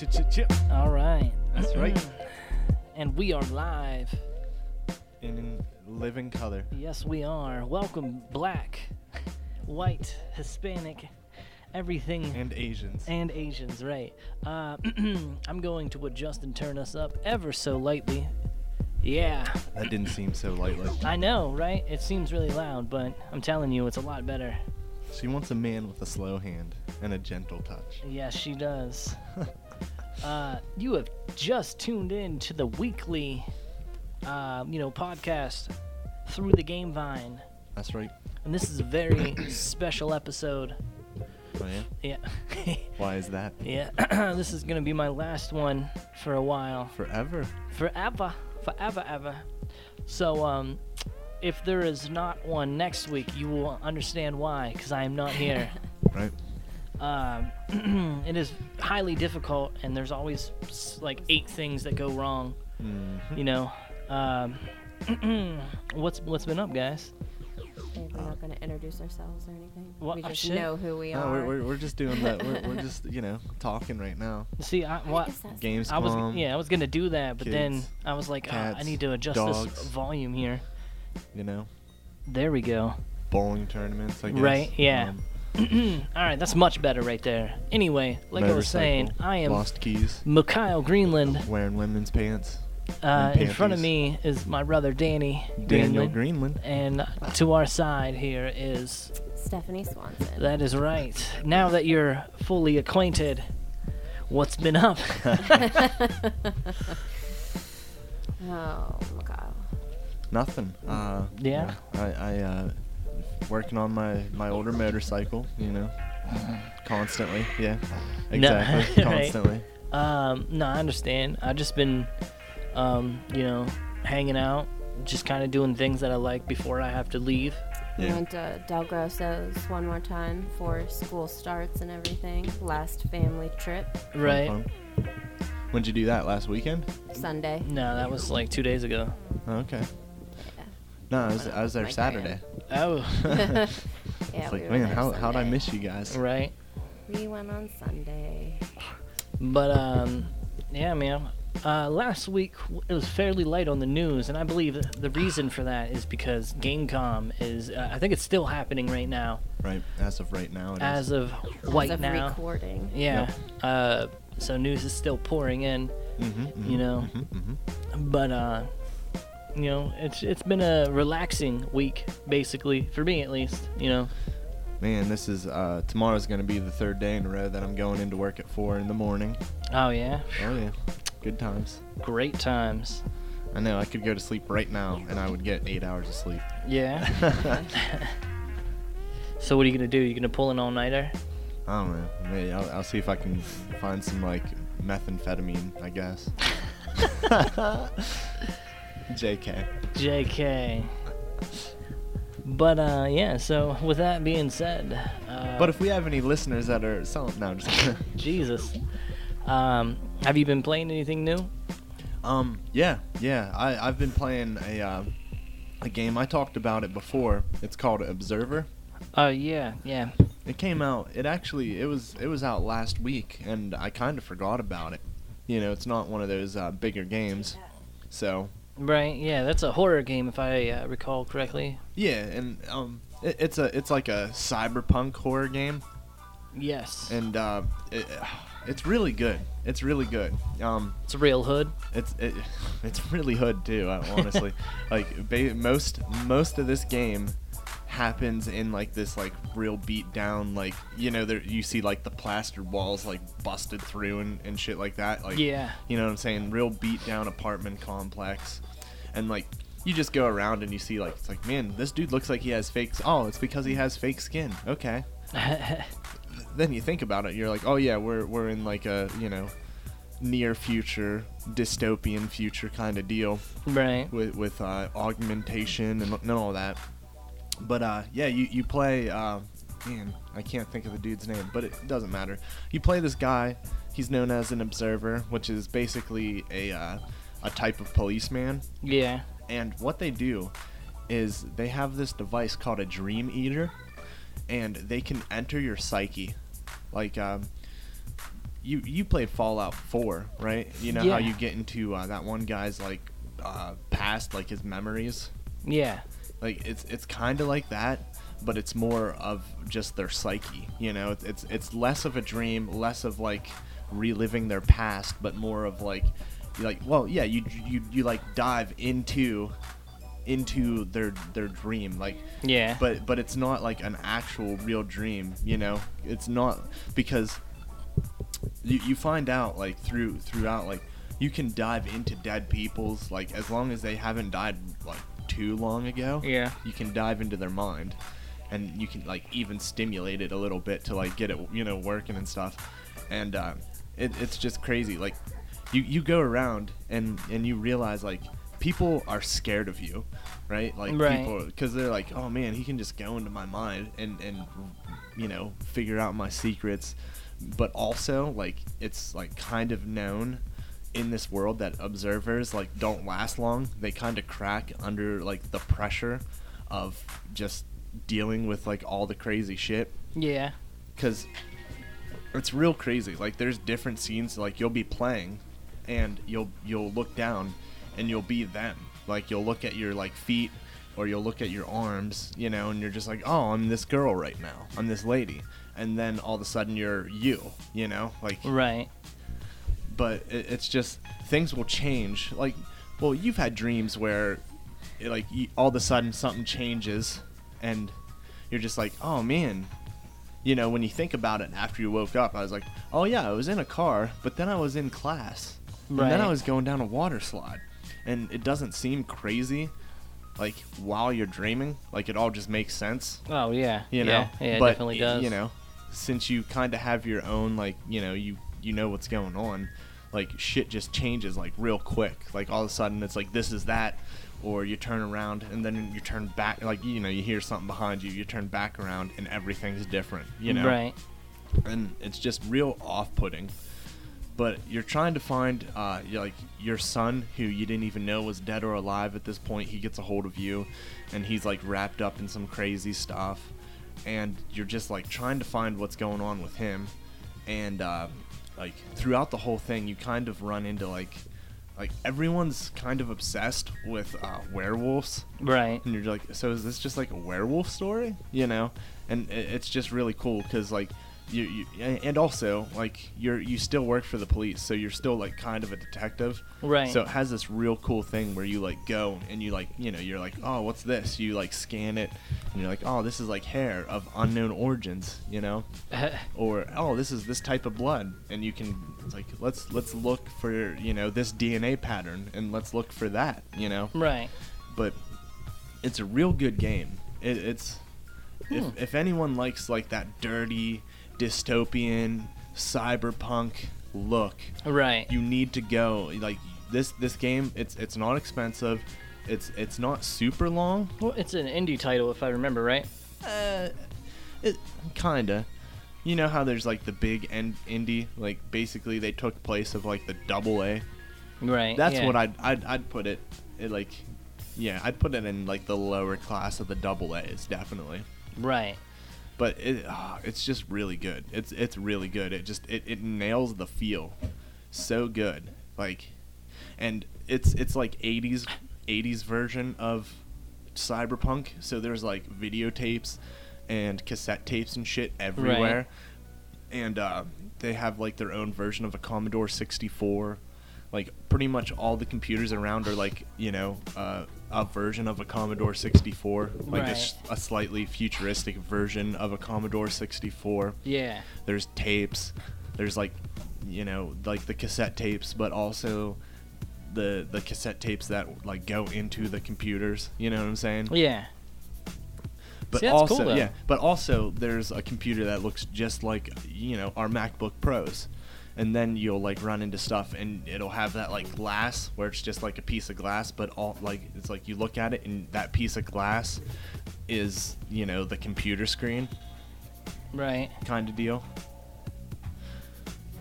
Chip, chip, chip. All right. That's right. and we are live. In, in living color. Yes, we are. Welcome, black, white, Hispanic, everything, And Asians. and Asians, right? Uh, I'm going to adjust and turn us up ever so lightly. Yeah, that didn't seem so lightly. I know, right? It seems really loud, but I'm telling you, it's a lot better. She wants a man with a slow hand and a gentle touch. Yes, she does. uh, you have just tuned in to the weekly, uh, you know, podcast through the Game Vine, That's right. and this is a very special episode. Oh, yeah? Yeah, Why is that? yeah. this is gonna be my last one for a while, Forever. forever, forever, ever. So, um, if there is not one next week, you will understand why, because I am not here. Right? Um, it is highly difficult, and there's always like eight things that go wrong. Mhm. You know, um, what's what's been up, guys? We're not going to introduce ourselves or anything. What- we oh, just shit. know who we No, are. we're, we're, we're just doing that. We're, we're just, you know, talking right now. See, I Why what is Games I was yeah I was gonna do that, but then I was like, "Ah, I need to adjust dogs. this volume here. You know, There we go. bowling tournaments, I guess. Right, yeah. Um, All right, that's much better right there. Anyway, like I was saying, I am Lost keys. Mikhail Greenland. Wearing women's pants. Uh, in front of me is my brother Danny Daniel Greenland. Greenland. And to our side here is Stephanie Swanson. that is right. Now that you're fully acquainted, what's been up? oh, my God. Nothing. Uh, Yeah? I, I uh, working on my my older motorcycle. You know, constantly. Yeah. No, Exactly. right. Constantly. Um, no, I understand. I've just been, um, you know, hanging out, just kind of doing things that I like before I have to leave. We Yeah. went to Del Grosso's one more time for school starts and everything. Last family trip, Right? fun. When'd you do that? Last weekend? Sunday. No, that was like two days ago. Okay. Yeah. No, I was, I was there My Saturday. Oh, yeah, it's we like, were man, there how, how'd I miss you guys? right. We went on Sunday. But um, yeah, man. Uh, last week it was fairly light on the news, and I believe the reason for that is because Gamescom is. Uh, I think it's still happening right now, Right. As of right now, it is. as of right As of now. recording. Yeah. Yep. Uh, so news is still pouring in, Mhm, you mhm, know. mhm, mhm. but uh, you know, it's it's been a relaxing week, basically for me at least. You know. Man, this is uh, tomorrow's gonna be the third day in a row that I'm going into work at four in the morning. Oh yeah. Oh yeah, good times. Great times. I know I could go to sleep right now and I would get eight hours of sleep. Yeah. so what are you gonna do? You gonna pull an all nighter? I don't know. Maybe I'll, I'll see if I can find some like methamphetamine. I guess. Jk. JK. But uh, yeah. So with that being said, uh, But if we have any listeners that are selling, no, I'm just kidding. Jesus, um, have you been playing anything new? Um, yeah, yeah. I I've been playing a uh, a game. I talked about it before. It's called Observer. Oh yeah, yeah. It came out. It actually it was it was out last week, and I kind of forgot about it. You know, it's not one of those uh, bigger games. So Right. Yeah, that's a horror game if I uh, recall correctly. yeah, and um, it, it's a it's like a cyberpunk horror game, Yes. and uh, it, it's really good. It's really good. Um, it's a real hood. It's it, it's really hood too. Honestly, like ba- most most of this game happens in like this like real beat down like you know there you see like the plastered walls like busted through and, and shit like that like Yeah. you know what I'm saying real beat down apartment complex and like you just go around and you see like it's like man this dude looks like he has fake oh it's because he has fake skin okay then you think about it, you're like, oh yeah, we're we're in like a you know near future dystopian future kind of deal right. with with uh, augmentation and, and all that. But uh, yeah, you you play. Uh, man, I can't think of the dude's name, but it doesn't matter. You play this guy. He's known as an observer, which is basically a uh, a type of policeman. Yeah. And what they do is they have this device called a dream eater, and they can enter your psyche. Like, um, you you played Fallout 4, right? You know Yeah. how you get into uh, that one guy's like uh, past, like his memories. Yeah. Like it's it's kind of like that, but it's more of just their psyche. You know, it's, it's it's less of a dream, less of like reliving their past, but more of like you like well yeah you you you like dive into into their their dream like Yeah. but but it's not like an actual real dream you know it's not because you, you find out like through throughout like you can dive into dead people's like as long as they haven't died like too long ago Yeah. you can dive into their mind and you can like even stimulate it a little bit to like get it you know working and stuff and uh, it, it's just crazy like you you go around and and you realize like people are scared of you right? Like Right. people because they're like oh man he can just go into my mind and and you know figure out my secrets. But also like it's like kind of known in this world that observers like don't last long. They kind of crack under like the pressure of just dealing with like all the crazy shit. Yeah. because it's real crazy. Like there's different scenes like you'll be playing and you'll you'll look down and you'll be them like you'll look at your like feet or you'll look at your arms you know and you're just like oh i'm this girl right now i'm this lady and then all of a sudden you're you you know like Right. but it, it's just things will change. Like, well, you've had dreams where, it, like, you, all of a sudden something changes, and you're just like, oh man. You know, when you think about it after you woke up, I was like, oh yeah, I was in a car, but then I was in class, and then I was going down a water slide, and it doesn't seem crazy, like while you're dreaming, like it all just makes sense Oh yeah. you know Yeah. Yeah. It definitely does. you know since you kind of have your own like you know you you know what's going on like shit just changes like real quick like all of a sudden it's like this is that or you turn around and then you turn back like you know you hear something behind you you turn back around and everything's different you know Right. and it's just real off-putting but you're trying to find uh, like your son who you didn't even know was dead or alive at this point. He gets a hold of you and he's like wrapped up in some crazy stuff and you're just like trying to find what's going on with him and uh, like throughout the whole thing you kind of run into like like everyone's kind of obsessed with uh, werewolves. Right. and you're like so is this just like a werewolf story? You know? And it's just really cool because like you, you and also like you're you still work for the police so you're still like kind of a detective Right. so it has this real cool thing where you like go and you like you know you're like oh what's this you like scan it and you're like oh this is like hair of unknown origins you know or oh this is this type of blood and you can it's like let's let's look for you know this dna pattern and let's look for that you know right. but it's a real good game. It, it's Hmm. if if anyone likes like that dirty dystopian cyberpunk look, Right. you need to go. Like this this game, it's it's not expensive. It's it's not super long. well, it's an indie title if I remember right. Uh, it kinda. You know how there's like the big end indie, like basically they took place of like the double A. Right. That's yeah. what I'd, I'd I'd put it, it like, yeah, I'd put it in like the lower class of the double A's definitely. Right. But it ah, it's just really good. It's it's really good. It just it, it nails the feel, so good. Like, and it's it's like 80s 80s version of cyberpunk. So there's like videotapes and cassette tapes and shit everywhere. And uh, they have like their own version of a Commodore 64 like pretty much all the computers around are like you know uh, a version of a Commodore 64, like a, Right. s- a slightly futuristic version of a Commodore 64. Yeah. There's tapes. There's like you know like the cassette tapes, but also the the cassette tapes that like go into the computers. You know what I'm saying? Yeah. But See, also, cool, yeah, but also there's a computer that looks just like you know our MacBook Pros, and then you'll like run into stuff and it'll have that like glass where it's just like a piece of glass, but all like it's like you look at it and that piece of glass is you know the computer screen Right. kind of deal.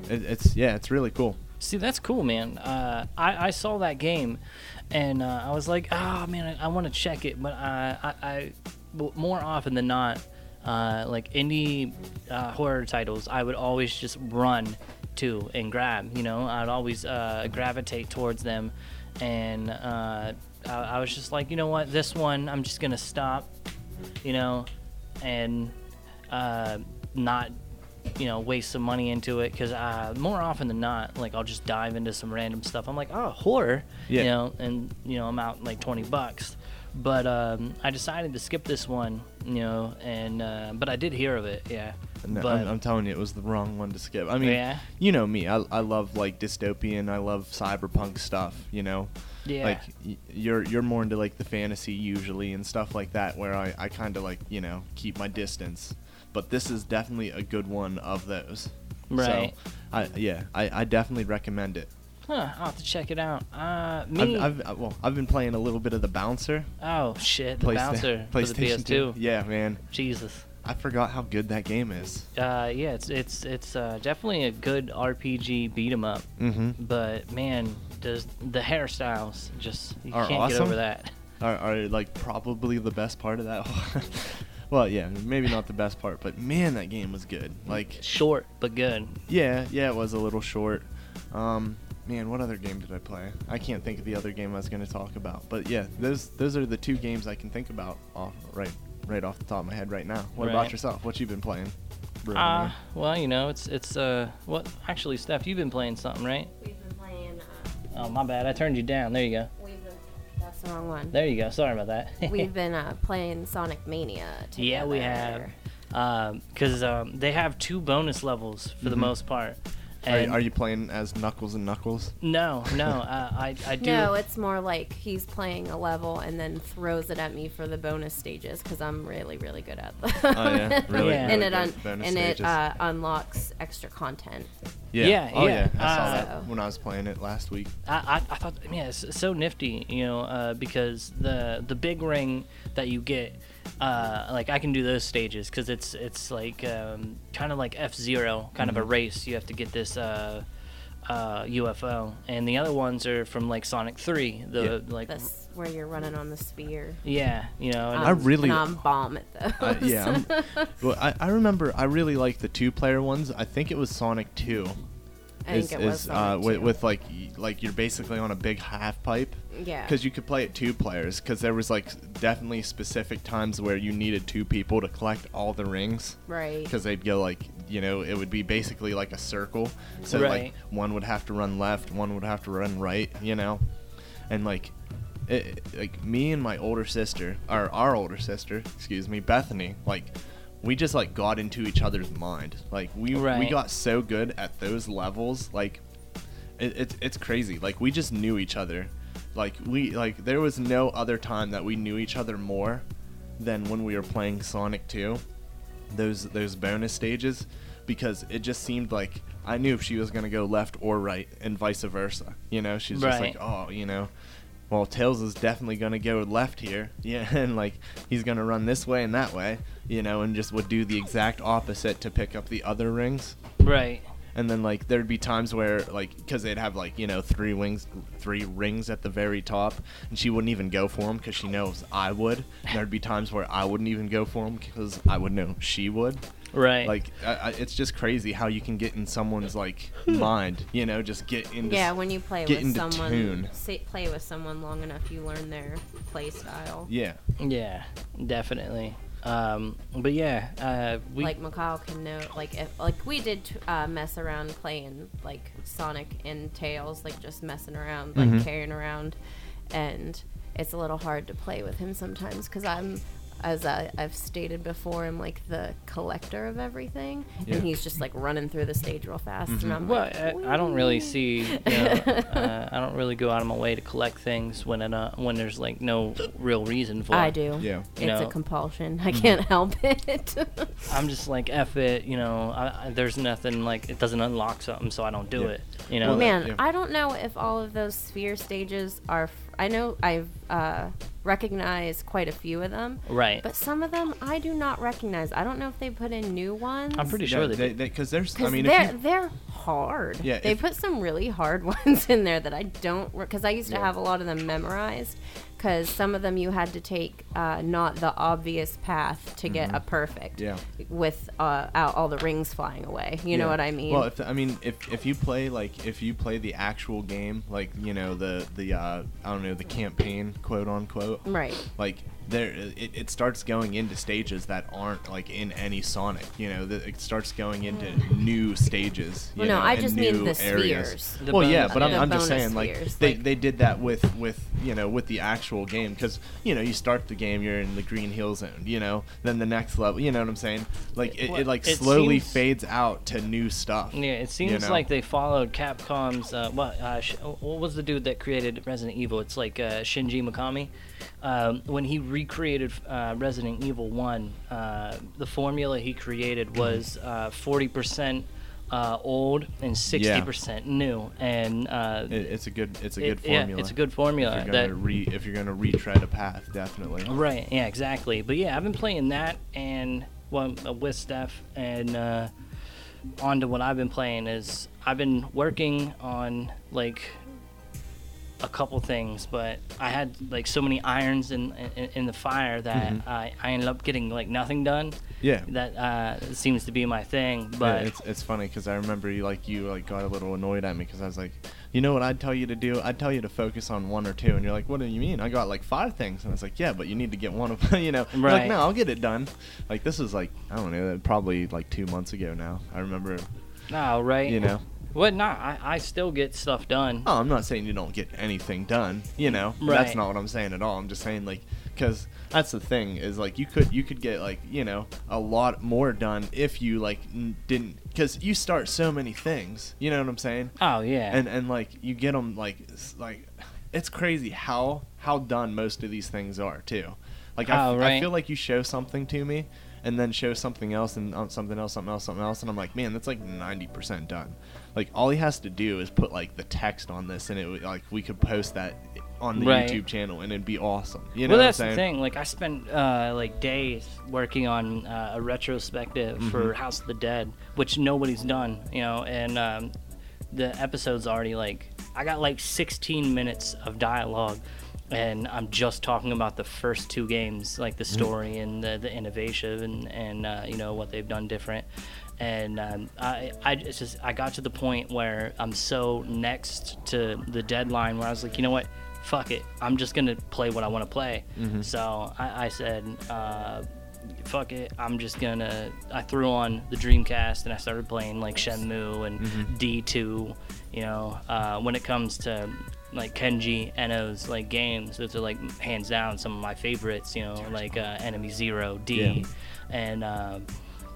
It, it's yeah, it's really cool. See, that's cool, man. Uh, I, I saw that game, and uh, I was like, oh man, I, I want to check it, but I I more often than not, uh, like indie uh, horror titles, I would always just run to and grab. You know, I'd always uh, gravitate towards them, and uh, I, I was just like, you know what, this one I'm just gonna stop, you know, and uh, not you know waste some money into it because uh, more often than not like i'll just dive into some random stuff. I'm like oh horror Yeah. you know? And you know i'm out like 20 bucks. But um, i decided to skip this one you know? And uh, but i did hear of it yeah No, I'm, I'm telling you, it was the wrong one to skip. I mean, Yeah? you know me. I, I love like dystopian. I love cyberpunk stuff. You know, yeah like y- you're you're more into like the fantasy usually and stuff like that, where I I kind of like you know keep my distance. But this is definitely a good one of those. Right. So, I yeah, I, I definitely recommend it. huh, i'll have to check it out uh me I've, I've uh, well, I've been playing a little bit of the bouncer. oh shit the Playsta- bouncer for the PlayStation ps2 Yeah, man. jesus I forgot how good that game is. uh yeah it's it's it's uh, definitely a good rpg beat 'em up Mm-hmm. but man does the hairstyles just you Are can't get awesome? over that are, are like probably the best part of that. well, yeah, maybe not the best part, but man, that game was good. Like, short but good yeah, yeah, it was a little short. Um, man, what other game did I play? I can't think of the other game I was going to talk about, but yeah, those those are the two games I can think about off right right off the top of my head right now. What Right. about yourself? What you've been playing? Bruno? Ah, well, you know, it's it's uh, what actually, Steph, you've been playing something, right? We've been playing. Uh, Oh, my bad, I turned you down. There you go. we've been. That's the wrong one. There you go. Sorry about that. We've been uh, playing Sonic Mania. Together. yeah, we have, because um, they have two bonus levels for the Mhm. most part. Are, And are you playing as Knuckles and Knuckles? no, no, uh, I I do. No, it's more like he's playing a level and then throws it at me for the bonus stages because I'm really, really good at them. Oh yeah, really, Yeah. and really it un- bonus and it uh, unlocks extra content. yeah. yeah, oh yeah, yeah, I saw uh, that when I was playing it last week. I, I, I thought, yeah, it's so nifty, you know, uh, because the the big ring that you get, uh, like I can do those stages because it's it's like um, kind of like F Zero, kind of a race. You have to get this uh, uh, UFO, and the other ones are from like Sonic Three, the Yeah. like That's where you're running on the sphere. yeah, you know, and I Um, really- and I'm bomb at those. Yeah, I'm, well, I, I remember I really like the two-player ones. I think it was Sonic Two. I think is, it was is, uh, with, with like like you're basically on a big half pipe yeah. because you could play it two players because there was like definitely specific times where you needed two people to collect all the rings right. because they'd go like you know it would be basically like a circle so Right. like one would have to run left one would have to run right you know and like it, like me and my older sister or our older sister excuse me bethany like we just like got into each other's mind. Like we we got so good at those levels like it, it's it's crazy. Like we just knew each other. Like we like there was no other time that we knew each other more than when we were playing sonic 2 those those bonus stages because it just seemed like I knew if she was gonna go left or right and vice versa. You know, she's just like, oh, you know, well, Tails is definitely gonna go left here, yeah, and like he's gonna run this way and that way, you know, and just would do the exact opposite to pick up the other rings. right, And then like there'd be times where like because they'd have like you know three wings, three rings at the very top, and she wouldn't even go for them because she knows I would. And there'd be times where I wouldn't even go for them because I would know she would. right. Like I, I, it's just crazy how you can get in someone's like mind, you know, just get into yeah, when you play get with into someone, tune. say, play with someone long enough, you learn their play style. yeah, yeah, definitely. Um, but yeah, uh, we like Mikhail can know, like if like we did uh, mess around playing like Sonic and Tails, like just messing around, like Mhm. carrying around, and it's a little hard to play with him sometimes because I'm. As I, I've stated before, I'm like the collector of everything, Yeah. and he's just like running through the stage real fast, Mhm. and I'm Well, like, I, I don't really see. You know, uh, I don't really go out of my way to collect things when it, uh, when there's like no real reason for it. I do. yeah. It's know. a compulsion. I can't help it. I'm just like f it. You know, I, I, there's nothing like it doesn't unlock something, so I don't do Yeah. it. You know, Well, Man, yeah. I don't know if all of those sphere stages are. F- I know I've uh, recognized quite a few of them, right? but some of them I do not recognize. I don't know if they put in new ones. I'm pretty sure they, they did. because there's I mean they're you, they're hard. Yeah, they if- put some really hard ones in there that I don't because I used to Yeah. have a lot of them memorized. Because some of them you had to take uh, not the obvious path to get a perfect. Mm-hmm. Yeah. With uh, out all the rings flying away. You know what I mean? Well, if I mean if if you play like if you play the actual game, like you know the the uh, I don't know the campaign quote unquote, right. like there it, it starts going into stages that aren't like in any Sonic. You know, the, it starts going into new stages. You Well, no, know, I and just mean new the areas. spheres. The well, yeah, but I'm, the I'm just saying like spheres, they, like- they did that with with you know with the actual game because you know you start the game you're in the green hill zone you know then the next level you know what I'm saying like it, Well, it like it slowly seems- fades out to new stuff. Yeah, it seems know? like they followed Capcom's. Uh, what? Uh, sh- what was the dude that created Resident Evil? It's like uh, Shinji Mikami. Um, when he recreated uh, Resident Evil One, uh, the formula he created Mm-hmm. was uh, forty percent uh, old and sixty percent new, and uh, It, it's a good it's a it- good yeah, formula. it's a good formula If you're that gonna re if you're gonna retread a path, definitely. Right. Yeah. Exactly. But yeah, I've been playing that and well uh, with Steph and uh, on to what I've been playing is I've been working on like a couple things, but I had like so many irons in in, in the fire that Mm-hmm. I, I ended up getting like nothing done. Yeah. That uh, seems to be my thing. Yeah, But it's it's funny because I remember you like you like got a little annoyed at me because I was like, you know what I'd tell you to do? I'd tell you to focus on one or two, and you're like, what do you mean? I got like five things, and I was like, yeah, but you need to get one of you know. You're Right. Like no, I'll get it done. Like this is like I don't know, probably like two months ago now. I remember, no, right? you know. What? Not. I, I still get stuff done. Oh, I'm not saying you don't get anything done. You know, Right. that's not what I'm saying at all. I'm just saying like, because that's the thing is like you could you could get like you know a lot more done if you like n- didn't because you start so many things. You know what I'm saying? Oh yeah. And and like you get them like like it's crazy how how done most of these things are too. Like I, Oh, f- I right. feel like you show something to me. And then show something else and uh, something else, something else, something else, and I'm like, man, that's like 90% done. Like all he has to do is put like the text on this, and it would like we could post that on the Right. YouTube channel, and it'd be awesome. You know well, that's the thing. Like, I spent uh, like days working on uh, a retrospective Mm-hmm. for House of the Dead, which nobody's done, you know. And um, the episode's already like I got like 16 minutes of dialogue, and I'm just talking about the first two games, like the Mm-hmm. story and the, the innovation and and uh, you know what they've done different. And um, I, I just I got to the point where I'm so next to the deadline where I was like, you know what, fuck it, I'm just gonna play what I want to play. So I, I said, uh, fuck it, I'm just gonna. I threw on the Dreamcast and I started playing like Shenmue and D2. You know, uh, when it comes to like Kenji Eno's like games, those are like hands down some of my favorites. You know, like uh, Enemy Zero, D, Yeah. and.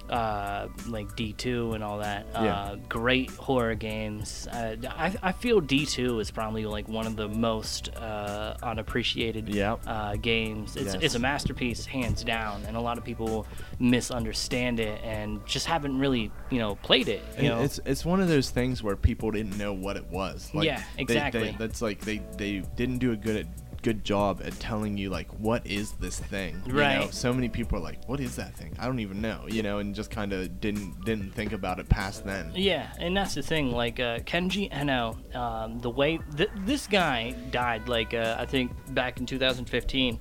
Uh, uh, like D2 and all that. Yeah. Uh, great horror games. Uh, I, I feel D2 is probably like one of the most uh, unappreciated Yep. uh, games. It's, Yes. it's a masterpiece, hands down, and a lot of people misunderstand it and just haven't really, you know, played it. You know, it's it's one of those things where people didn't know what it was. Like, Yeah, they- they- exactly. that's like they they didn't do a good at, good job at telling you like what is this thing. You Know? Right. So many people are like, what is that thing? I don't even know. You know, and just kind of didn't didn't think about it past then. Yeah, and that's the thing. Like uh, Kenji Eno, um, the way th- this guy died, like uh, I think back in 2015.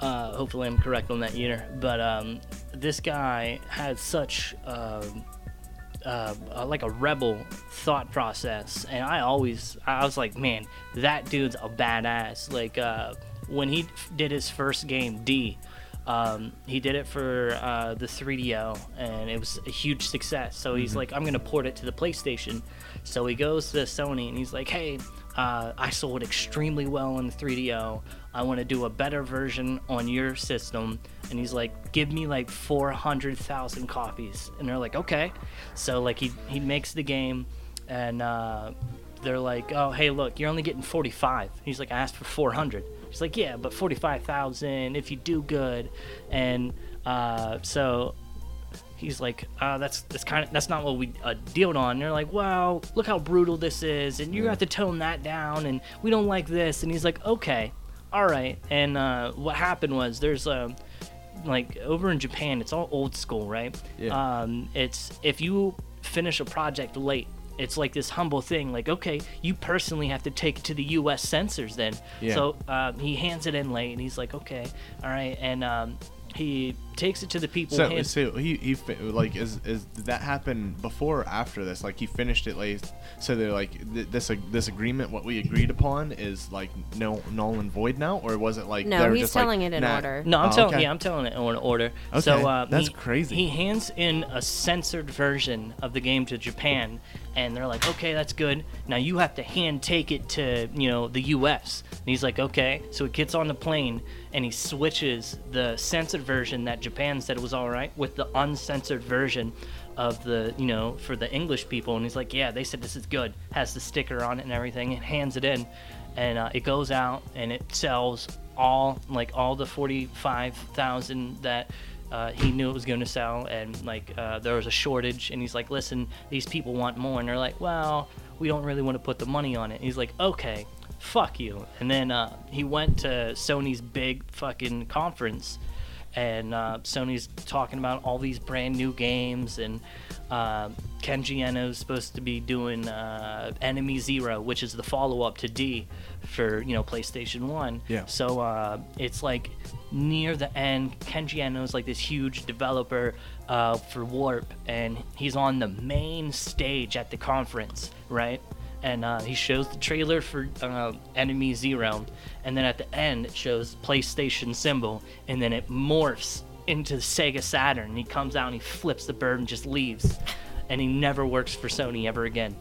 Uh, hopefully, I'm correct on that year. But um, this guy had such um, uh, uh, like a rebel thought process, and I always I was like, man, that dude's a badass. Like uh, when he did his first game, D. Um, he did it for uh, the 3DO, and it was a huge success. So he's like, I'm gonna port it to the PlayStation. So he goes to Sony, and he's like, Hey, uh, I sold extremely well on the 3DO. I want to do a better version on your system. And he's like, give me like 400,000 copies. And they're like, okay. So like he, he makes the game and uh, they're like, oh, hey, look, you're only getting 45. He's like, I asked for 400. He's like, yeah, but 45,000 if you do good. And uh, so he's like, uh, that's that's kind of that's not what we uh, dealed on. And they're like, well, look how brutal this is, and you have to tone that down, and we don't like this. And he's like, okay, all right. And uh, what happened was there's a like over in Japan, it's all old school, right? Yeah. Um, it's if you finish a project late it's like this humble thing. Like, okay, you personally have to take it to the U.S. censors then. Yeah. So uh, he hands it in late, and he's like, okay, all right, and um, he takes it to the people. So, hands- so he, he fi- like is is did that happen before or after this? Like he finished it late. So they're like th- this ag- this agreement, what we agreed upon, is like no null and void now, or was it like No, he's just like, telling it in nah- order. No, I'm Oh, telling. okay. Yeah, I'm telling it in order. Okay, So uh, that's he- crazy. He hands in a censored version of the game to Japan, and they're like, "Okay, that's good. Now you have to hand take it to you know the U.S." And he's like, "Okay." So he gets on the plane and he switches the censored version that Japan said it was all right with the uncensored version of the you know for the English people, and he's like, "Yeah, they said this is good." Has the sticker on it and everything, and hands it in, and uh, it goes out and it sells all like all the 45,000 that uh, he knew it was going to sell. And like uh, there was a shortage. And he's like listen these people want more. And they're like well we don't really want to put the money on it. And he's like okay fuck you. And then uh, he went to sony's big fucking conference and uh, Sony's talking about all these brand new games, and uh, Kenji Eno's supposed to be doing uh, Enemy Zero, which is the follow-up to D for you know PlayStation One. Yeah. So uh, it's like near the end. Kenji Eno's like this huge developer uh, for Warp, and he's on the main stage at the conference, right? And uh, he shows the trailer for uh, Enemy Zero, and then at the end it shows PlayStation symbol, and then it morphs into Sega Saturn. And he comes out and he flips the bird and just leaves, and he never works for Sony ever again.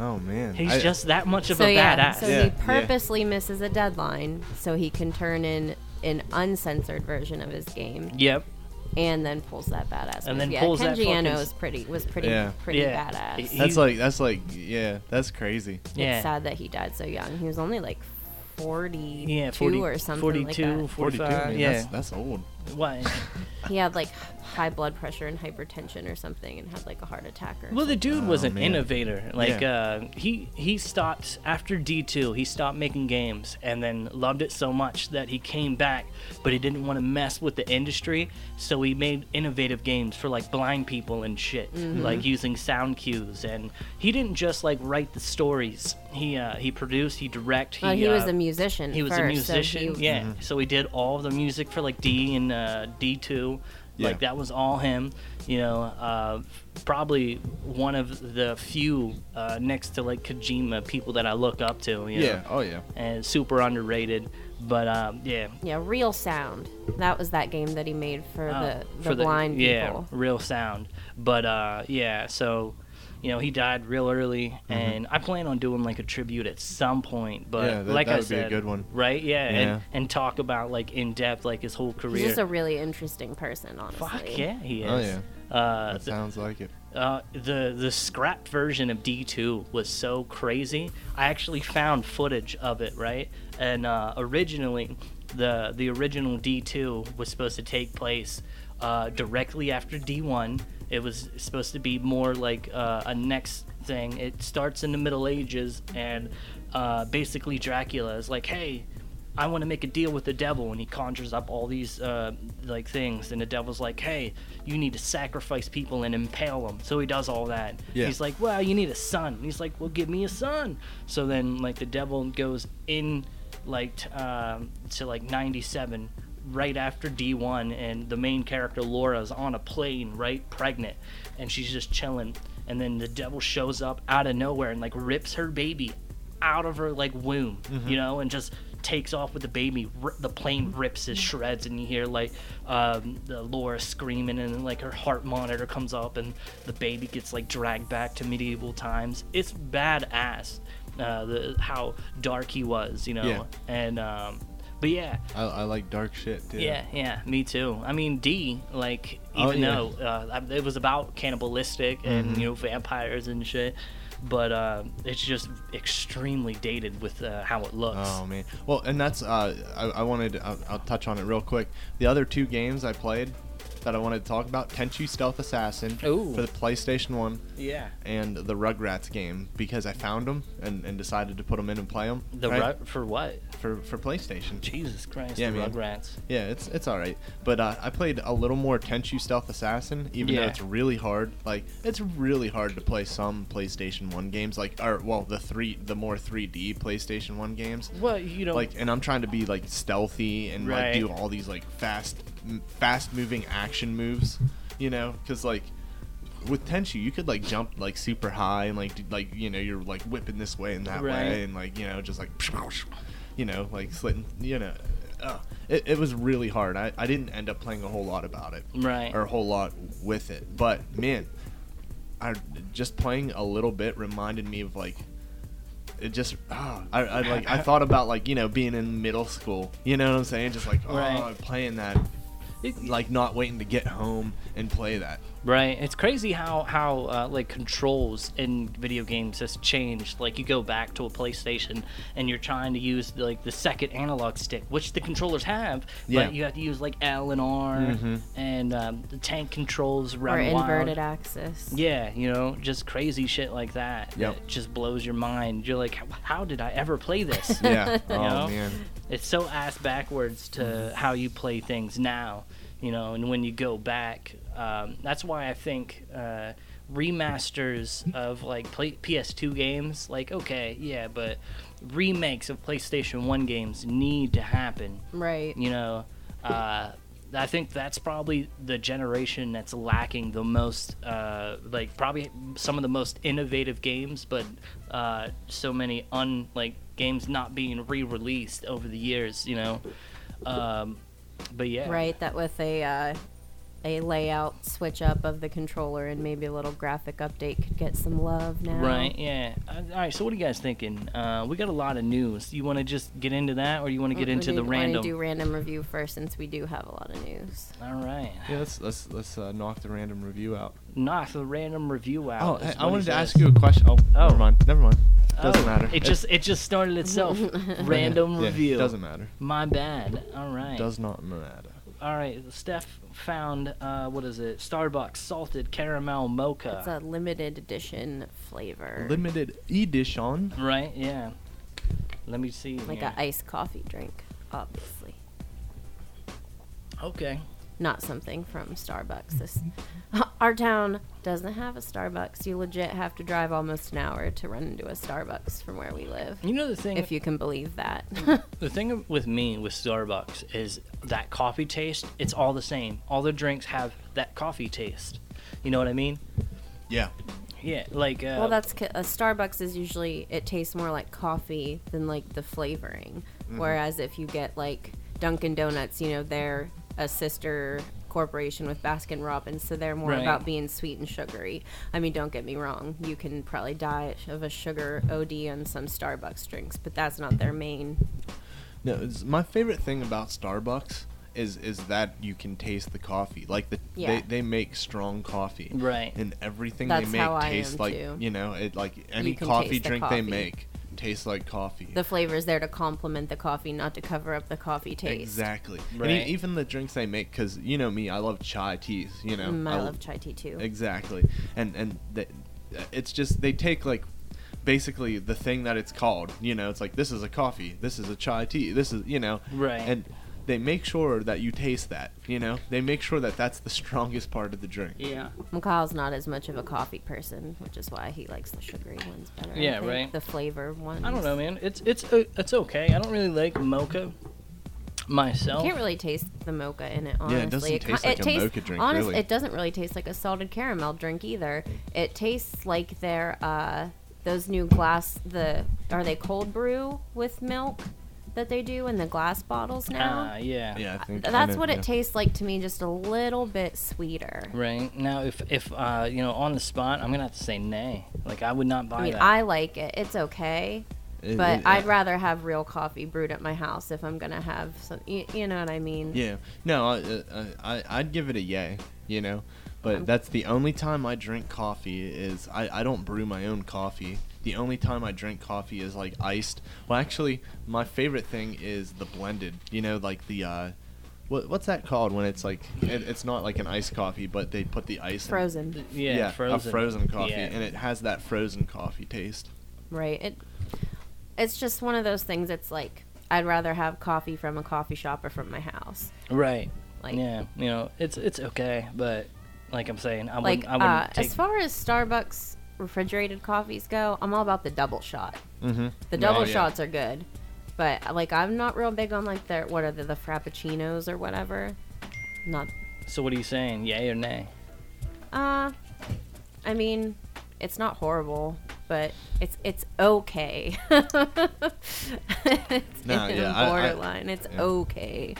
Oh man, He's I- just that much of so a yeah, badass. so Yeah, he yeah. purposely misses a deadline so he can turn in an uncensored version of his game Yep. And then pulls that badass. And move. then yeah, pulls that Kenji fucking Eno was pretty was pretty Yeah. pretty Yeah. badass. That's he's- like that's like yeah, that's crazy. Yeah. It's sad that he died so young. He was only like 42 Yeah, 40, or something 42, like that. 42, 45, man, yeah. that's, that's old. What? He had like high blood pressure and hypertension or something and had like a heart attack or Well, the dude was Oh, an man. innovator. Like Yeah. uh, he he stopped after D two. He stopped making games and then loved it so much that he came back, but he didn't want to mess with the industry. So he made innovative games for like blind people and shit, Mm-hmm. like using sound cues. And he didn't just like write the stories. He uh, he produced, he direct. He, Well, he was uh, a musician. he was a first, so musician, he- yeah. So he did all the music for like D and uh, D two, Yeah. like that was all him. You know, uh, probably one of the few uh, next to like Kojima people that I look up to. You Yeah. know, Oh yeah. and super underrated. But um, yeah, Yeah, Real Sound. That was that game that he made for uh, the the for blind yeah, people. real sound. But uh, yeah, so. You know, he died real early, Mm-hmm. and I plan on doing like a tribute at some point. But Yeah, that- like that I would be a said, good one. right? Yeah, Yeah. And, and talk about like in depth like his whole career. He's just a really interesting person, honestly. Fuck yeah, he is. Oh, yeah. Uh, That sounds like it. uh, the the scrapped version of D2 was so crazy. I actually found footage of it, right? And uh, originally, the the original D2 was supposed to take place uh, directly after D1. It was supposed to be more like uh, a next thing. It starts in the Middle Ages, and uh, basically Dracula is like, "Hey, I want to make a deal with the devil, and he conjures up all these uh, like things, and the devil's like, "Hey, you need to sacrifice people and impale them." So he does all that. Yeah. He's like, "Well, you need a son." And he's like, "Well, give me a son." So then, like, the devil goes in, like, t- um, to like '97, right after D1, and the main character Laura's on a plane, right, pregnant, and she's just chilling, and then the devil shows up out of nowhere and like rips her baby out of her like womb, you know, and just takes off with the baby. R- the plane rips to shreds, and you hear like um, the Laura screaming, and like her heart monitor comes up, and the baby gets like dragged back to medieval times. It's badass. Uh, the how dark he was, you know, Yeah. and um, but yeah, I, I like dark shit too. yeah, yeah, me too. I mean, D, like, Oh, even yeah. though uh, it was about cannibalistic and Mm-hmm. you know vampires and shit, but uh, it's just extremely dated with uh, how it looks. Oh man. Well, and that's uh, I, I wanted I'll, I'll touch on it real quick. The other two games I played, that I wanted to talk about: Tenchu Stealth Assassin Ooh. for the PlayStation One, Yeah. and the Rugrats game because I found them and, and decided to put them in and play them. The ru- for what? for for PlayStation. Jesus Christ. Yeah, the man. Rugrats. Yeah, it's it's all right. But uh, I played a little more Tenchu Stealth Assassin, even though it's really hard. Like it's really hard to play some PlayStation One games, like or well the three the more 3D PlayStation One games. Well, you know. Like, and I'm trying to be like stealthy and Right. like do all these like fast, fast moving action moves, you know? Because like with Tenchu, you could like jump like super high and like do, like you know you're like whipping this way and that Right. way and like you know just like you know like slitting you know. Uh, it, it was really hard. I, I didn't end up playing a whole lot about it Right. or a whole lot with it, but man, I just playing a little bit reminded me of like it just ah, I, I like I thought about like you know being in middle school you know what I'm saying just like oh Right. playing that like not waiting to get home and play that Right. It's crazy how how uh, like controls in video games has changed. Like you go back to a PlayStation and you're trying to use like the second analog stick, which the controllers have, Yeah. but you have to use like L and R Mhm. and um, the tank controls or wild. inverted axis. Yeah, you know, just crazy shit like that. Yep. That just blows your mind. You're like, "How- how did I ever play this? yeah oh know? man it's so ass backwards to how you play things now, you know. And when you go back, um, that's why I think uh, remasters of like play- PS2 games, like okay, yeah, but remakes of PlayStation One games need to happen. Right. You know, uh, I think that's probably the generation that's lacking the most, uh, like probably some of the most innovative games, but uh, so many un like games not being re-released over the years. You know, um, but yeah, Right. That with a uh, a layout switch up of the controller and maybe a little graphic update could get some love now. Right, yeah. Uh, all right, so what are you guys thinking? Uh, we got a lot of news. You want to just get into that, or you want to get into the Want random? to do random review first since we do have a lot of news. All right, yeah let's let's let's uh, knock the random review out knock the random review out. oh hey, I wanted to ask you a question oh, Oh. never mind never mind doesn't Oh, matter It just it just started itself. Random yeah, review. doesn't matter My bad. All right. does not matter All right. Steph found uh, what is it? Starbucks salted caramel mocha. It's a limited edition flavor. limited edition right. Yeah. Let me see. like an iced coffee drink, obviously. Okay. Not something from Starbucks. This our town doesn't have a Starbucks. You legit have to drive almost an hour to run into a Starbucks from where we live. You know the thing. If you can believe that. The thing with me with Starbucks is that coffee taste. It's all the same. All the drinks have that coffee taste. You know what I mean? yeah Yeah. Like. Uh, well, that's a Starbucks is usually it tastes more like coffee than like the flavoring. Whereas if you get like Dunkin' Donuts, you know, they're a sister corporation with Baskin Robbins, so they're more Right. about being sweet and sugary. I mean, don't get me wrong, you can probably die of a sugar OD on some Starbucks drinks, but that's not their main. No, it's, my favorite thing about Starbucks is is that you can taste the coffee. Like the Yeah. they, they make strong coffee. Right. And everything That's they make how tastes like too. you know, it like any coffee taste the drink they make tastes like coffee. The flavor is there to complement the coffee, not to cover up the coffee taste. Exactly. Right. e- even the drinks they make, because you know me, I love chai teas. You know, Mm, I l- love chai tea too. Exactly. And and they, it's just they take like basically the thing that it's called. You know, it's like this is a coffee, this is a chai tea, this is you know, Right. And they make sure that you taste that. You know, they make sure that that's the strongest part of the drink. Yeah. Kyle's not as much of a coffee person, which is why he likes the sugary ones better. I Yeah, think. right. The flavor ones. I don't know, man. It's it's uh, it's okay. I don't really like mocha myself. You can't really taste the mocha in it, honestly. Yeah, honestly. it doesn't ki- taste like a tastes, mocha drink, honest- really. It doesn't really taste like a salted caramel drink either. It tastes like their uh, those new glass. The are they cold brew with milk that they do in the glass bottles now? Ah, yeah. Yeah, I think That's I know, what yeah. it tastes like to me, just a little bit sweeter. Right now, if if uh, you know on the spot, I'm gonna have to say nay. Like I would not buy I mean, that. I like it. It's okay. It- But it- I'd rather have real coffee brewed at my house if I'm gonna have some. You, you know what I mean? Yeah. No, I, uh, I I'd give it a yay. You know, but that's the only time I drink coffee is I I don't brew my own coffee. The only time I drink coffee is like iced. Well, actually, my favorite thing is the blended. You know, like the uh, what, what's that called when it's like it, it's not like an iced coffee, but they put the ice in- Frozen. Yeah, a frozen. frozen coffee, Yeah. and it has that frozen coffee taste. Right. It it's just one of those things it's like I'd rather have coffee from a coffee shop or from my house. Right. Like yeah, you know, it's it's okay, but like I'm saying, I like wouldn't, I wouldn't uh, take. as far as Starbucks refrigerated coffees go, I'm all about the double shot. Mm-hmm. The double shots are good. But like I'm not real big on like the what are the, the frappuccinos or whatever. Not so what are you saying? Yay or nay? uh I mean, it's not horrible, but it's it's okay. it's No, in yeah, I- I- borderline. it's yeah. okay.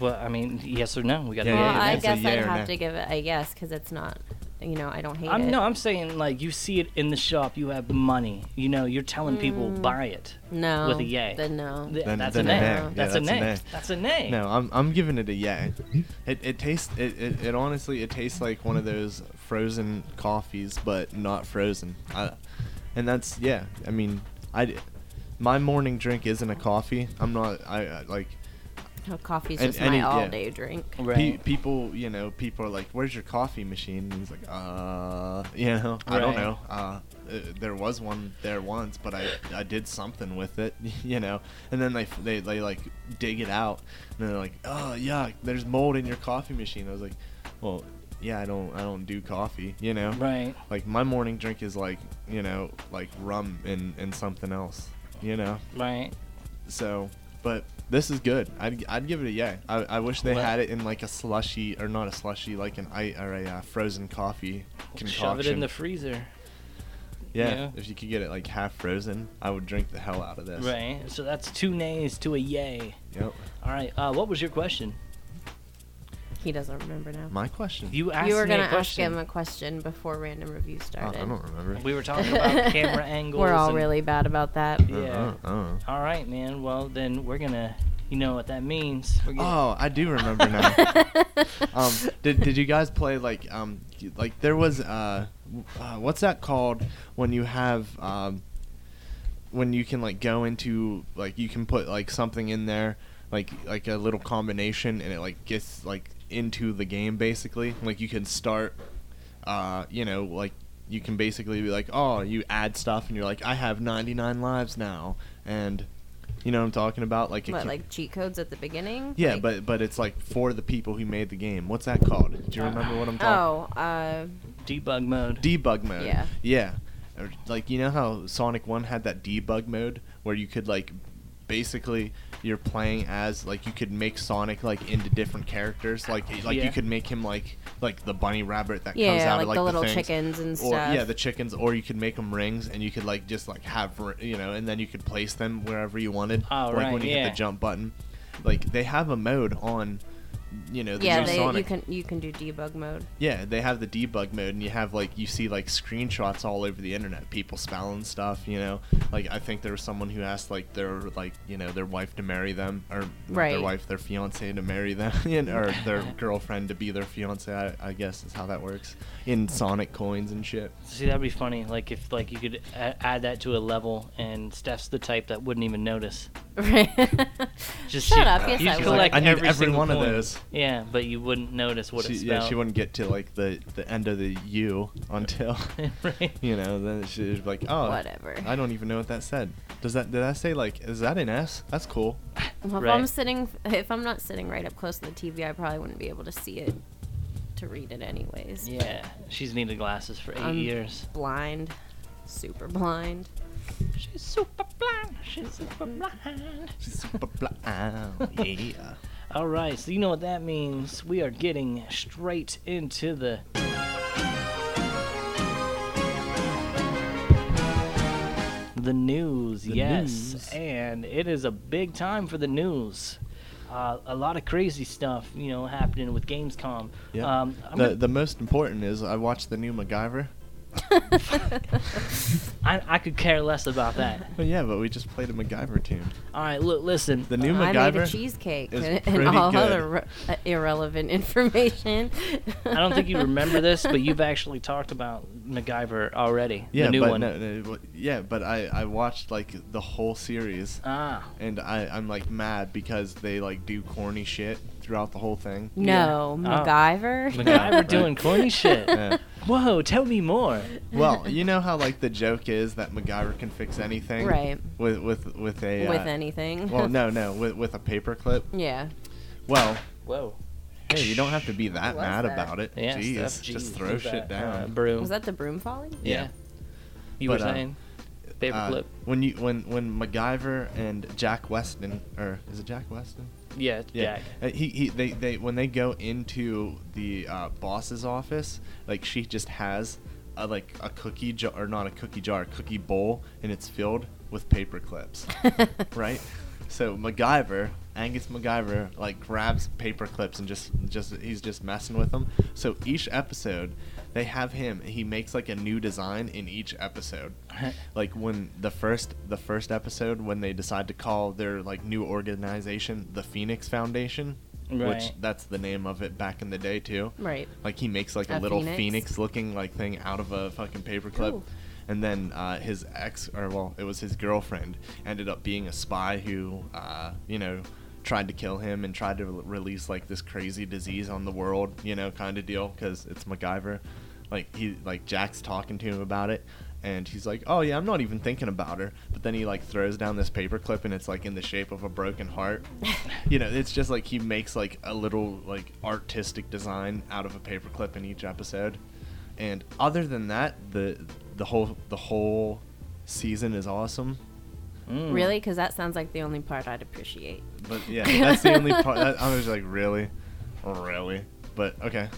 Well, I mean, yes or no? We got Yeah, to well, yeah, I guess I'd have nay. to give it a yes because it's not. You know, I don't hate I'm it. no, I'm saying like you see it in the shop, you have money. You know, you're telling people Mm. buy it. no. with a yay. Then no. Th- Then- that's then a a nay. nay. Yeah, That's, that's a a nay. nay. That's a nay. No, I'm I'm giving it a yay. It it tastes it, it, it honestly it tastes like one of those frozen coffees, but not frozen. I, and that's yeah. I mean, I my morning drink isn't a coffee. I'm not I, I like Oh, coffee's And just any- my yeah. all-day drink. pe- Right. people. You know, people are like, "Where's your coffee machine?" And he's like, "Uh, you know, I don't know. Uh, uh, there was one there once, but I I did something with it, you know." And then they they they like dig it out, and they're like, "Oh yeah, there's mold in your coffee machine." I was like, "Well." Yeah, I don't. I don't do coffee. You know, Right. like my morning drink is like you know like rum and and something else you know Right. so but this is good i'd, I'd give it a yay I, I wish they Well- had it in like a slushy or not a slushy like an i or a uh, frozen coffee concoction Shove it in the freezer. yeah, yeah. if you could get it like half frozen i would drink the hell out of this Right. So that's two nays to a yay. yep All right. Uh, what was your question? He doesn't remember now. my question You asked You were gonna ask him a question before random review oh, started. i don't remember We were talking about camera angles. We're all really bad about that. Yeah. Uh-uh, uh-uh. All right, man. Well, then we're gonna. You know what that means. Oh, I do remember now. um, did did you guys play like um like there was uh, uh what's that called when you have um when you can like go into like you can put like something in there like like a little combination and it like gets like into the game basically like you can start uh you know like you can basically be like oh you add stuff and you're like I have 99 lives now and you know what I'm talking about like What, can- like cheat codes at the beginning? yeah, Like- but but it's like for the people who made the game. What's that called? Do you remember what I'm talking? Oh, uh, debug mode. Debug mode. Yeah. Yeah. Or, Like you know how Sonic One had that debug mode where you could like basically you're playing as like you could make Sonic like into different characters. Like like Yeah. you could make him like like the bunny rabbit that comes out like, of like the little things. chickens and Or stuff. yeah, the chickens, or you could make them rings, and you could like just like have you know, and then you could place them wherever you wanted. Oh, like right, when you hit the jump button. Like they have a mode on, you know, the yeah, new they, Sonic. you can you can do debug mode. Yeah, they have the debug mode, and you have like you see like screenshots all over the internet, people spelling stuff. You know, like I think there was someone who asked like their like you know their wife to marry them, or not their wife, their fiance to marry them, you know, or their girlfriend to be their fiance. I, I guess is how that works in Sonic coins and shit. See, that'd be funny. Like if like you could a- add that to a level, and Steph's the type that wouldn't even notice. Right. Just Shut she- up. Yes, you I just would. collect I need every, every single one of those. Yeah, but you wouldn't notice what she, it yeah, she wouldn't get to like the the end of the U until right. you know. Then she'd be like, oh, Whatever. I don't even know what that said. Does that did I say like is that an S? That's cool. Well, if I'm sitting, if I'm not sitting right up close to the TV, I probably wouldn't be able to see it to read it anyways. Yeah, she's needed glasses for 8 I'm years. Blind, super blind. She's super blind. She's super blind. She's super blind. yeah. All right, so you know what that means. We are getting straight into the. The news, The yes, news. and it is a big time for the news. Uh, a lot of crazy stuff, you know, happening with Gamescom. Yeah. Um, the the most important is I watched the new MacGyver. I, I could care less about that. But yeah, but we just played a MacGyver tune. All right, look, listen. The new MacGyver. I made a cheesecake is and pretty all good. other re- uh, irrelevant information. I don't think you remember this, but you've actually talked about MacGyver already. yeah, the new but one. no, no, yeah, but I I watched like the whole series. Ah, And I, I'm like mad because they like do corny shit throughout the whole thing. No, Yeah. Oh. MacGyver. MacGyver doing corny shit. Yeah. Whoa, tell me more. Well, you know how like the joke is that MacGyver can fix anything, Right. With with with a With uh, anything. Well, no, no, with with a paperclip. yeah. Well, Whoa. hey, you don't have to be that mad that? about it. Yeah, Jeez, stuff, just throw shit that, uh, down. broom. Was that the broom falling? Yeah. You But, were uh, saying? Paperclip. Uh, when you when when MacGyver and Jack Weston or is it Jack Weston? Yeah, Yeah, Jack. Uh, he, he they, they when they go into the uh, boss's office, like she just has a, like a cookie jar or not a cookie jar, a cookie bowl, and it's filled with paper clips, right? So MacGyver, Angus MacGyver, like grabs paper clips and just just he's just messing with them. So each episode, they have him. He makes like a new design in each episode. like when the first the first episode when they decide to call their like new organization the Phoenix Foundation, which that's the name of it back in the day too. Right. Like he makes like a, A little phoenix? phoenix looking like thing out of a fucking paperclip. Cool. And then uh, his ex, or well, it was his girlfriend, ended up being a spy who, uh, you know, tried to kill him and tried to re- release like this crazy disease on the world, you know, kind of deal, because it's MacGyver. Like he, like Jack's talking to him about it, and he's like, "Oh yeah, I'm not even thinking about her." But then he like throws down this paperclip, and it's like in the shape of a broken heart. you know, it's just like he makes like a little like artistic design out of a paperclip in each episode. And other than that, the the whole the whole season is awesome. Mm. Really? Because that sounds like the only part I'd appreciate. But yeah, that's the only part. That, I was like, really, really. But okay,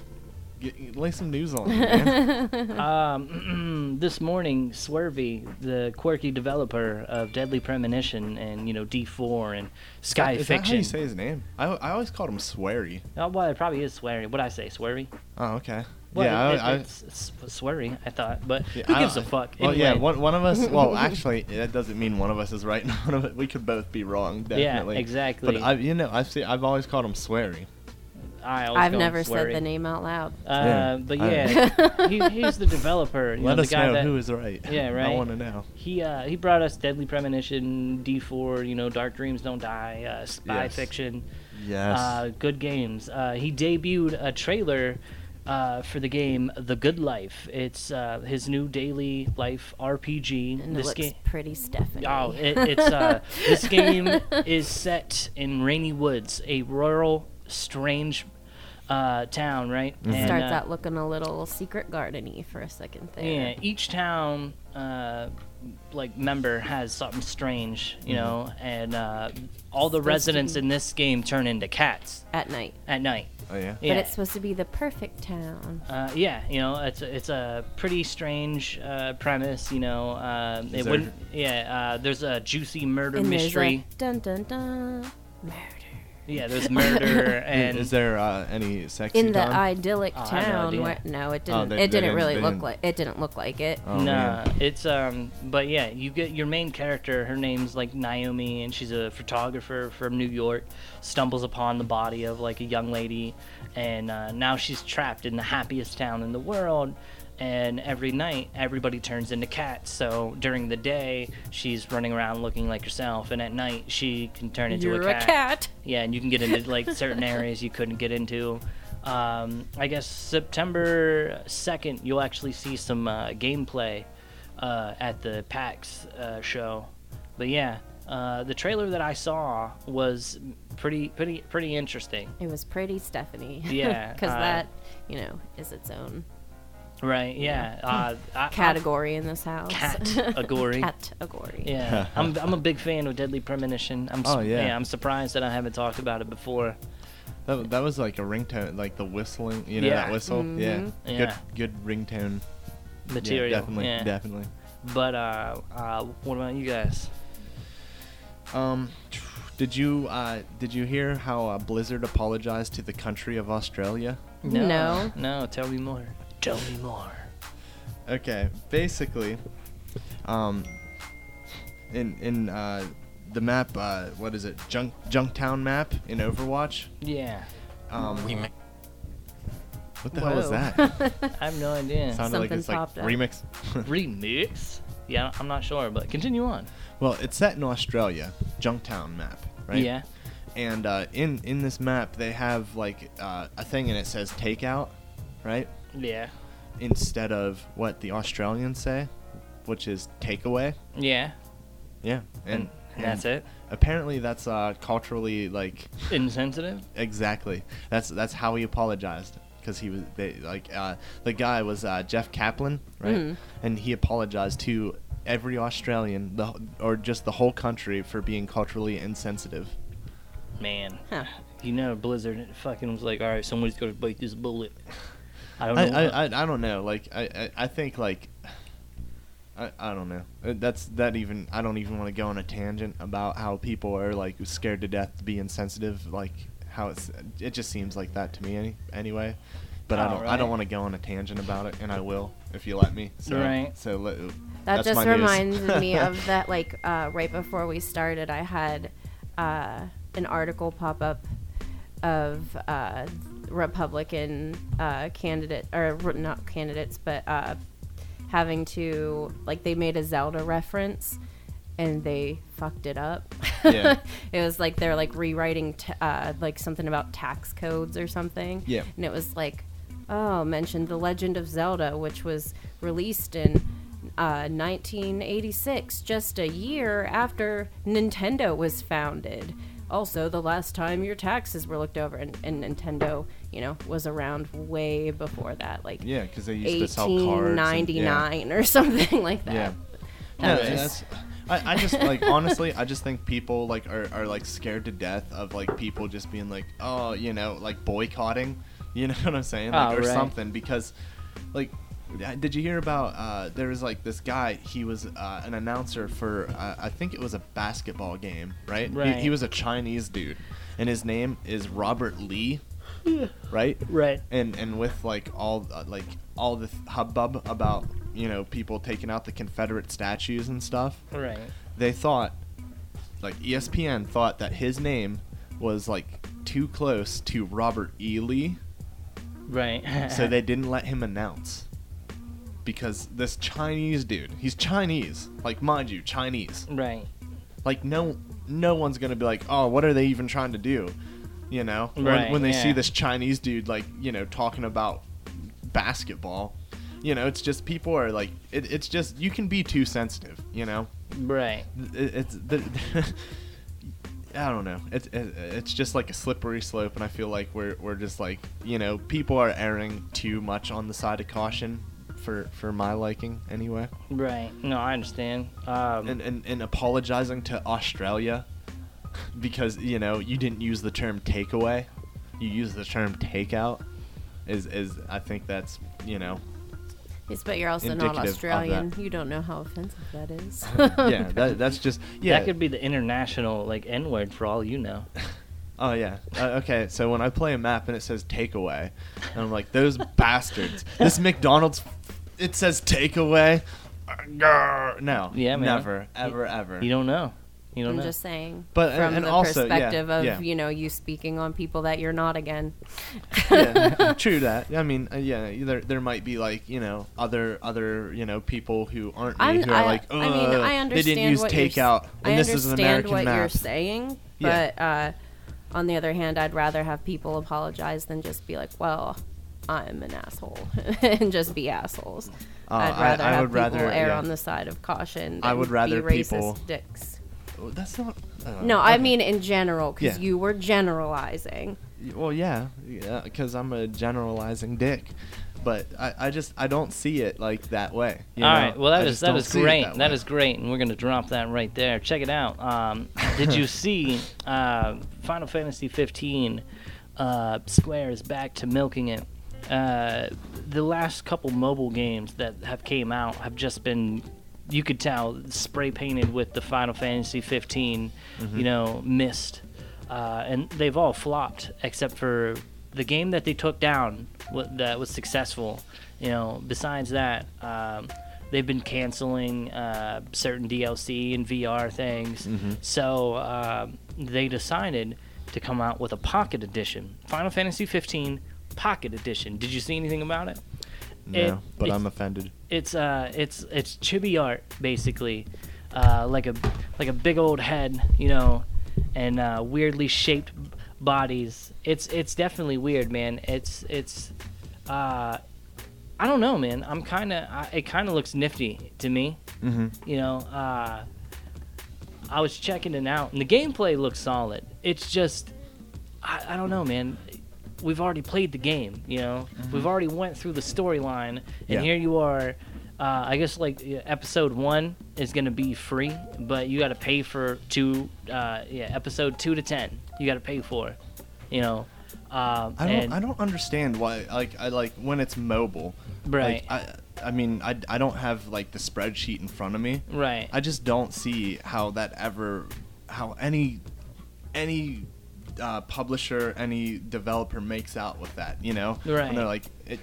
Get, lay some news on. it, Man. Um, this morning, Swervy, the quirky developer of Deadly Premonition and you know D4 and Spy is that how Fiction. you say his name? I, I always called him Swery. Oh, well, it probably is sweary. What I say, Swervy? Oh, okay. Well, yeah, it, I, I, it's, it's sweary. I thought, but yeah, who I- gives a fuck? Well, yeah, one, one of us. Well, actually, that doesn't mean one of us is right. and One of it, we could both be wrong. Definitely. Yeah, Definitely. exactly. But I, you know, I've seen, I've always called him Swery. I I've never said the name out loud. Uh, Yeah, but yeah, he, he's the developer. You Let know, us the guy know that, who is right. Yeah, right. I want to know. He uh, he brought us Deadly Premonition, D4, you know, Dark Dreams Don't Die, uh, Spy Yes. Fiction, Yes. uh, good games. Uh, he debuted a trailer uh, for the game The Good Life. It's uh, his new daily life RPG. And this it looks game. pretty Stephanie. Oh, it, it's uh, this game is set in Rainy Woods, a rural, strange uh, town, right? And, Starts uh, out looking a little secret gardeny for a second there. yeah, each town, uh, like member has something strange, you know, and uh, all the Supposed residents in this game turn into cats At night. at night. Oh yeah. Yeah. But it's supposed to be the perfect town. Uh, yeah, you know, it's a, it's a pretty strange uh, premise, you know. Um, it there- wouldn't, yeah. Uh, there's a juicy murder and mystery. a dun dun dun murder. Yeah, there's murder and is there uh, any sexy In the time? idyllic Oh, I have no town idea. where no, it Oh, didn't. they- it they didn't didn't- really they look didn't- like. It didn't look like it. Oh, nah, man. it's um, but yeah, you get your main character. Her name's like Naomi, and she's a photographer from New York. Stumbles upon the body of like a young lady, and uh, now she's trapped in the happiest town in the world. And every night, everybody turns into cats. So during the day, she's running around looking like herself, and at night, she can turn into a cater. You're a a cat. yeah, and you can get into like certain areas you couldn't get into. Um, I guess September second, you'll actually see some uh, gameplay uh, at the PAX uh, show. But yeah, uh, the trailer that I saw was pretty, pretty, pretty interesting. It was pretty Stephanie. Yeah, because uh, that you know is its own Right? Yeah. Uh, I- I- category in this house. Category. Category. yeah, I'm, I'm a big fan of Deadly Premonition. I'm Oh, su- yeah. I'm surprised that I haven't talked about it before. That, that was like a ringtone, like the whistling. You know Yeah. that whistle? Yeah. Mhm. Yeah. Good good ringtone. Material. Yeah, definitely. yeah. Definitely. But uh, uh, what about you guys? Um, did you uh, did you hear how uh, Blizzard apologized to the country of Australia? No. No. No, tell me more. Tell me more. Okay, basically, um, in in uh, the map, uh, what is it, Junk Junktown map in Overwatch? Yeah. Um, we. what the hell is that? I have no idea. Sounded like it's like popped up. remix. Remix? Yeah, I'm not sure, but continue on. well, it's set in Australia, Junktown map, right? Yeah. and uh, in in this map they have like uh, a thing and it says takeout, right? Yeah. Instead of what the Australians say, which is takeaway. Yeah. Yeah, And, that's it. Apparently, that's uh, culturally like Insensitive. exactly. That's that's how he apologized because he was they, like uh, the guy was uh, Jeff Kaplan, right? Mhm. And he apologized to every Australian, the or just the whole country for being culturally insensitive. Man. Huh. You know, Blizzard fucking was like, all right, somebody's got to bite this bullet. I don't I, know. I, I, I don't know. Like I, I, I think like I, I don't know. Uh, That's that even I don't even want to go on a tangent about how people are like scared to death to be insensitive. Like how it's it just seems like that to me any, anyway. But I don't I don't want to go on a tangent about it, and I will if you let me. So, Right. So let, That that's just my news. reminds me of that. Like uh, right before we started, I had uh, an article pop up of uh, Republican uh, candidate or not candidates, but uh, having to like they made a Zelda reference and they fucked it up. Yeah. it was like they're like rewriting t- uh, like something about tax codes or something. Yeah. And it was like, oh, mentioned The Legend of Zelda, which was released in uh, 1986, just a year after Nintendo was founded. Also, the last time your taxes were looked over, and, and Nintendo, you know, was around way before that, like Yeah, because they used to sell cards. and- yeah. 1899 or something like that. Yeah. That No, just- that's. I, I just like honestly, I just think people like are, are like scared to death of like people just being like, oh, you know, like boycotting. You know what I'm saying? Like, Oh, or right. something because, like, did you hear about? Uh, there was like this guy. He was uh, an announcer for uh, I think it was a basketball game, right? He, Right. he was a Chinese dude, and his name is Robert Lee, right? right. and and with like all uh, like all the hubbub about you know people taking out the Confederate statues and stuff, Right. they thought like ESPN thought that his name was like too close to Robert E. Lee, Right. so they didn't let him announce because this Chinese dude, he's Chinese, like mind you, Chinese. Right. Like no no one's gonna be like, oh, what are they even trying to do? You know, when, Right, when they see this Chinese dude like you know talking about basketball, you know, it's just people are like, it, it's just you can be too sensitive. You know, Right. it, it's the. I don't know. It's it, it's just like a slippery slope, and I feel like we're we're just like you know people are erring too much on the side of caution for for my liking anyway. Right. No, I understand. Um, and, and, and apologizing to Australia because you know you didn't use the term takeaway, you used the term takeout. Is is I think that's you know Yes, but you're also not Australian. You don't know how offensive that is. yeah that, that's just yeah That could be the international like N word for all you know. oh yeah uh, okay so when I play a map and it says takeaway and I'm like those bastards this McDonald's it says takeaway Grr. no Yeah, man. never ever ever You don't know. You don't know. I'm know. just saying. But- from and the also, yeah, perspective of yeah. you know you speaking on people that you're not again. yeah, true that. I mean, uh, yeah, there there might be like you know other other you know people who aren't me I'm, who are I, like, I mean, I understand they didn't use what you're s- takeout, and I this is an understand American what you're map. saying, Yeah. but uh, on the other hand, I'd rather have people apologize than just be like, "Well, I'm an asshole," and just be assholes. Uh, I'd rather I have would people rather- err yeah. on the side of caution. I would rather be racist people- dicks. That's not. uh, No, I mean in general, because Yeah. you were generalizing. Well, yeah, yeah, because I'm a generalizing dick. But I, I just I don't see it like that way. You All know? right. Well, that I is just that don't is see it great. that that way. is great, and we're gonna drop that right there. Check it out. Um, did you see uh, Final Fantasy 15? Uh, Square is back to milking it. Uh, the last couple mobile games that have came out have just been, you could tell, spray painted with the Final Fantasy 15, Mm-hmm. you know, mist, uh, and they've all flopped except for the game that they took down that was successful. You know, besides that, um, they've been canceling uh, certain DLC and VR things. Mm-hmm. So um, they decided to come out with a Pocket Edition, Final Fantasy 15 Pocket Edition. Did you see anything about it? No, it- but I'm offended. It's uh, it's it's chibi art basically, uh, like a like a big old head, you know, and uh, weirdly shaped bodies. It's it's definitely weird, man. It's it's uh, I don't know, man. I'm kind of it kind of looks nifty to me. Mm-hmm. You know, uh, I was checking it out, and the gameplay looks solid. It's just I, I don't know, man. We've already played the game, you know. We've already went through the storyline, and Yeah. here you are. Uh, I guess like episode one is gonna be free, but you got to pay for two. Uh, yeah, episode two to ten, you got to pay for. You know. Um, I don't. and- I don't understand why. Like, I like when it's mobile. Right. Like, I. I mean, I, I don't have like the spreadsheet in front of me. Right. I just don't see how that ever, how any, any uh, publisher, any developer makes out with that. You know. Right. When they're like it.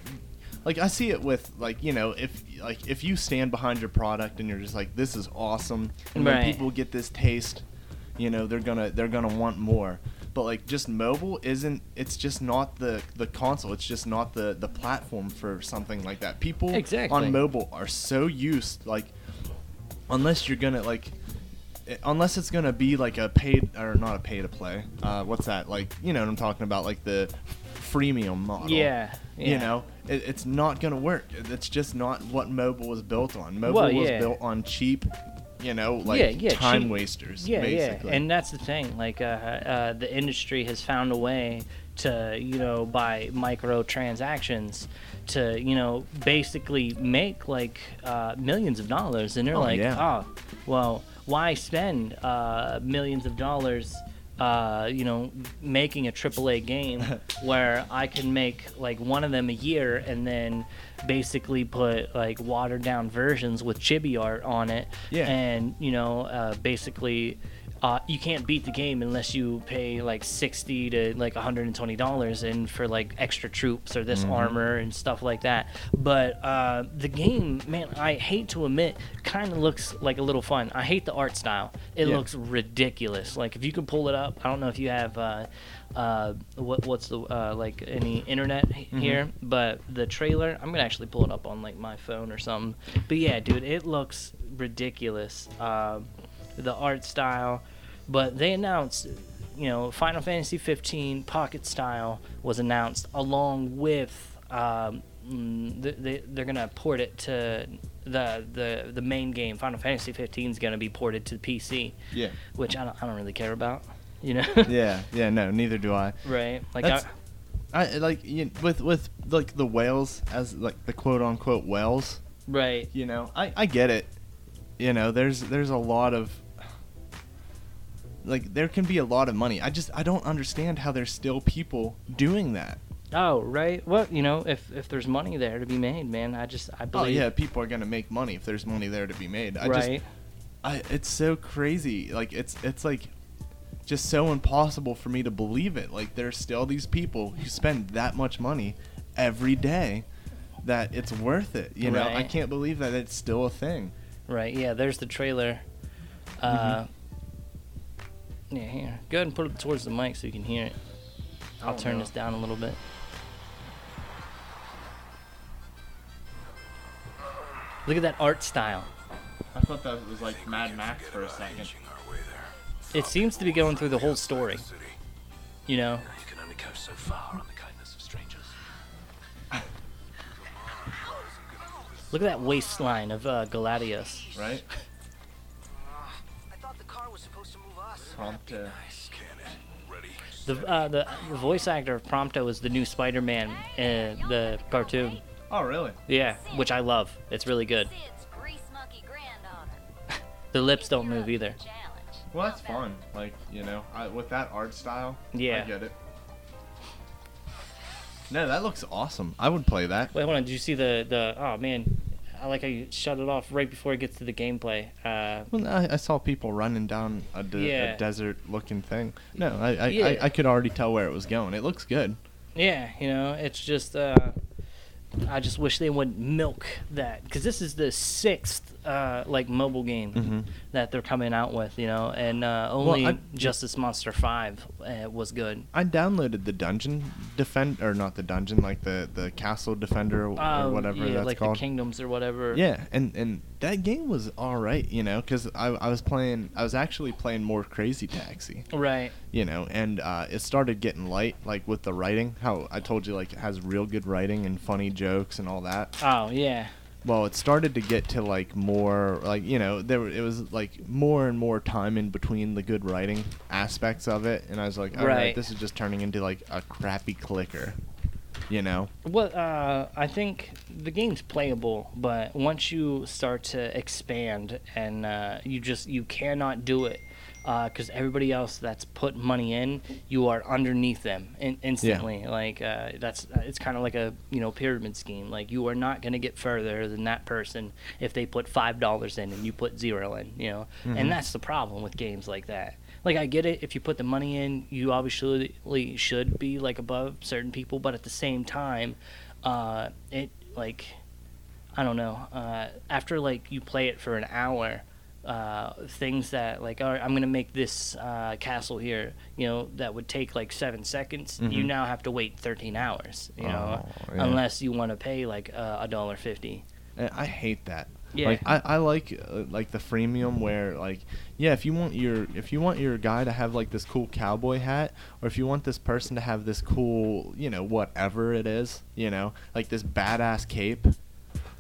Like I see it with like you know if like if you stand behind your product and you're just like this is awesome and when people get this taste, you know they're gonna they're gonna want more. But like just mobile isn't it's just not the the console. It's just not the the platform for something like that. People Exactly. on mobile are so used like unless you're gonna like unless it's gonna be like a paid or not a pay to play uh, what's that like you know what i'm talking about like the freemium model. Yeah, you know it, it's not gonna work. It's just not what mobile was built on. Mobile Well, was built on cheap you know like Yeah, yeah, time cheap- wasters Yeah, basically. Yeah, and that's the thing. Like, uh, uh, the industry has found a way to, you know, by microtransactions, to, you know, basically make like uh, millions of dollars, and they're Oh, like, yeah. oh, well, why spend uh, millions of dollars? Uh, you know, making a AAA game where I can make like one of them a year and then basically put like watered down versions with chibi art on it Yeah. and you know uh, basically uh, you can't beat the game unless you pay like 60 to like 120 dollars in for like extra troops or this armor and stuff like that. But uh, the game man i hate to admit kind of looks like a little fun. I hate the art style. It Yeah. looks ridiculous. Like if you can pull it up i don't know if you have uh, uh, what what's the uh, like any internet h- here but the trailer i'm gonna actually pull it up on like my phone or something. But yeah dude it looks ridiculous. Um, the art style but they announced you know final fantasy 15 pocket style was announced along with um, they, they're gonna port it to the the the main game. Final fantasy 15 is gonna be ported to pc yeah. Which I don't, I don't really care about you know? Yeah yeah no neither do i. Right like That's- I, i like you with with like the whales as like the quote unquote whales right. you know i i get it. You know there's there's a lot of like there can be a lot of money i just i don't understand how there's still people doing that oh right well you know if if there's money there to be made man i just i believe. oh yeah people are gonna make money if there's money there to be made i right just I, it's so crazy like it's it's like just so impossible for me to believe it like there's still these people who spend that much money every day that it's worth it you know right. i can't believe that it's still a thing Right. Yeah. There's the trailer. Uh, Yeah. Here. Go ahead and put it towards the mic so you can hear it. I'll Oh, turn no. this down a little bit. Look at that art style. i thought that was like mad max for a second It seems to be going through the whole story. You know. You can only go so far on the kindness of strangers. Look at that waistline of uh, Galadius. right to move us. prompt uh, Ready? The, uh, the the voice actor of Prompto is the new Spider-Man in the cartoon. oh really Yeah, which I love. It's really good. Cid's grease monkey granddaughter. The lips don't move either. Well, that's fun. Like, you know, I, with that art style, Yeah. I get it. No, that looks awesome. I would play that. Wait, hold on. Did you see the the? Oh man, I like how you shut it off right before it gets to the gameplay. Uh, Well, I, I saw people running down a, de- Yeah. a desert-looking thing. No, I I, Yeah. I I could already tell where it was going. It looks good. yeah, you know, it's just. Uh, I just wish they wouldn't milk that because this is the sixth uh, like mobile game Mhm. that they're coming out with, you know, and uh, only I- Justice Monster Five uh, was good. I downloaded the dungeon defend or not the dungeon, like the the castle defender or Uh, whatever yeah, that's like called. the kingdoms or whatever. Yeah, and and that game was all right, you know, because I I was playing, I was actually playing more Crazy Taxi, Right. you know, and uh, it started getting light, like with the writing. How I told you, like it has real good writing and funny jokes and all that. Oh yeah. Well, it started to get to like more like you know there were- it was like more and more time in between the good writing aspects of it, and I was like, all right, Right. this is just turning into like a crappy clicker, you know. Well, uh, I think the game's playable, but once you start to expand and uh, you just you cannot do it because everybody else that's put money in, you are underneath them in- instantly. Like uh, that's it's kind of like a you know pyramid scheme. Like you are not going to get further than that person if they put five dollars in and you put zero in. You know, and that's the problem with games like that. Like I get it, if you put the money in, you obviously should be like above certain people, but at the same time, uh, it like I don't know. Uh, after like you play it for an hour, uh, things that like all right, I'm gonna make this uh, castle here, you know, that would take like seven seconds. You Mhm. now have to wait 13 hours, you know, Oh, yeah. unless you want to pay like uh, a dollar fifty. And I hate that. Yeah. Like I, I like uh, like the freemium where like yeah if you want your if you want your guy to have like this cool cowboy hat or if you want this person to have this cool you know whatever it is you know like this badass cape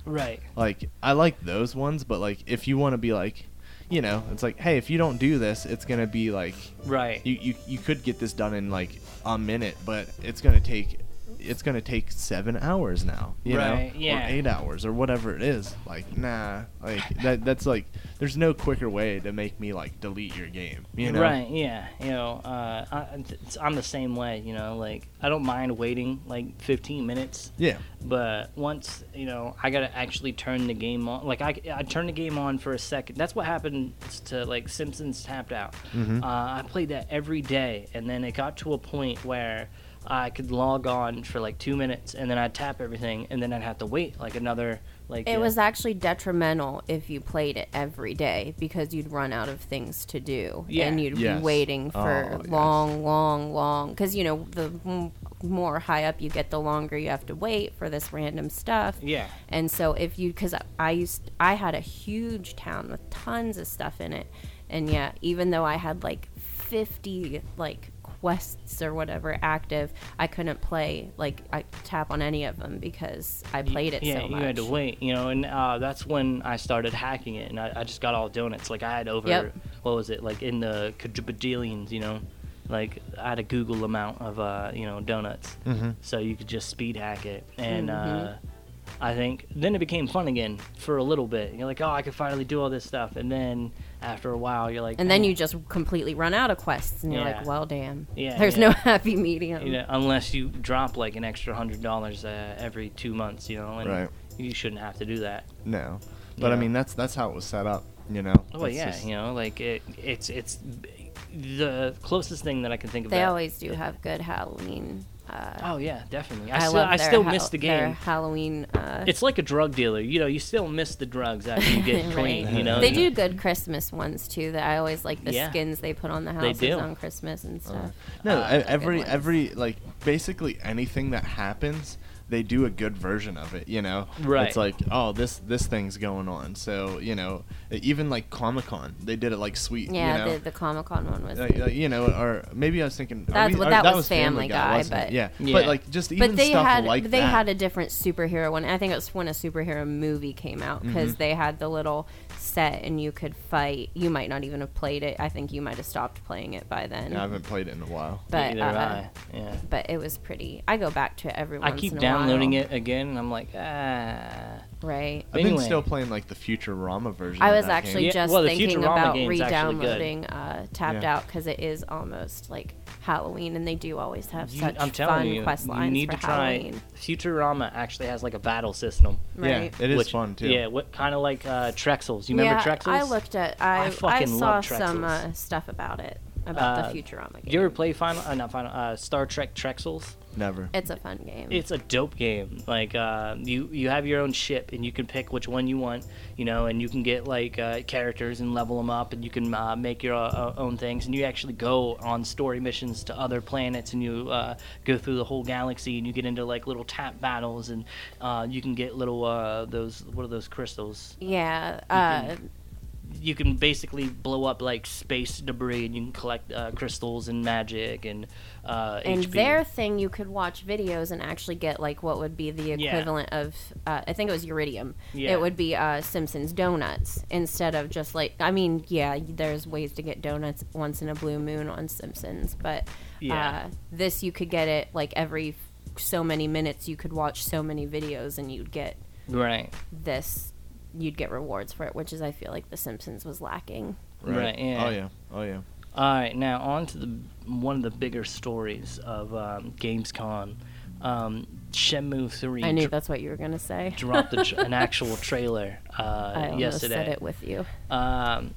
Right. like I like those ones but like if you want to be like you know it's like hey if you don't do this it's gonna be like Right. you, you you could get this done in like a minute but it's gonna take it's gonna take seven hours now you Right, know yeah. or eight hours or whatever it is like nah like that that's like there's no quicker way to make me like delete your game you know Right. Yeah. You know, uh, I, it's- I'm the same way. You know, like I don't mind waiting like 15 minutes yeah but once you know i gotta actually turn the game on like i, I turned the game on for a second that's what happened to like simpsons tapped out Mhm. uh, i played that every day and then it got to a point where i could log on for like two minutes and then i'd tap everything and then i'd have to wait like another like It yeah. was actually detrimental if you played it every day because you'd run out of things to do Yeah. and you'd Yes. be waiting oh, for Oh, yes. long, long, long. Because you know the m- more high up you get, the longer you have to wait for this random stuff. yeah And so if you, because I used, I had a huge town with tons of stuff in it, and yeah, even though I had like fifty like quests or whatever active, I couldn't play like I tap on any of them because I played it yeah so much. you had to wait you know and uh, that's when i started hacking it and I, I just got all donuts like i had over Yep. what was it like in the quadrillions you know like i had a google amount of uh, you know donuts mm-hmm. so you could just speed hack it and Mhm. uh, i think then it became fun again for a little bit you're like oh i could finally do all this stuff and then after a while you're like And then "Oh." you just completely run out of quests, and you're Yeah. like, "Well, damn, Yeah, there's yeah. no happy medium." you know, unless you drop like an extra hundred dollars uh, every two months you know and Right. you shouldn't have to do that no but I Yeah. mean that's that's how it was set up you know Well, That's yeah, just- you know, like it, it's it's the closest thing that I can think of. They that- always do have good Halloween. Uh, Oh yeah, definitely. I, I, still love I still Hal- miss the their game. Halloween. Uh, It's like a drug dealer. You know, you still miss the drugs after you get Right. clean. You know, they do good Christmas ones too. That I always like the Yeah. skins they put on the They houses do. on Christmas and stuff. No, Uh, e- every every like basically anything that happens, they do a good version of it. You know, Right. It's like, oh, this this thing's going on. So you know, even like Comic Con, they did it like sweet. yeah, you know? the, the Comic Con one was. Like, like, you know, or maybe I was thinking are That's we- what- or that was Family Guy, wasn't but- yeah. Yeah. but like just even but they stuff had like they that. had a different superhero one. I think it was when a superhero movie came out because Mhm. they had the little set and you could fight. You might not even have played it. I think you might have stopped playing it by then. Yeah, I haven't played it in a while. but Neither uh, I. Yeah. but it was pretty. I go back to it every I once keep in a downloading it again, and I'm like, ah. Right. I've Anyway. been still playing like the Futurama version. I of was that actually game. Yeah, just well, thinking Futurama about game's re-downloading uh, Tapped Yeah. Out because it is almost like Halloween, and they do always have You- such I'm telling fun you, quest you lines need for to try. Halloween. Futurama actually has like a battle system. Right. Yeah, it is which- fun too. Yeah, what kind of like uh, Trexels? You remember yeah, Trexels? I looked at. I, I I, fucking saw love some uh, stuff about it. about Uh, the Futurama game. Do you ever play Final? Uh, not Final. Uh, Star Trek Trexels. Never. It's a fun game. It's a dope game. Like uh, you, you have your own ship, and you can pick which one you want. You know, and you can get like uh, characters and level them up, and you can uh, make your uh, own things. And you actually go on story missions to other planets, and you uh, go through the whole galaxy, and you get into like little tap battles, and uh, you can get little uh, those what are those crystals? yeah. Uh, you can basically blow up like space debris and you can collect uh, crystals and magic and uh, and HP. their thing, you could watch videos and actually get like what would be the Yeah. equivalent of, uh, I think it was Uridium. Yeah. It would be uh, Simpsons donuts instead of just like, I mean, yeah, there's ways to get donuts once in a blue moon on Simpsons, but Yeah. uh, this you could get it like every so many minutes. You could watch so many videos and you'd get right this. You'd get rewards for it, which is I feel like The Simpsons was lacking. Right, yeah. Oh yeah. Oh yeah. all right now on to the one of the bigger stories of um, gamescom um, Shenmue 3 I knew dr- that's what you were gonna say. dropped a tr- an actual trailer uh, I almost yesterday said it with you. um,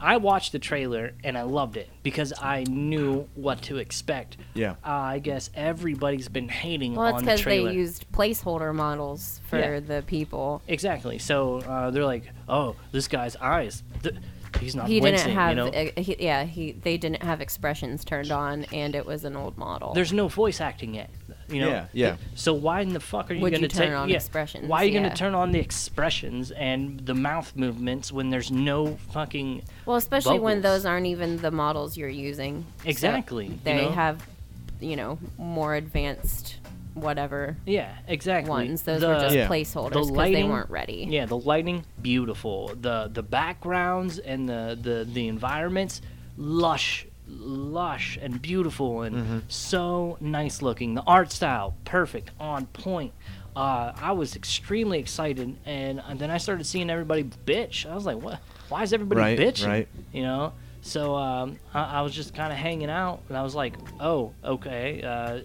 I watched the trailer and I loved it because I knew what to expect. Yeah. Uh, I guess everybody's been hating Well, it's on the because they used placeholder models for Yeah. the people. Exactly. So uh, they're like, "Oh, this guy's eyes. Th- he's not He wincing." didn't have, you know, uh, he, yeah, he they didn't have expressions turned on, and it was an old model. there's no voice acting yet. You know. Yeah, yeah. So why in the fuck are you Would going you to turn take on yeah, expressions? Why are you going to turn on the expressions and the mouth movements when there's no fucking well, especially when those aren't even the models you're using. So Exactly, you they know? have, you know, more advanced, whatever yeah exactly ones. Those the, were just Yeah. placeholders the because they weren't ready. Yeah, the lighting beautiful. The the backgrounds and the the the environments lush lush and beautiful and Mm-hmm. so nice looking. The art style perfect, on point. Uh, I was extremely excited, and, and then I started seeing everybody bitch. I was like, "What? Why is everybody Right, bitching?" right. You know. So um, I, I was just kind of hanging out, and I was like, "Oh, okay." Uh,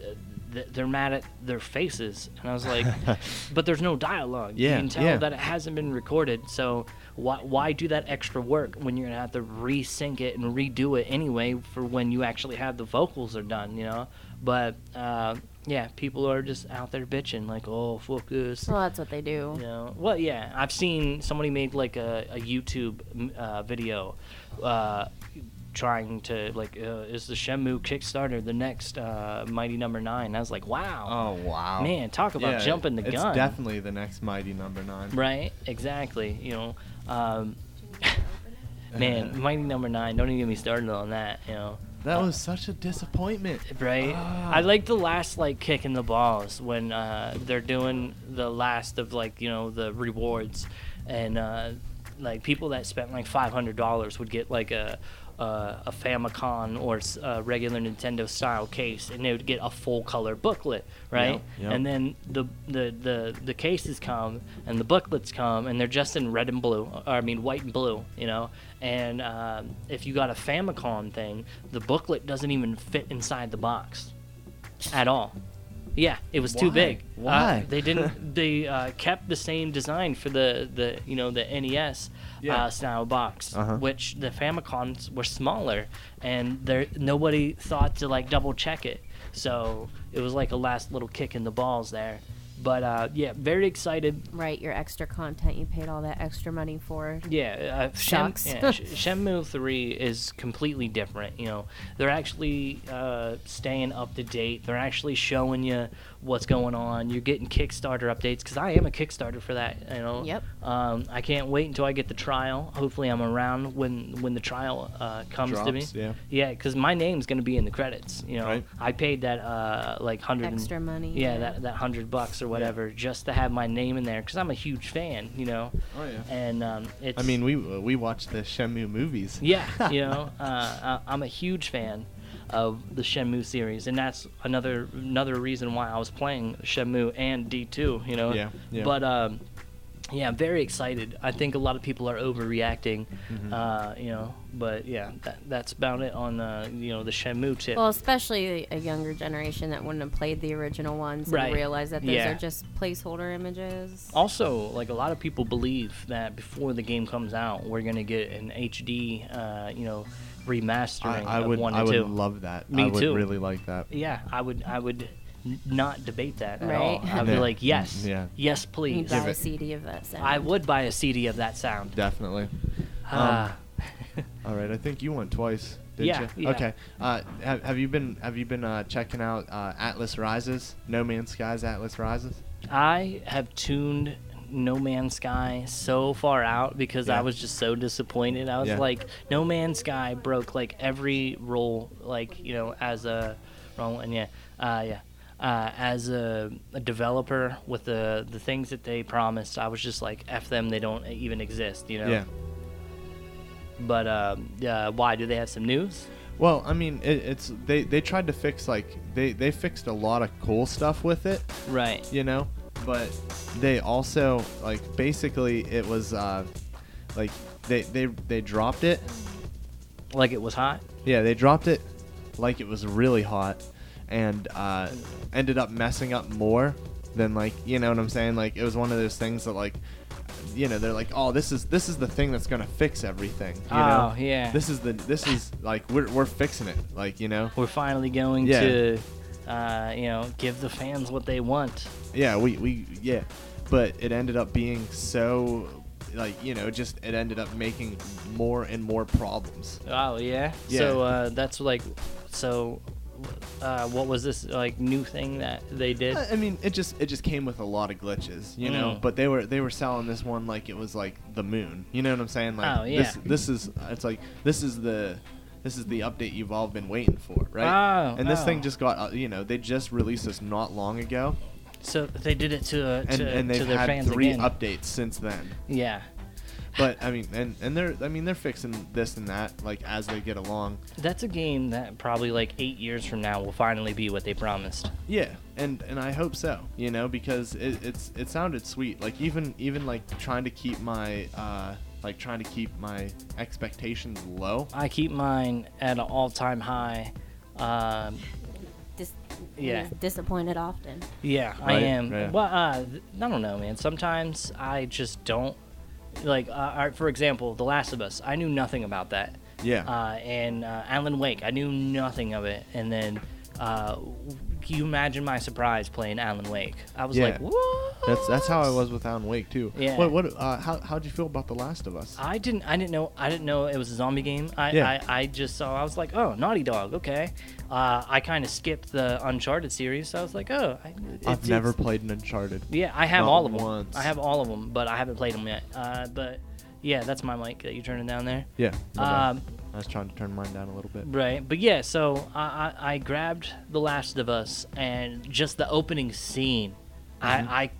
th- they're mad at their faces, and I was like, "But there's no dialogue. Yeah, you can tell yeah. that it hasn't been recorded. So why why do that extra work when you're gonna have to resync it and redo it anyway for when you actually have the vocals are done? You know." But uh, yeah, people are just out there bitching like, "Oh, focus." Well, that's what they do. You know, well, yeah, I've seen somebody made like a, a YouTube uh, video uh, trying to like, uh, is the Shenmue Kickstarter the next uh, Mighty Number Nine? I was like, wow, Oh wow. man, talk about Yeah, jumping the it's gun, It's definitely the next Mighty Number Nine. right? Exactly. You know, um, man, Mighty Number Nine. Don't even get me started on that. You know. That was such a disappointment. right? Ah. I like the last like kick in the balls when uh, they're doing the last of like you know the rewards, and uh, like people that spent like five hundred dollars would get like a. Uh, a Famicom or a regular Nintendo style case, and they would get a full color booklet, right? yep. And then the, the the the cases come and the booklets come, and they're just in red and blue, or I mean white and blue, you know. And um, if you got a Famicom thing, the booklet doesn't even fit inside the box at all. Yeah, it was too Why? big. Uh, Why? they didn't. They uh, kept the same design for the the you know the NES Yeah. uh, style box, Uh-huh. which the Famicoms were smaller, and there nobody thought to like double check it. So it was like a last little kick in the balls there. But uh, yeah, very excited. Right, your extra content you paid all that extra money for. Yeah, uh, Shem, Shucks. yeah Shenmue 3 is completely different. You know, they're actually uh, staying up to date. They're actually showing you what's going on. You're getting Kickstarter updates because I am a Kickstarter for that. You know. Yep. Um, I can't wait until I get the trial. Hopefully, I'm around when when the trial uh, comes to me. Drops, yeah. Yeah, because my name's gonna be in the credits. You know, Right. I paid that uh, like hundred and- Extra money, Yeah, yeah. that that hundred bucks or whatever just to have my name in there because I'm a huge fan. You know. Oh yeah. And um, it's. I mean, we we watched the Shenmue movies. Yeah, you know, uh, I- I'm a huge fan of the Shenmue series, and that's another another reason why I was playing Shenmue and D2. You know. Yeah, yeah. But um, Yeah, I'm very excited. I think a lot of people are overreacting, Mm-hmm. uh, you know. But yeah, that, that's about it on uh, you know the Shenmue tip. Well, especially a younger generation that wouldn't have played the original ones Right. and realize that those Yeah. are just placeholder images. Also, like a lot of people believe that before the game comes out, we're gonna get an HD, uh, you know, remastering I, I of would one I and would two. love that. Me I would too. really like that. yeah, I would. I would n- not debate that at Right. all. I'd be Yeah. like, yes, Yeah. yes, You please. buy a it- CD of that sound. I would buy a CD of that sound. Definitely. Ah. All right, I think you went twice. Did Yeah, you? yeah. Okay. Uh, have, have you been Have you been uh, checking out uh, Atlas Rises? No Man's Sky's Atlas Rises. I have tuned No Man's Sky so far out because Yeah. I was just so disappointed. I was Yeah. like, No Man's Sky broke like every rule, like you know, as a wrong one, yeah, uh, yeah. Uh, as a, a developer with the the things that they promised, I was just like, "F them, they don't even exist," you know. Yeah. But um, uh, why do they have some news? Well, I mean, it, it's they they tried to fix like they they fixed a lot of cool stuff with it, Right. you know, but they also like basically it was uh, like they they they dropped it. Like it was hot. Yeah, they dropped it like it was really hot, and uh, ended up messing up more than like you know what I'm saying. Like it was one of those things that like you know they're like oh this is this is the thing that's gonna fix everything. You know? Oh, yeah. This is the this is like we're we're fixing it. Like you know. We're finally going Yeah. to, uh, you know, give the fans what they want. Yeah, we we yeah, but it ended up being so like you know just it ended up making more and more problems. Oh yeah. Yeah. So uh, that's like, so, uh, what was this like new thing that they did? I mean, it just it just came with a lot of glitches, you know. Mm. But they were they were selling this one like it was like the moon. You know what I'm saying? Like Oh, this yeah. this is it's like this is the this is the update you've all been waiting for, right? Oh, and this oh. thing just got uh, you know they just released this not long ago, So they did it to uh, and to, and to they've their had fans three again. updates since then. Yeah. But I mean, and and they're I mean they're fixing this and that like as they get along. That's a game that probably like eight years from now will finally be what they promised. Yeah, and and I hope so. You know, because it, it's it sounded sweet. Like even even like trying to keep my uh like trying to keep my expectations low. I keep mine at an all-time high. Um, Dis- Yeah. disappointed often. Yeah, I am. right. Well, uh, I don't know, man. Sometimes I just don't like. Uh, for example, The Last of Us. I knew nothing about that. Yeah. Uh, and uh, Alan Wake, I knew nothing of it. And then, uh, can you imagine my surprise playing Alan Wake? I was Yeah. like, what? That's that's how I was with Alan Wake too. Yeah. What what uh, how how'd you feel about The Last of Us? I didn't. I didn't know. I didn't know it was a zombie game. I. Yeah. I, I just saw. I was like, oh, Naughty Dog. Okay. Uh, I kind of skipped the Uncharted series. So I was like, oh. I, I've never played an Uncharted. Yeah, I have Not all of them. once. I have all of them, but I haven't played them yet. Uh, but yeah, that's my mic that you're turning down there. Yeah. bad. Um, I was trying to turn mine down a little bit. right, but yeah, so I, I, I grabbed The Last of Us and just the opening scene. Mm-hmm. I, I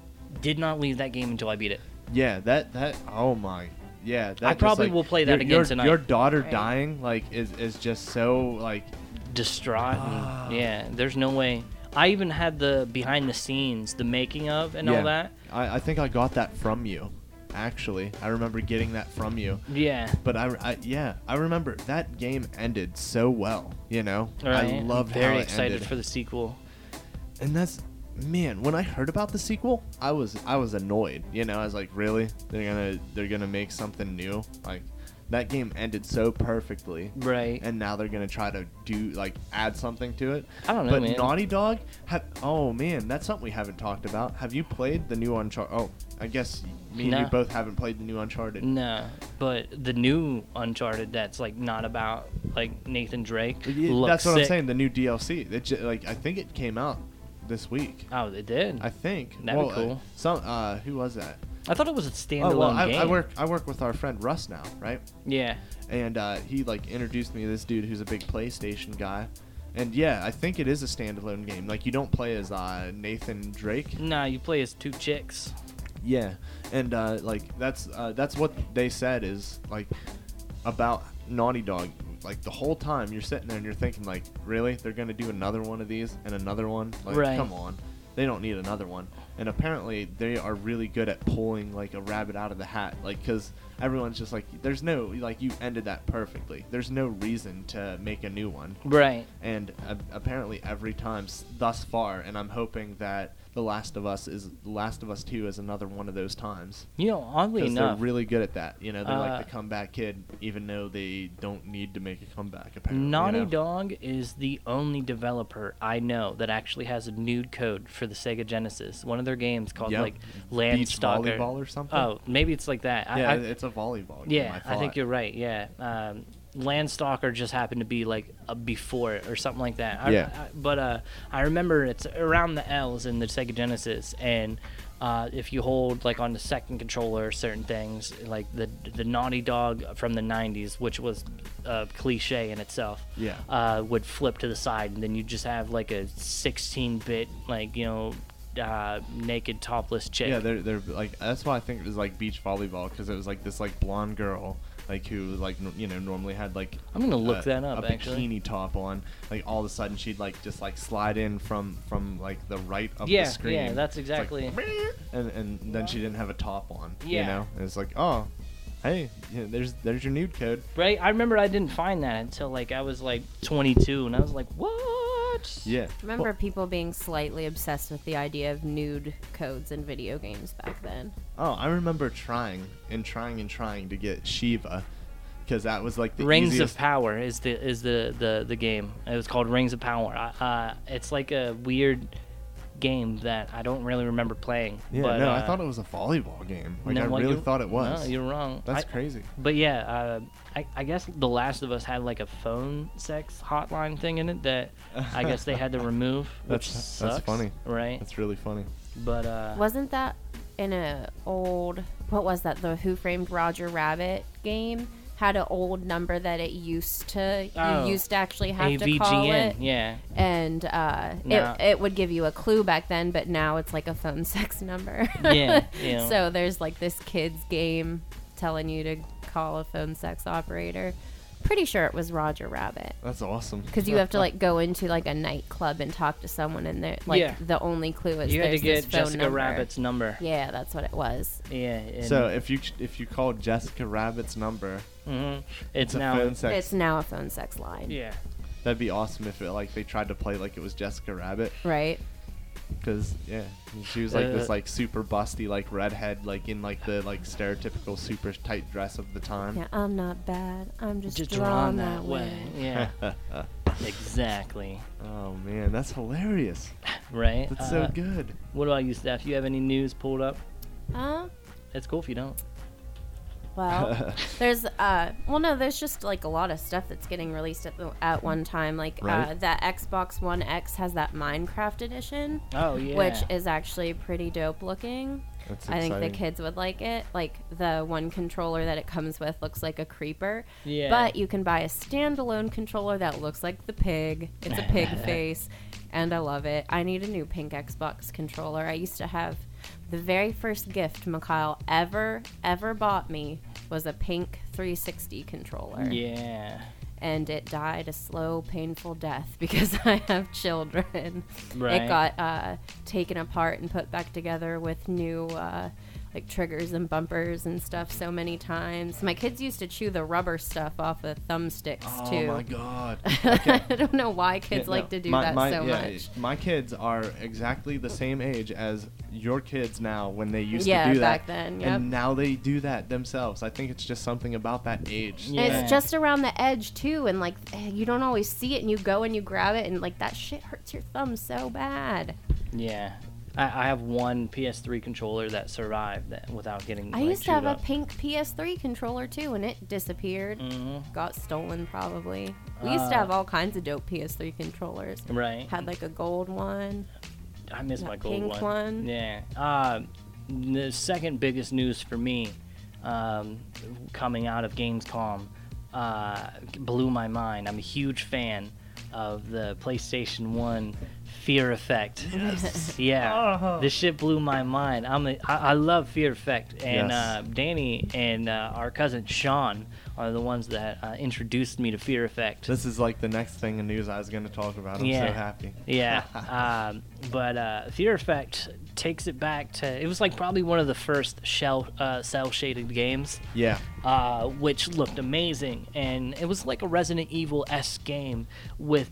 did not leave that game until I beat it. Yeah, that that oh my. Yeah, that I probably like, will play that your, again your, tonight. Your daughter Right. dying like is is just so like Distraught. And, yeah, there's no way. I even had the behind the scenes, the making of, and yeah. all that. I, I think I got that from you. Actually, I remember getting that from you. Yeah. But I, I yeah, I remember that game ended so well. You know, Right. I loved Very how it excited ended. for the sequel. and that's man when i heard about the sequel i was i was annoyed you know i was like really they're gonna they're gonna make something new like that game ended so perfectly Right. and now they're gonna try to do like add something to it I don't know, but man. naughty dog have oh man that's something we haven't talked about have you played the new uncharted oh i guess me and No. you both haven't played the new uncharted No, but the new Uncharted that's like not about like Nathan Drake. Yeah, that's what i'm saying the new dlc it ju- like i think it came out this week Oh, they did. i think That'd be well, uh, cool. some uh who was that I thought it was a standalone Oh well, I, game. I work. I work with our friend Russ now, right? Yeah. And uh, he like introduced me to this dude who's a big PlayStation guy. And yeah, I think it is a standalone game. Like you don't play as uh, Nathan Drake. Nah, you play as two chicks. Yeah, and uh, like that's uh, that's what they said is like about Naughty Dog. Like the whole time you're sitting there and you're thinking like, really, they're gonna do another one of these and another one? Like, Right. come on. they don't need another one. And apparently, they are really good at pulling like a rabbit out of the hat, like because everyone's just like, there's no like you ended that perfectly. There's no reason to make a new one. Right. And uh, apparently, every time s- thus far, and I'm hoping that The Last of Us is The Last of Us Two is another one of those times. You know, oddly Because they're really good at that. You know, they're Uh, like the comeback kid, even though they don't need to make a comeback. Apparently, you Naughty know? Dog is the only developer I know that actually has a nude code for the Sega Genesis. One of their games called Yep. like Beach Landstalker. volleyball or something. Oh, maybe it's like that. Yeah, I, it's a volleyball. Game, yeah, I, I, think you're right. Yeah, um, Landstalker just happened to be like a before it or something like that. I, Yeah. I- but uh, I remember it's around the L's in the Sega Genesis, and uh, if you hold like on the second controller certain things, like the the Naughty Dog from the '90s, which was a cliche in itself, Yeah. uh, would flip to the side, and then you just have like a 16-bit like you know. Uh, naked topless chick. Yeah, they're they're like that's why I think it was like beach volleyball because it was like this like blonde girl like who like n- you know normally had like I'm gonna look a, that up, a actually. bikini top on like all of a sudden she'd like just like slide in from from like the right of Yeah, the screen yeah, that's It's like, exactly- and and then she didn't have a top on you know and it's like oh hey yeah, there's there's your nude code Right? I remember I didn't find that until like I was like 22, and I was like, what? Yeah Remember people being slightly obsessed with the idea of nude codes in video games back then. oh I remember trying and trying and trying to get Shiva because that was like the Rings easiest of Power is the is the the the game. It was called Rings of Power. Uh, it's like a weird game that I don't really remember playing. yeah but, no uh, I thought it was a volleyball game like no, I really you're- thought it was No, you're wrong. that's I- crazy But yeah, uh, I, I guess The Last of Us had like a phone sex hotline thing in it that I guess they had to remove, which That's- that's funny. right? That's really funny. But uh, Wasn't that in a old what was that the Who Framed Roger Rabbit game? Had an old number that it used to Oh. you used to actually have to call it, yeah. and uh, Now- it it would give you a clue back then, but now it's like a phone sex number. Yeah, yeah. so there's like this kids game telling you to call a phone sex operator. Pretty sure it was Roger Rabbit. That's awesome. Because you have to like go into like a nightclub and talk to someone, and they're like Yeah. the only clue is You had to there's this get phone Jessica number. Rabbit's number. Yeah, that's what it was. Yeah. And, So if you if you call Jessica Rabbit's number, mhm, it's it's a now. phone sex. It's now a phone sex line. Yeah. That'd be awesome if it like they tried to play like it was Jessica Rabbit, Right. Because yeah, she was like Uh, this like super busty like redhead like in like the like stereotypical super tight dress of the time. Yeah, I'm not bad. I'm just, Just drawn, drawn that way. Yeah. exactly. oh man, that's hilarious. Right. That's so Uh, good. What about you, Steph? You have any news pulled up? Uh, It's cool if you don't. Well, there's uh, well, no, there's just like a lot of stuff that's getting released at the, at one time. Like uh, that Xbox One X has that Minecraft edition, Oh yeah. which is actually pretty dope looking. That's I think the kids would like it. Like the one controller that it comes with looks like a creeper. Yeah. But you can buy a standalone controller that looks like the pig. It's a pig face. And I love it. I need a new pink Xbox controller. I used to have the very first gift Mikhail ever, ever bought me was a pink 360 controller. Yeah. And it died a slow, painful death because I have children. Right. It got uh, taken apart and put back together with new uh, like triggers and bumpers and stuff so many times. My kids used to chew the rubber stuff off of thumbsticks Oh too. Oh my god. I don't know why kids Yeah, like no, to do my- that my- so yeah, much. My kids are exactly the same age as your kids now when they used Yeah, to do that. back then, yep. And now they do that themselves. I think it's just something about that age. Yeah. It's just around the edge too, and like eh, you don't always see it, and you go and you grab it, and like that shit hurts your thumb so bad. Yeah. I, I have one PS3 controller that survived that without getting. I like, used to have chewed a pink PS3 controller too, and it disappeared. Mhm. Got stolen probably. We used to Uh, have all kinds of dope PS3 controllers. Right. Had like a gold one. I miss my gold pink one. one. Yeah. Uh, the second biggest news for me, um, coming out of Gamescom, uh, blew my mind. I'm a huge fan of the PlayStation One Fear Effect. Yes. yeah. This shit blew my mind. I'm a, I, I love Fear Effect, and Yes. uh, Danny and uh, our cousin Sean are the ones that uh, introduced me to Fear Effect. This is like the next thing in news I was going to talk about. I'm Yeah. so happy. Yeah, um, but uh, Fear Effect takes it back to it was like probably one of the first shell uh, cell shaded games, Yeah. uh, which looked amazing, and it was like a Resident Evil s game with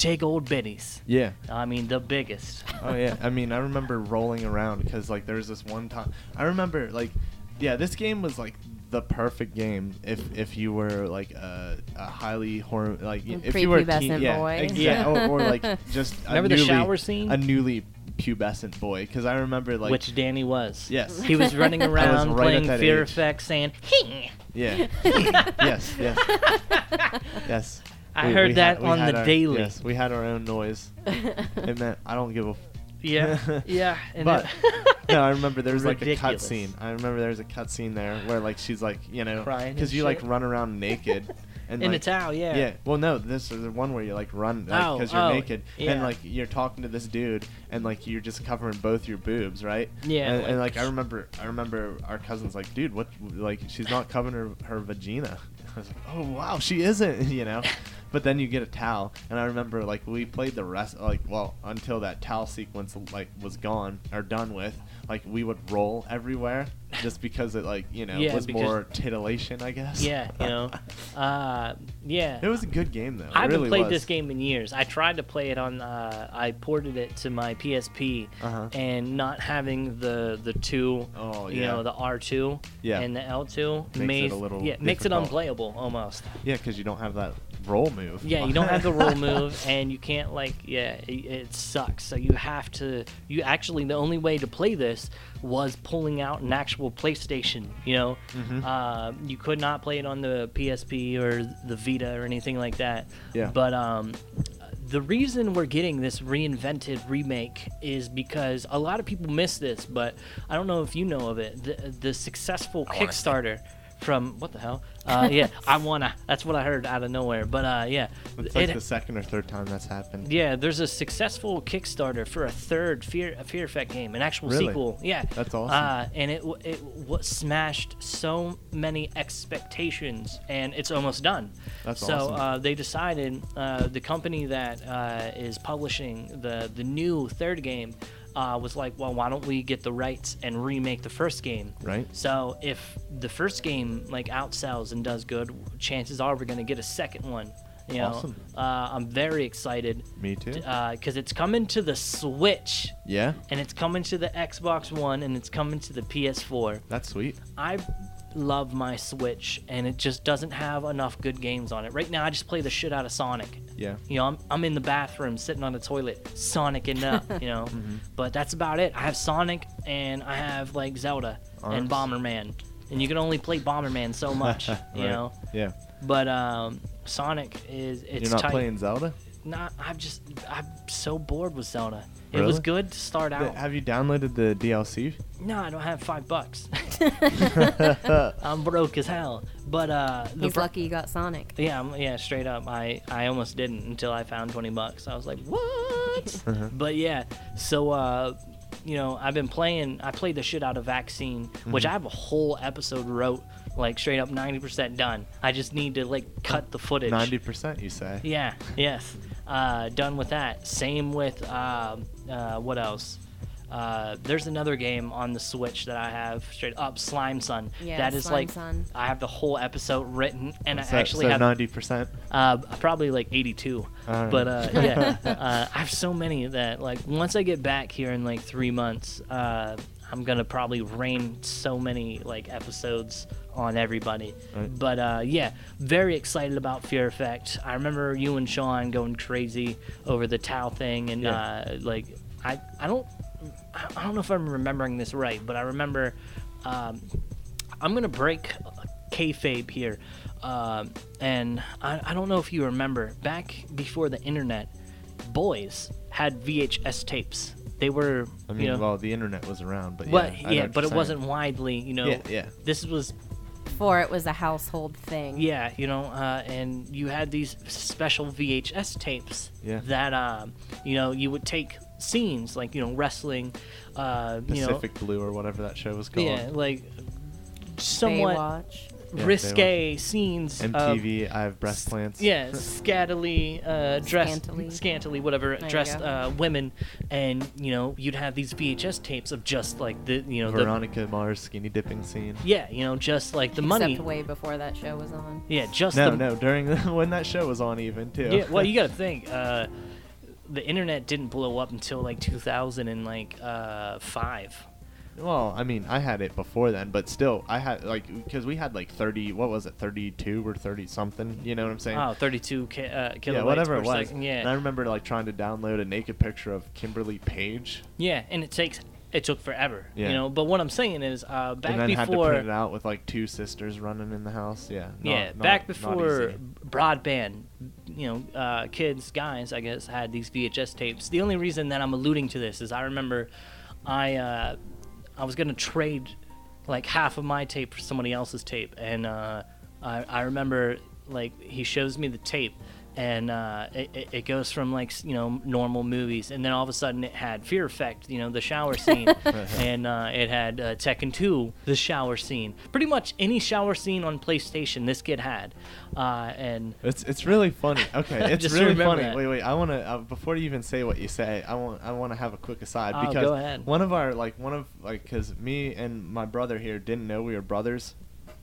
big old biddies. Yeah. I mean, the biggest. Oh yeah. I mean, I remember rolling around because like there was this one time. I remember like, yeah, this game was like the perfect game if if you were like a, a highly horror like y- if you were a teen- yeah, boy. yeah, or, or like just a Remember the shower scene? a newly pubescent boy because I remember like which Danny was. Yes. He was running around right playing Fear age. Effect, saying, "Hing." yeah yes yes yes. I We- heard we that had- on the our- daily. Yes, we had our own noise. it meant I don't give a. F- Yeah, yeah. But no, I remember there was like a cut scene. I remember there was a cut scene there where like she's like you know Crying because and you like run around naked. And in like, a towel, yeah. Yeah. Well, no, this is the one where you like run Oh, because you're oh, naked and like you're talking to this dude and like you're just covering both your boobs, right? Yeah, And, and like- like I remember, I remember our cousins like, dude, what? Like she's not covering her her vagina. I was like, oh wow, she isn't, you know. But then you get a towel, and I remember like we played the rest, like well until that towel sequence like was gone or done with. Like we would roll everywhere just because it like you know Yeah, was more titillation, I guess. Yeah, you know. Uh, yeah. It was a good game though. I haven't really played was. this game in years. I tried to play it on. Uh, I ported it to my PSP, Uh-huh. and not having the the two, Oh, you know, the R two Yeah. and the L two Makes it a little yeah makes it unplayable almost. Yeah, because you don't have that roll move. Yeah, you don't have the roll move, and you can't like yeah, it, it sucks. So you have to. You actually the only way to play this was pulling out an actual PlayStation. You know, Mm-hmm. uh, you could not play it on the PSP or the Vita or anything like that. Yeah. But um, the reason we're getting this reinvented remake is because a lot of people miss this, but I don't know if you know of it. The, the successful Kickstarter from what the hell? Uh, yeah, I wanna. That's what I heard out of nowhere. But uh, yeah, It's like it- the second or third time that's happened. yeah, there's a successful Kickstarter for a third Fear a Fear Effect game, an actual Really? sequel. Yeah, That's awesome. Uh, and it w- it w- smashed so many expectations, and it's almost done. That's so awesome. uh, they decided uh, the company that uh, is publishing the the new third game. Uh, was like, well, why don't we get the rights and remake the first game? Right. So if the first game like outsells and does good, chances are we're gonna get a second one. You know, Awesome. uh, I'm very excited Me too. because it's coming to the Switch yeah, and it's coming to the Xbox One and it's coming to the PS4. that's sweet. I love my Switch and it just doesn't have enough good games on it. Right now, I just play the shit out of Sonic. Yeah. You know, I'm, I'm in the bathroom sitting on the toilet, Sonicing up, you know. Mm-hmm. But that's about it. I have Sonic and I have like Zelda and Bomberman. And you can only play Bomberman so much, you know. Yeah. But um, Sonic is it's You're not tight. playing Zelda? Not. I'm just. I'm so bored with Zelda. It was good to start out. Have you downloaded the DLC? No, I don't have five bucks. I'm broke as hell. But uh, the He's br- lucky you got Sonic. Yeah, I'm, yeah, straight up. I I almost didn't until I found 20 bucks. I was like, what? Uh-huh. But yeah, so uh, you know, I've been playing. I played the shit out of Vaccine, which I Mm-hmm. have a whole episode wrote, like straight up 90% done. I just need to like cut the footage. Ninety percent, you say? Yeah. Yes. Uh, done with that. Same with um, uh, what else? Uh, there's another game on the Switch that I have straight up, Slime-san. Yeah, that is Slime like Son. I have the whole episode written, and I So- actually so have ninety percent. uh, probably like 82. Alright. But uh, yeah, uh, I have so many that like once I get back here in like three months, uh, I'm gonna probably rain so many like episodes on everybody. Right. But uh, yeah, very excited about Fear Effect. I remember you and Sean going crazy over the Tau thing, and Yeah. uh, like I I don't I I don't know if I'm remembering this right, but I remember um, I'm gonna break kayfabe here, um, and I, I don't know if you remember back before the internet, boys had VHS tapes. They were, I mean, you know, well, the internet was around, but well, yeah, yeah, but it saying. wasn't widely, you know. Yeah, yeah. This was Before it was a household thing. yeah, you know, uh, and you had these special VHS tapes Yeah. that, um, you know, you would take scenes like, you know, wrestling, uh, you know, Pacific Blue or whatever that show was called. yeah, like somewhat, Baywatch. they risque scenes of MTV. I have breast plants. yeah, scantily uh, dressed, Scantily. scantily, whatever, There dressed uh, women, and you know, you'd have these VHS tapes of just like the, you know, the Veronica Mars skinny dipping scene. yeah, you know, just like the money. Except way before that show was on. Yeah, just No, the, no, during the, when that show was on, even too. Yeah, well, you got to think. Uh, the internet didn't blow up until like 2000 and like uh, five. Well, I mean, I had it before then, but still, I had like because we had like thirty. What was it, thirty-two or thirty something? You know what I'm saying? Oh, 32 ki- uh, kilobytes yeah, whatever it was. second. And I remember like trying to download a naked picture of Kimberly Page, yeah, and it takes it took forever. Yeah. You know, but what I'm saying is, uh, back and then had to before, print it out with like two sisters running in the house. Yeah. not- yeah, not- back before broadband, you know, uh, kids, guys, I guess, had these VHS tapes. The only reason that I'm alluding to this is I remember I uh, I was gonna trade like half of my tape for somebody else's tape, and uh, I I remember like he shows me the tape. And uh, it, it- goes from like you know normal movies, and then all of a sudden it had Fear Effect, you know the shower scene, and uh, it had uh, Tekken 2, the shower scene. Pretty much any shower scene on PlayStation, this kid had, uh, and It's it's really funny. Okay, it's really funny. that. Wait, wait. I want to uh, before you even say what you say, I want I want to have a quick aside Oh, because go ahead. one of our like one of like because me and my brother here didn't know we were brothers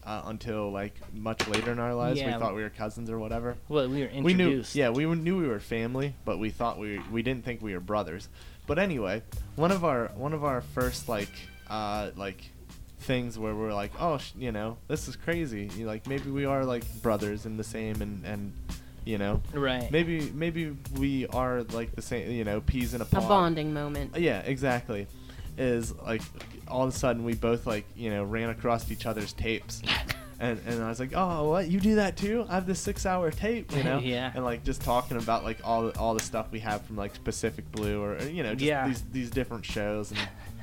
uh, until like much later in our lives. Yeah. We thought we were cousins or whatever. well, we were We knew, introduced. yeah, we were- knew we were family, but we thought we we didn't think we were brothers. But anyway, one of our one of our first like uh like things where we're like, oh, sh- you know, this is crazy. You like maybe we are like brothers and the same, and and you know, Right. maybe maybe we are like the same. You know, peas in a A bonding moment. Yeah, exactly. Is like all of a sudden we both like you know ran across each other's tapes. And, and I was like, oh, what? You do that too? I have this six-hour tape, you know? Yeah. And like just talking about like all the, all the stuff we have from like Pacific Blue or, or, you know just Yeah. these these different shows and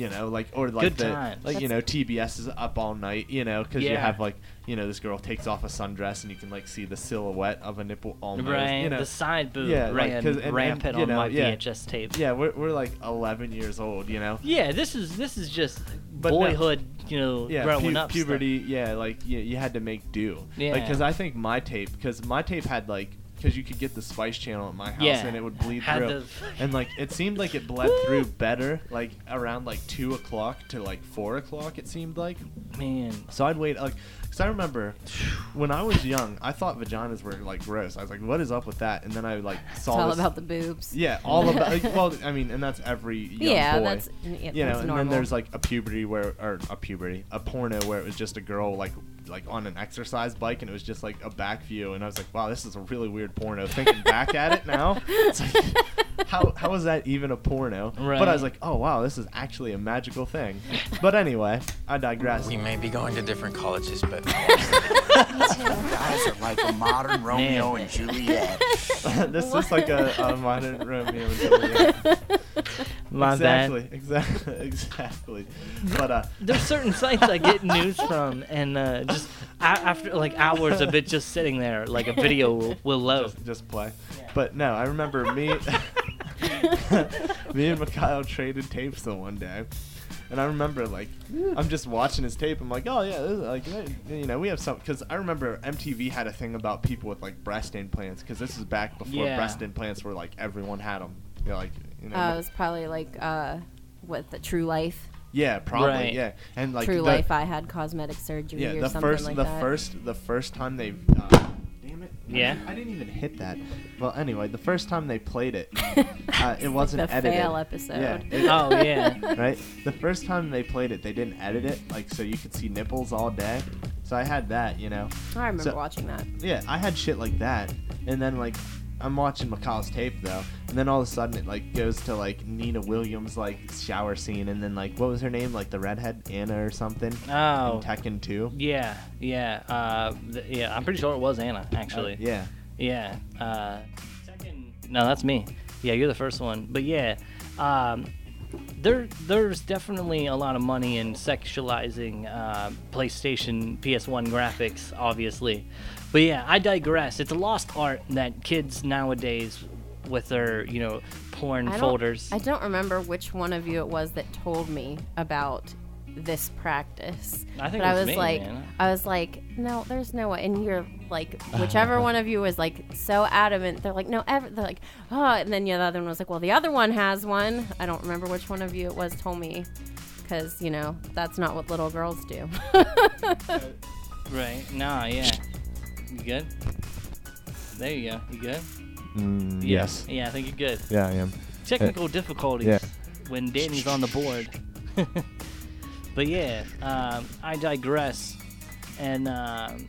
you know like or like Good the times. like you know TBS is up all night, you know, because you Yeah. have like you know this girl takes off a sundress and you can like see the silhouette of a nipple almost, right. you know. the side boob Yeah, like, ran 'cause- and- and, rampant you on know, my yeah. VHS tape. yeah, we're, we're like 11 years old, you know. Yeah, this is this is just But no- boyhood, you know, yeah, growing pu- up. stuff. puberty. Yeah, like you, you had to make do. Yeah. because I think my tape, because my tape had like, because you could get the Spice Channel at my house Yeah, and it would bleed had through, the- and like it seemed like it bled through better, like around like two o'clock to like four o'clock. It seemed like. Man, So I'd wait like, cause I remember when I was young, I thought vaginas were like gross. I was like, what is up with that? And then I like It's saw all this- about the boobs. Yeah, all about. Like, well, I mean, and that's every young Yeah, boy. that's- yeah, you know, that's and normal. then there's like a puberty where, or a puberty, a porno where it was just a girl like, like on an exercise bike, and it was just like a back view, and I was like, wow, this is a really weird porno. Thinking back at it now, it's like, how how is that even a porno? But I was like, oh wow, this is actually a magical thing. But anyway, I digress. We may be going to different colleges, but guys are like a modern Romeo Man. and Juliet. this is like a, a modern Romeo and Juliet. My exactly, bad. exactly, exactly. But uh, There's certain sites I get news from, and uh, just a- after like hours of it just sitting there, like a video will, will load. just, just play. But no, I remember me, me and Mikhail traded tapes the one day, and I remember like I'm just watching his tape. I'm like, oh yeah, this is, like you know we have some because I remember MTV had a thing about people with like breast implants because this is back before Yeah. breast implants were like everyone had them. You know, like you know. Uh, it was probably like uh, what the True Life. yeah, probably Right. yeah, and like True the, Life. I had cosmetic surgery Yeah, or the something first, like the that. first, the first time they. Uh, damn it! Yeah? I didn't even hit that. Well, anyway, the first time they played it, uh, it wasn't the edited. fail episode. Yeah. it- Oh yeah, right. The first time they played it, they didn't edit it, like so you could see nipples all day. So I had that, you know. I remember So- watching that. Yeah, I had shit like that, and then like. I'm watching Mikhail's tape though, and then all of a sudden it like goes to like Nina Williams like shower scene, and then like what was her name like the redhead Anna or something Oh. in Tekken 2. yeah, yeah, uh, th- yeah. I'm pretty sure it was Anna actually. yeah, Yeah. Uh, second. No, that's me. Yeah, you're the first one. But yeah, um, there there's definitely a lot of money in sexualizing uh, PlayStation PS1 graphics, obviously. But yeah, I digress. It's a lost art that kids nowadays, with their you know porn I folders. I don't remember which one of you it was that told me about this practice. I think but it I was me, like, man. I was like, no, there's no way. And you're like, whichever one of you was like so adamant, they're like, no, ever. They're like, oh, and then the other one was like, well, the other one has one. I don't remember which one of you it was told me, because you know that's not what little girls do. Right. Nah. Yeah. You good? There you go. You good? Mm, Yeah. yes. Yeah, I think you're good. Yeah, I am. Technical difficulties yeah. when Danny's on the board. but yeah, um, I digress. And um,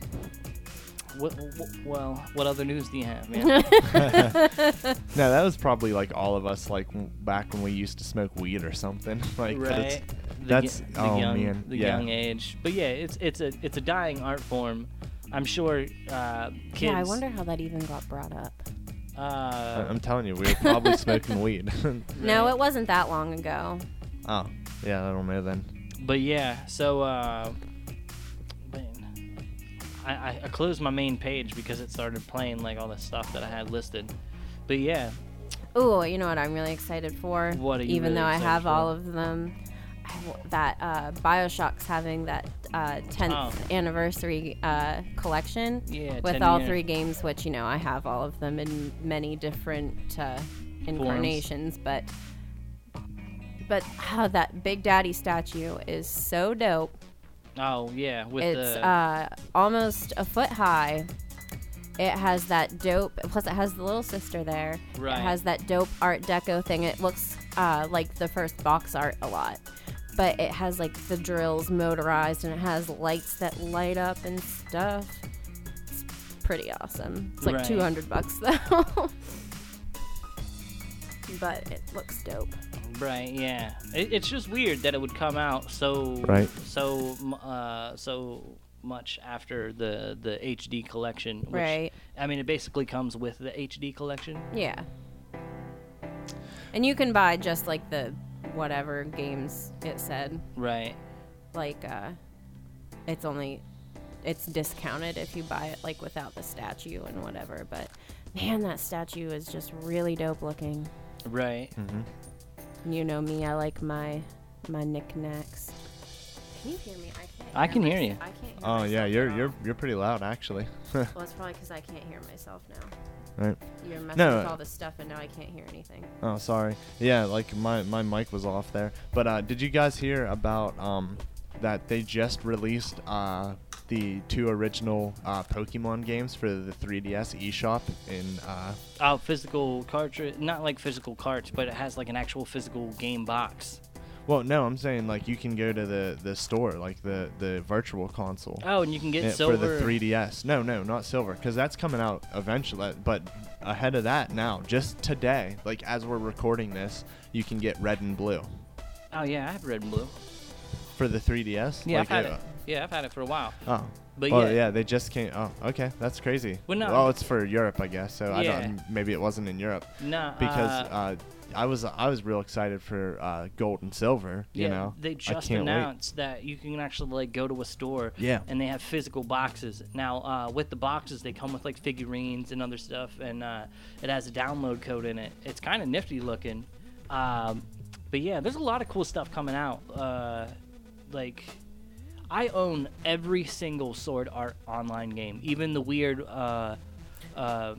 what, what, well, what other news do you have, man? No, that was probably like all of us, like back when we used to smoke weed or something. like, but it's- right. The, that's y- the oh young, man, the yeah. young age. But yeah, it's it's a it's a dying art form. I'm sure uh, kids. yeah, I wonder how that even got brought up. I- Uh, I'm telling you, we were probably smoking weed. No, it wasn't that long ago. oh, yeah, that don't know then. But yeah, so uh, man, I, I, I closed my main page because it started playing like all the stuff that I had listed. But yeah, Ooh, you know what I'm really excited for? What are you Even really though I excited have for? all of them, I w- that uh, Bioshock's having that uh, 10th Oh. anniversary uh, collection Yeah, with all year. three games, which you know I have all of them in many different uh, incarnations, but but how that Big Daddy statue is so dope. oh yeah, with It's the uh, almost a foot high. It has that dope. Plus, it has the little sister there. Right. It has that dope Art Deco thing. It looks uh, like the first box art a lot, but it has like the drills motorized and it has lights that light up and stuff. It's pretty awesome. It's like Right. 200 bucks though. but it looks dope. right, yeah. It, it's just weird that it would come out so Right. so uh, so much after the the HD collection. Which, Right. I mean, it basically comes with the HD collection. Yeah. And you can buy just like the whatever games it said. Right. Like uh it's only it's discounted if you buy it like without the statue and whatever, but man that statue is just really dope looking. Right. Mm-hmm. You know me, I like my my knickknacks. Can you hear me? I can't. I can hear mys- you. I can't hear Oh yeah, you're you're you're pretty loud actually. Well, it's probably because I can't hear myself now. Right. You're messing No, with all this stuff, and now I can't hear anything. Oh, sorry. Yeah, like my my mic was off there. But uh, did you guys hear about um that they just released uh the two original uh, Pokemon games for the 3DS eShop in uh Oh, physical cartridge. Not like physical carts, but it has like an actual physical game box. Well no I'm saying like you can go to the the store like the the virtual console Oh, and you can get yeah, silver. for the 3DS no no not silver because that's coming out eventually but ahead of that now just today like as we're recording this you can get red and blue Oh yeah, I have red and blue. for the 3DS Yeah, like, I've had uh, it. Yeah, I've had it for a while. Oh. But well, yeah. yeah, they just came. Oh, okay, that's crazy. Well, no. Well, it's for Europe, I guess. So I don't. Maybe it wasn't in Europe No, because uh, uh, I was I was real excited for uh, gold and silver. You yeah, know, they just can't wait. announced that you can actually like go to a store. Yeah. And they have physical boxes now. Uh, with the boxes, they come with like figurines and other stuff, and uh, it has a download code in it. It's kind of nifty looking. Um, but yeah, there's a lot of cool stuff coming out. Uh, like. I own every single Sword Art online game, even the weird. Uh, uh,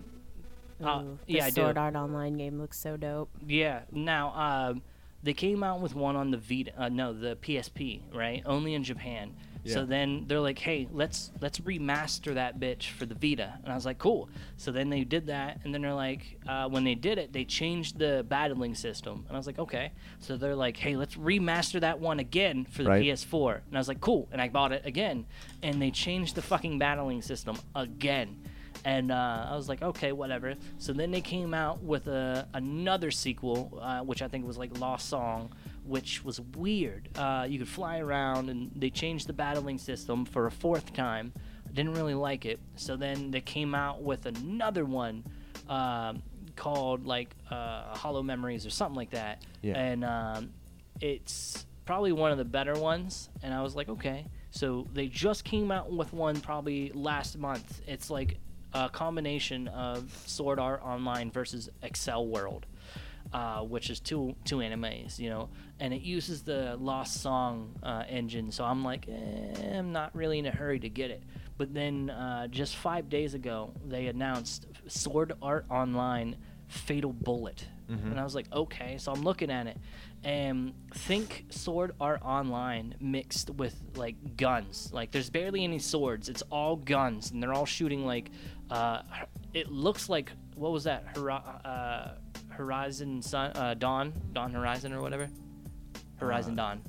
uh, Ooh, the yeah, I do. Sword Art Online game looks so dope. Yeah. Now, um, they came out with one on the Vita. Uh, no, the PSP, right? Only in Japan. Yeah. So then they're like, "Hey, let's let's remaster that bitch for the Vita." And I was like, "Cool." So then they did that, and then they're like, uh, when they did it, they changed the battling system, and I was like, "Okay." So they're like, "Hey, let's remaster that one again for the Right. PS4," and I was like, "Cool." And I bought it again, and they changed the fucking battling system again and uh, I was like, okay, whatever. So then they came out with a, another sequel, uh, which I think was like Lost Song, which was weird. Uh, you could fly around, and they changed the battling system for a fourth time. I didn't really like it. So then they came out with another one um, called like uh, Hollow Memories or something like that. Yeah. And um, it's probably one of the better ones. And I was like, okay. So they just came out with one probably last month. It's like a combination of Sword Art Online versus Accel World. uh, which is two two animes, you know, and it uses the Lost Song uh, engine. So I'm like, eh, I'm not really in a hurry to get it. But then uh, just five days ago, they announced Sword Art Online Fatal Bullet. And I was like, okay. So I'm looking at it and think Sword Art Online mixed with like guns. Like there's barely any swords. It's all guns and they're all shooting like uh it looks like what was that? Hori- uh, Horizon Sun uh, Dawn, Dawn Horizon or whatever. Horizon Dawn.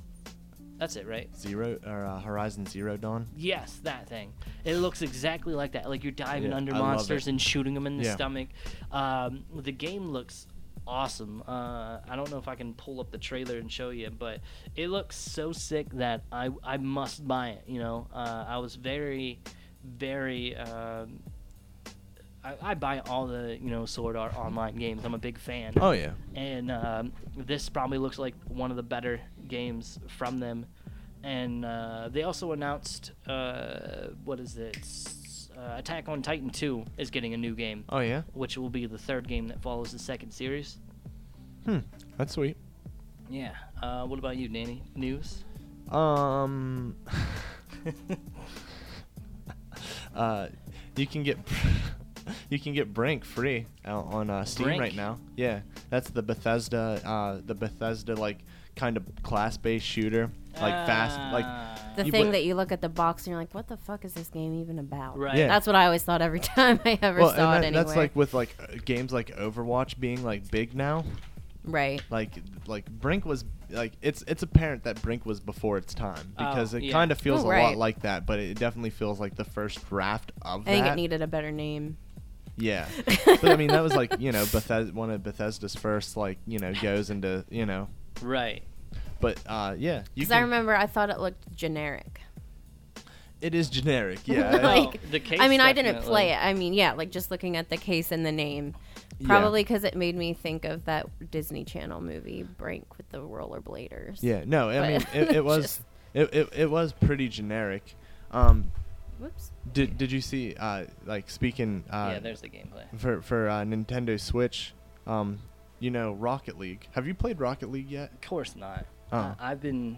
That's it, right? Zero or uh, Horizon Zero Dawn. Yes, that thing. It looks exactly like that. Like you're diving Yeah, under I monsters and shooting them in the Yeah. stomach. Um, the game looks awesome. Uh, I don't know if I can pull up the trailer and show you, but it looks so sick that I I must buy it. You know, uh, I was very, very. Um, I, I buy all the you know Sword Art Online games. I'm a big fan Oh yeah. and um, this probably looks like one of the better games from them. And uh, they also announced uh, what is it? Uh, Attack on Titan 2 is getting a new game, Oh yeah. which will be the third game that follows the second series. Hmm. That's sweet. Yeah. Uh, what about you, Danny? News? Um. uh, you can get you can get Brink free out on uh, Steam Brink? right now. Yeah, that's the Bethesda uh, the Bethesda like kind of class-based shooter, like fast like. Ah. The You thing put- that you look at the box and you're like, what the fuck is this game even about? Right. Yeah. That's what I always thought every time I ever Well, saw and it that- that's anywhere. like with like uh, games like Overwatch being like big now. right. Like like Brink was like it's it's apparent that Brink was before its time Oh, because it yeah. kind of feels Oh, a lot like that, but it definitely feels like the first draft of I think that. it needed a better name. Yeah, but I mean that was like you know Bethesda, one of Bethesda's first like you know goes into you know, Right. but uh yeah, you Because I remember I thought it looked generic. it is generic. Yeah, like, the case I mean, I didn't play it. I mean, yeah, like just looking at the case and the name. Probably because it made me think of that Disney Channel movie, Brink, with the rollerbladers. yeah. No, I But mean it, it was it, it, it was pretty generic. Um, Whoops. Did did you see uh like speaking uh yeah, there's the gameplay. for for uh, Nintendo Switch, um, you know Rocket League. Have you played Rocket League yet? Of course not. Uh, I've been.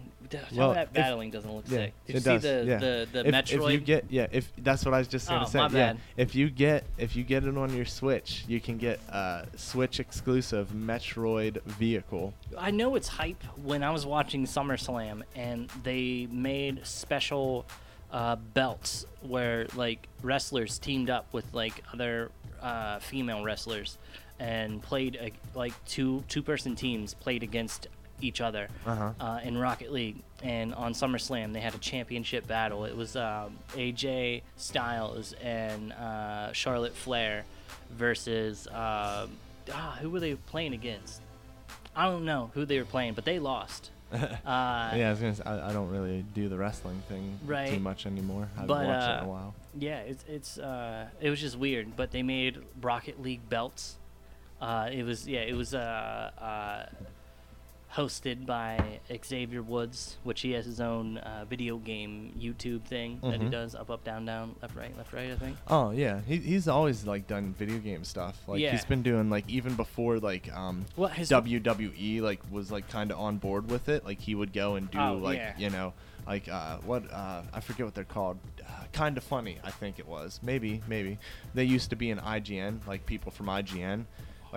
Well, that if- battling doesn't look sick. Did you it see does. the, yeah. the, the if, Metroid? If you get yeah, if that's what I was just gonna Oh, say. my Yeah, bad. if you get if you get it on your Switch, you can get a Switch exclusive Metroid vehicle. I know it's hype when I was watching SummerSlam and they made special uh, belts where like wrestlers teamed up with like other uh, female wrestlers and played uh, like two two person teams played against each other Uh-huh. uh, in Rocket League and on SummerSlam they had a championship battle. It was um, AJ Styles and uh, Charlotte Flair versus um ah, who were they playing against? I don't know who they were playing, but they lost. Uh, yeah, I was gonna. Say, I, I don't really do the wrestling thing too much anymore. I haven't But, watched it in uh, a while. Yeah, it's it's uh, it was just weird, but they made Rocket League belts. Uh, it was yeah, it was uh, uh, hosted by Xavier Woods, which he has his own uh, video game YouTube thing that he Mhm. does up up down down left right left right I think. Oh yeah, he, he's always like done video game stuff. Like Yeah. he's been doing like even before like um Well, his- WWE like was like kind of on board with it. Like he would go and do Oh, like yeah. you know like uh what uh I forget what they're called. Uh, kind of funny, I think it was. Maybe maybe they used to be in IGN like people from IGN.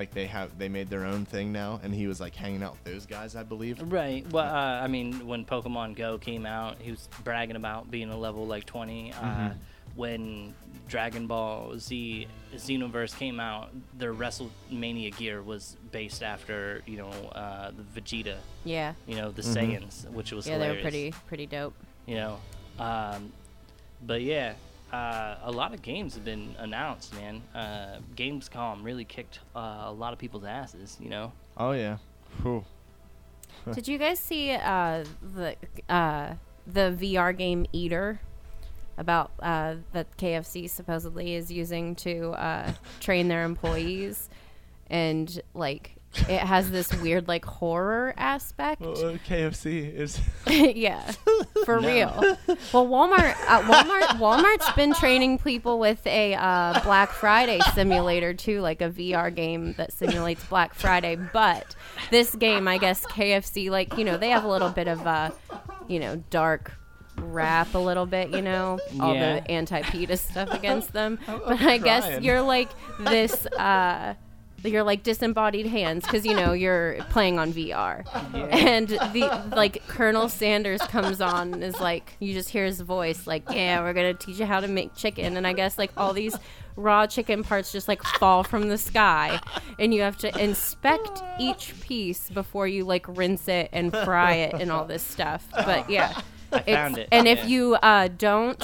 Like they have they made their own thing now, and he was like hanging out with those guys, I believe. Right. Well, uh, I mean, when Pokemon Go came out, he was bragging about being a level like 20. Uh, Mhm. when Dragon Ball Z Xenoverse came out, their WrestleMania gear was based after you know uh, the Vegeta, Yeah. you know the Mhm. Saiyans, which was Yeah, they were pretty pretty dope. You know, um, but yeah. Uh, a lot of games have been announced, man. Uh, Gamescom really kicked uh, a lot of people's asses, you know. Oh yeah. Whew. Did you guys see uh, the uh, the VR game Eater about uh, that KFC supposedly is using to uh, train their employees, and like it has this weird like horror aspect. Uh, KFC is. yeah, for real. Well, Walmart, uh, Walmart, Walmart's been training people with a uh, Black Friday simulator too, like a VR game that simulates Black Friday. But this game, I guess KFC, like you know, they have a little bit of uh, you know, dark rap a little bit, you know, all Yeah. the anti-PETA stuff against them. But I guess you're like this. uh you're like disembodied hands because you know you're playing on VR, and the like Colonel Sanders comes on and is like you just hear his voice like yeah we're gonna teach you how to make chicken and I guess like all these raw chicken parts just like fall from the sky and you have to inspect each piece before you like rinse it and fry it and all this stuff. But yeah, I found it. and yeah. if you uh, don't.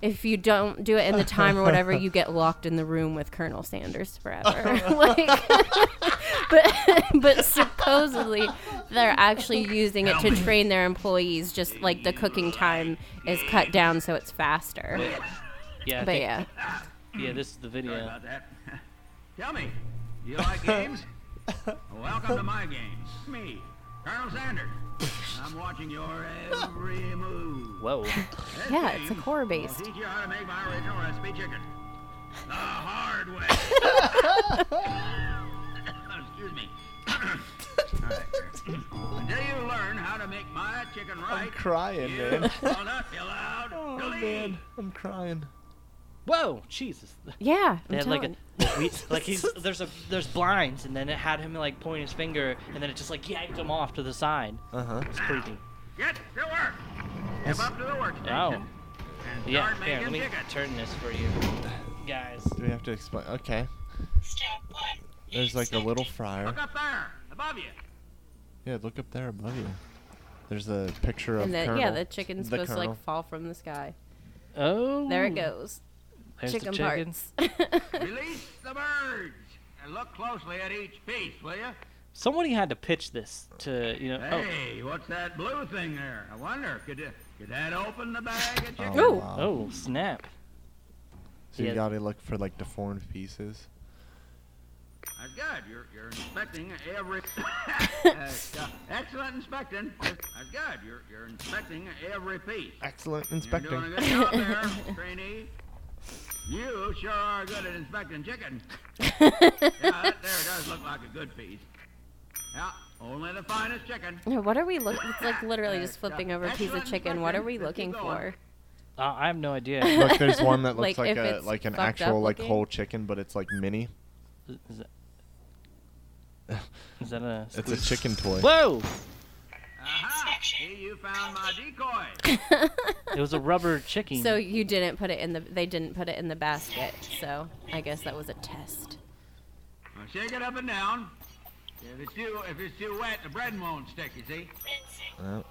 If you don't do it in the time or whatever, you get locked in the room with Colonel Sanders forever. like, but but supposedly they're actually using it to train their employees. Just like the cooking time is cut down so it's faster. yeah, I But think- yeah, yeah, this is the video. about that. Tell me, do you like games? Welcome to my games. Me, Colonel Sanders. I'm watching your every move. Whoa. This Yeah, it's a horror based. teach you how to make my original recipe chicken. The hard way. Excuse me. Right. Until you learn how to make my chicken right, I'm crying, man. will not be allowed Oh man, I'm crying. Whoa, Jesus. yeah. They I'm had like telling- a we, like he's there's a there's blinds and then it had him like point his finger and then it just like yanked him off to the side. Uh huh. It's creepy. Get to work. Step up to the workstation. Oh. And Yeah, here, let me chicken. turn this for you guys. Do we have to explain? Okay. There's like a little fryer. Look up there, above you. Yeah, look up there above you. There's a picture of and the, Colonel. yeah, the chicken's the supposed to like fall from the sky. Oh. There it goes. There's chicken, the chicken. parts. Release the birds. And look closely at each piece, will you? Somebody had to pitch this to you know. Oh, Hey, what's that blue thing there? I wonder, could, it, could that open the bag of chicken? Oh, wow. oh snap. So you gotta look for like deformed pieces. That's good. You're, you're inspecting every. uh, excellent inspecting. That's good. You're, you're inspecting every piece. Excellent You're inspecting. doing a good job there, trainee. You sure are good at inspecting chicken. yeah, that there does look like a good piece. Yeah, only the finest chicken. What are we looking? It's like literally just flipping over a piece of chicken. What are we looking Let's keep going. for? Uh, I have no idea. Look, there's one that looks Like, like, a like an actual like looking? whole chicken, but it's like mini. Is that, is that a? It's a chicken toy. Whoa! Uh-huh. Aha! See, you found my decoy. It was a rubber chicken. So you didn't put it in the. They didn't put it in the basket. So I guess that was a test. Now shake it up and down. If it's too if it's too wet, the bread won't stick. You see? Uh,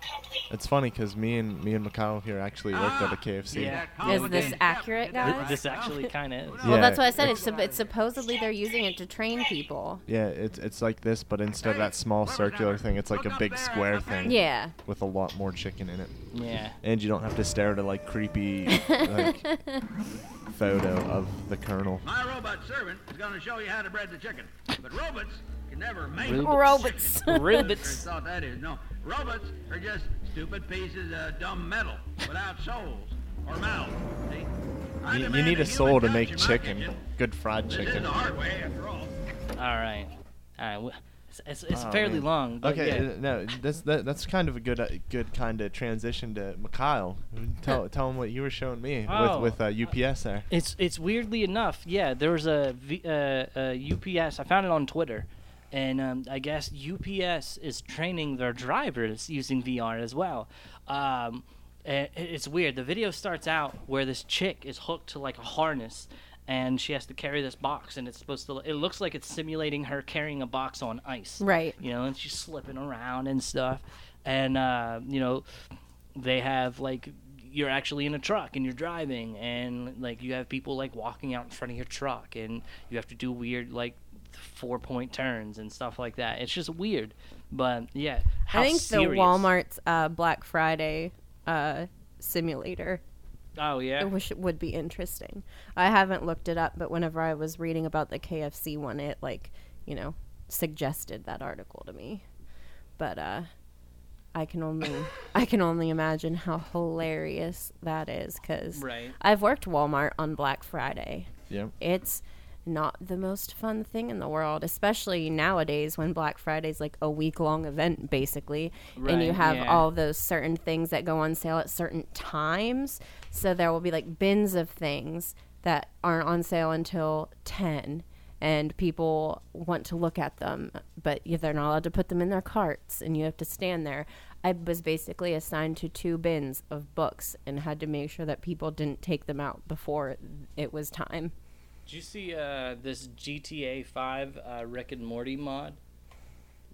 it's funny because me and me and Mikhail here actually worked at a Ah, KFC. see Yeah. that Is this accurate, guys? right? this actually kind of. Well, Yeah, that's what I said. It's, it's- supposedly they're using it to train people. Yeah, it's it's like this, but instead of that small circular thing, it's like a big square thing Yeah. with a lot more chicken in it, Yeah. and you don't have to stare at a like creepy like photo of the Colonel. My robot servant is going to show you how to bread the chicken. But robots can never make Robots. chicken. Ribbits. thought that is. No, robots are just stupid pieces of dumb metal without souls or mouths. See? You, you need a human soul to make in my chicken, good fried This is chicken. the hard way, after all. All right. All right. It's, it's, it's Oh, fairly man. long. But Okay, yeah. uh, no, that's that, that's kind of a good uh, good kind of transition to Mikhail. Tell tell him what you were showing me Oh. with with uh, UPS there. It's it's weirdly enough, yeah. There was a, v, uh, a UPS. I found it on Twitter, and um, I guess UPS is training their drivers using VR as well. Um, it- it's weird. The video starts out where this chick is hooked to like a harness, and she has to carry this box, and it's supposed to. It looks like it's simulating her carrying a box on ice. Right. You know, and she's slipping around and stuff, and uh, you know, they have like you're actually in a truck and you're driving and like you have people like walking out in front of your truck and you have to do weird like four point turns and stuff like that it's just weird but yeah how I think serious. the Walmart's uh, Black Friday uh, simulator oh yeah which would be interesting. I haven't looked it up, but whenever I was reading about the KFC one, it like you know suggested that article to me. But uh I can only I can only imagine how hilarious that is cuz Right. I've worked Walmart on Black Friday. Yeah. It's not the most fun thing in the world, especially nowadays when Black Friday's like a week long event basically. and you have yeah. all those certain things that go on sale at certain times. So there will be like bins of things that aren't on sale until 10 and people want to look at them, but they're not allowed to put them in their carts and you have to stand there. I was basically assigned to two bins of books and had to make sure that people didn't take them out before it was time. Did you see uh, this GTA 5 uh, Rick and Morty mod?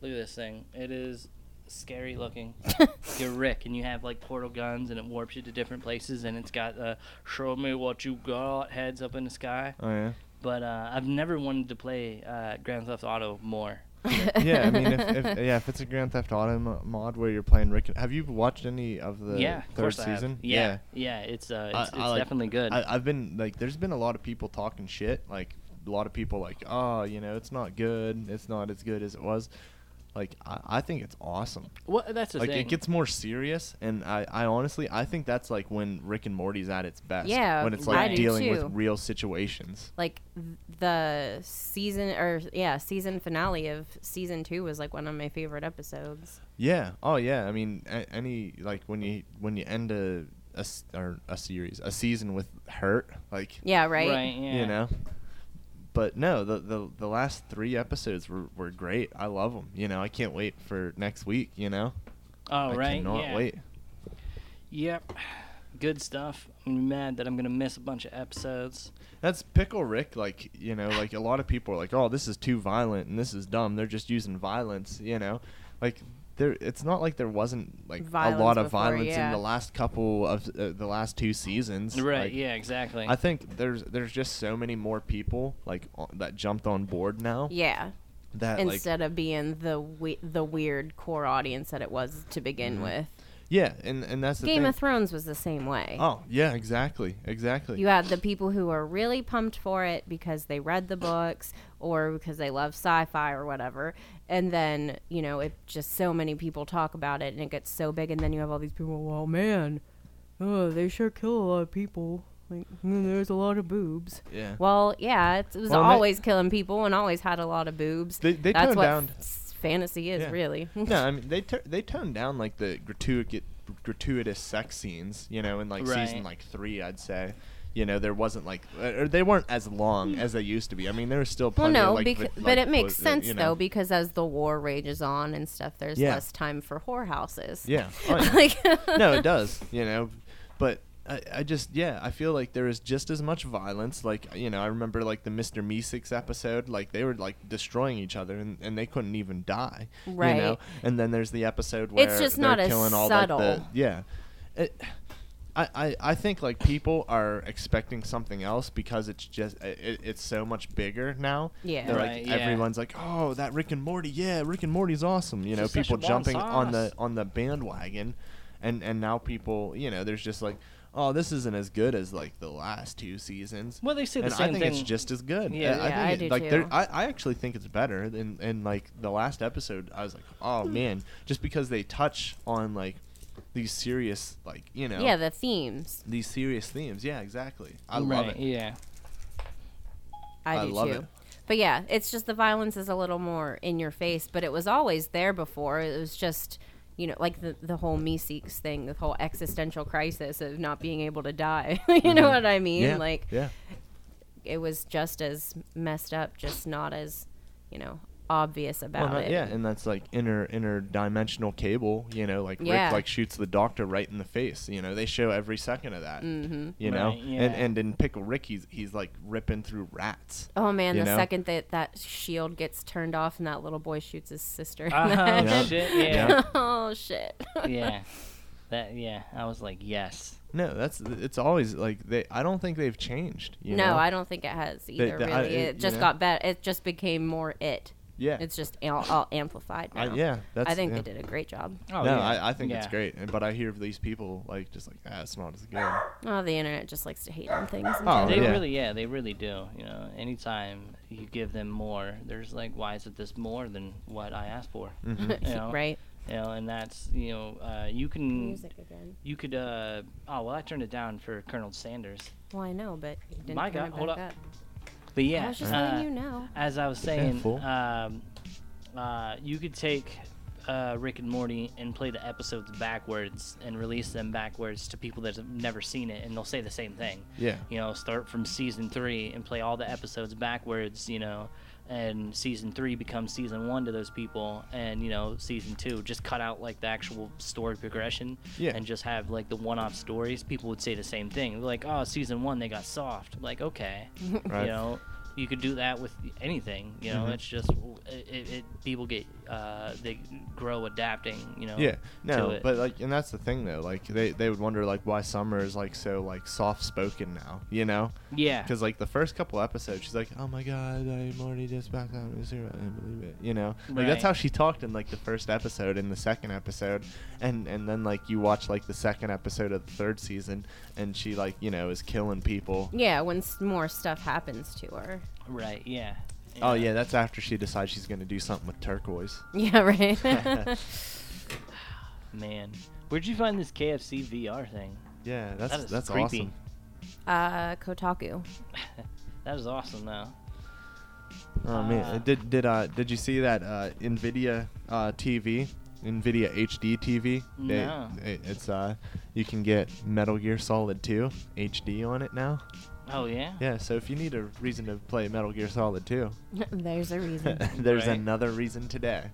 Look at this thing. It is scary looking. You're Rick, and you have like portal guns, and it warps you to different places, and it's got uh, "Show me what you got" heads up in the sky. Oh yeah. But uh, I've never wanted to play uh, Grand Theft Auto more. yeah, I mean, if, if yeah, if it's a Grand Theft Auto mo- mod where you're playing Rick, and- have you watched any of the yeah, of third course season? Yeah, yeah, it's uh, I- it's, I it's like- definitely good. I, I've been like, there's been a lot of people talking shit. Like a lot of people like, oh, you know, it's not good. It's not as good as it was. Like I, I think it's awesome. Well, that's the like thing. it gets more serious, and I, I honestly, I think that's like when Rick and Morty's at its best. Yeah, when it's like do dealing with real situations. like the season or yeah season finale of season two was like one of my favorite episodes Yeah. Oh yeah. I mean, a- any like when you when you end a a s- or a series, a season with hurt, like yeah right, Right, yeah. you know. But no, the, the the last three episodes were, were great. I love them. You know, I can't wait for next week. You know, oh, I right. cannot yeah. wait. Yep. Good stuff. I'm mad that I'm gonna miss a bunch of episodes. That's Pickle Rick. Like you know, like a lot of people are like, oh, this is too violent and this is dumb. They're just using violence. You know, like there. It's not like there wasn't like a lot of before, violence yeah. in the last couple of uh, the last two seasons. Right. Like, yeah. Exactly. I think there's there's just so many more people like o- that jumped on board now. yeah That like instead of being the we- the weird core audience that it was to begin Mhm. with yeah, and and that's the game thing. of thrones was the same way Oh yeah, exactly, exactly. you had the people who were really pumped for it because they read the books or because they love sci-fi or whatever and then you know it just so many people talk about it and it gets so big and then you have all these people well man oh they sure kill a lot of people like mm, there's a lot of boobs yeah. well yeah it was Well, always killing people and always had a lot of boobs They- they that's down- f- fantasy is Yeah. really no, I mean they tur they toned down like the gratuitous gratuitous sex scenes, you know, in like season like three, I'd say. You know, there wasn't like, uh, or they weren't as long as they used to be. I mean, there was still Well, plenty no, of like, bec- vi- but like, it makes bu- uh, sense you though because as the war rages on and stuff, there's Yeah. less time for whorehouses. Yeah. Oh, yeah. like, no, it does. You know, but I, I just yeah, I feel like there is just as much violence. Like you know, I remember like the Mister Meeseeks episode. Like they were like destroying each other, and, and they couldn't even die. right You know. And then there's the episode where It's just they're not as killing all like the subtle. yeah. It, I, I, I think like people are expecting something else because it's just it, it's so much bigger now. Yeah. They're Right, like yeah. everyone's like, oh, that Rick and Morty, yeah, Rick and Morty's awesome. You know, people a bon jumping on the on the bandwagon, and and now people, you know, there's just like, oh, this isn't as good as like the last two seasons. Well, they say the and same I think thing. it's just as good. Yeah. I, Yeah, think I it- do like too. I, I actually think it's better than in like the last episode. I was like, oh hmm. man, just because they touch on like these serious like you know yeah, the themes. these serious themes. Yeah, exactly. I right, love it. Yeah. I, I do love too. it. But yeah, it's just the violence is a little more in your face, but it was always there before. It was just, you know, like the the whole Meeseeks thing, the whole existential crisis of not being able to die. you know what I mean? Mm-hmm. Yeah. Like yeah. it was just as messed up, just not as, you know, obvious about Well, not- it. yeah, and that's like inner interdimensional cable. You know, like Yeah. Rick like shoots the doctor right in the face. You know, they show every second of that. Mm-hmm. You know, Right, yeah. and and in Pickle Rick, he's he's like ripping through rats. Oh man, the know? second that that shield gets turned off and that little boy shoots his sister. Oh the head. Yeah. shit! Yeah. Yeah. oh shit. yeah. That yeah. I was like, yes. No, that's it's always like they. I don't think they've changed. You no, know? I don't think it has either. the- I- really, it- it you just know? got better. It just became more it. Yeah. It's just all, all amplified I- yeah, that's- I think yeah. they did a great job. Oh, no, yeah. I, I think it's great. and- But I hear of these people like just like ah, it's not as good. Oh, the internet just likes to hate on things. Oh. They yeah. really, yeah, they really do. You know, anytime you give them more, there's like, why is it this more than what I asked for? Mm-hmm. You know? right. You know, and that's you know, uh, you can, Music again. you could. Uh, oh well, I turned it down for Colonel Sanders. Well, I know, but you didn't My God, hold up. up. But yeah, I was just uh, letting you know. as I was saying, um, uh, you could take uh, Rick and Morty and play the episodes backwards and release them backwards to people that have never seen it, and they'll say the same thing. Yeah. You know, start from season three and play all the episodes backwards. You know, and season three becomes season one to those people, and you know, season two just cut out like the actual story progression. Yeah. And just have like the one-off stories. People would say the same thing. Like, "Oh, season one they got soft." like, okay. Right. You know, you could do that with anything. You know, Mhm. it's just it, it, people get uh, they grow adapting. You know. Yeah, to no, it. but like, and that's the thing though. Like, they they would wonder like why Summer is like so like soft spoken now, you know? yeah, Because like the first couple episodes, she's like, "Oh my God, I'm already just back out of zero. I can't believe it." You know, like that's how she talked in like the first episode and the second episode, and and then like you watch like the second episode of the third season, and she like you know is killing people. Yeah, when s- more stuff happens to her. right. Yeah. Oh yeah, that's after she decides she's gonna do something with turquoise. Yeah, right. Man, where'd you find this KFC VR thing? Yeah, that's That is that's creepy. awesome. uh, Kotaku. That is awesome, though. Oh man, Uh, did did uh did you see that uh Nvidia uh TV? Nvidia HD TV. They- No. it- it's uh you can get Metal Gear Solid 2 HD on it now. Oh yeah. Yeah, so if you need a reason to play Metal Gear Solid 2, There's a reason. there's Right. another reason today.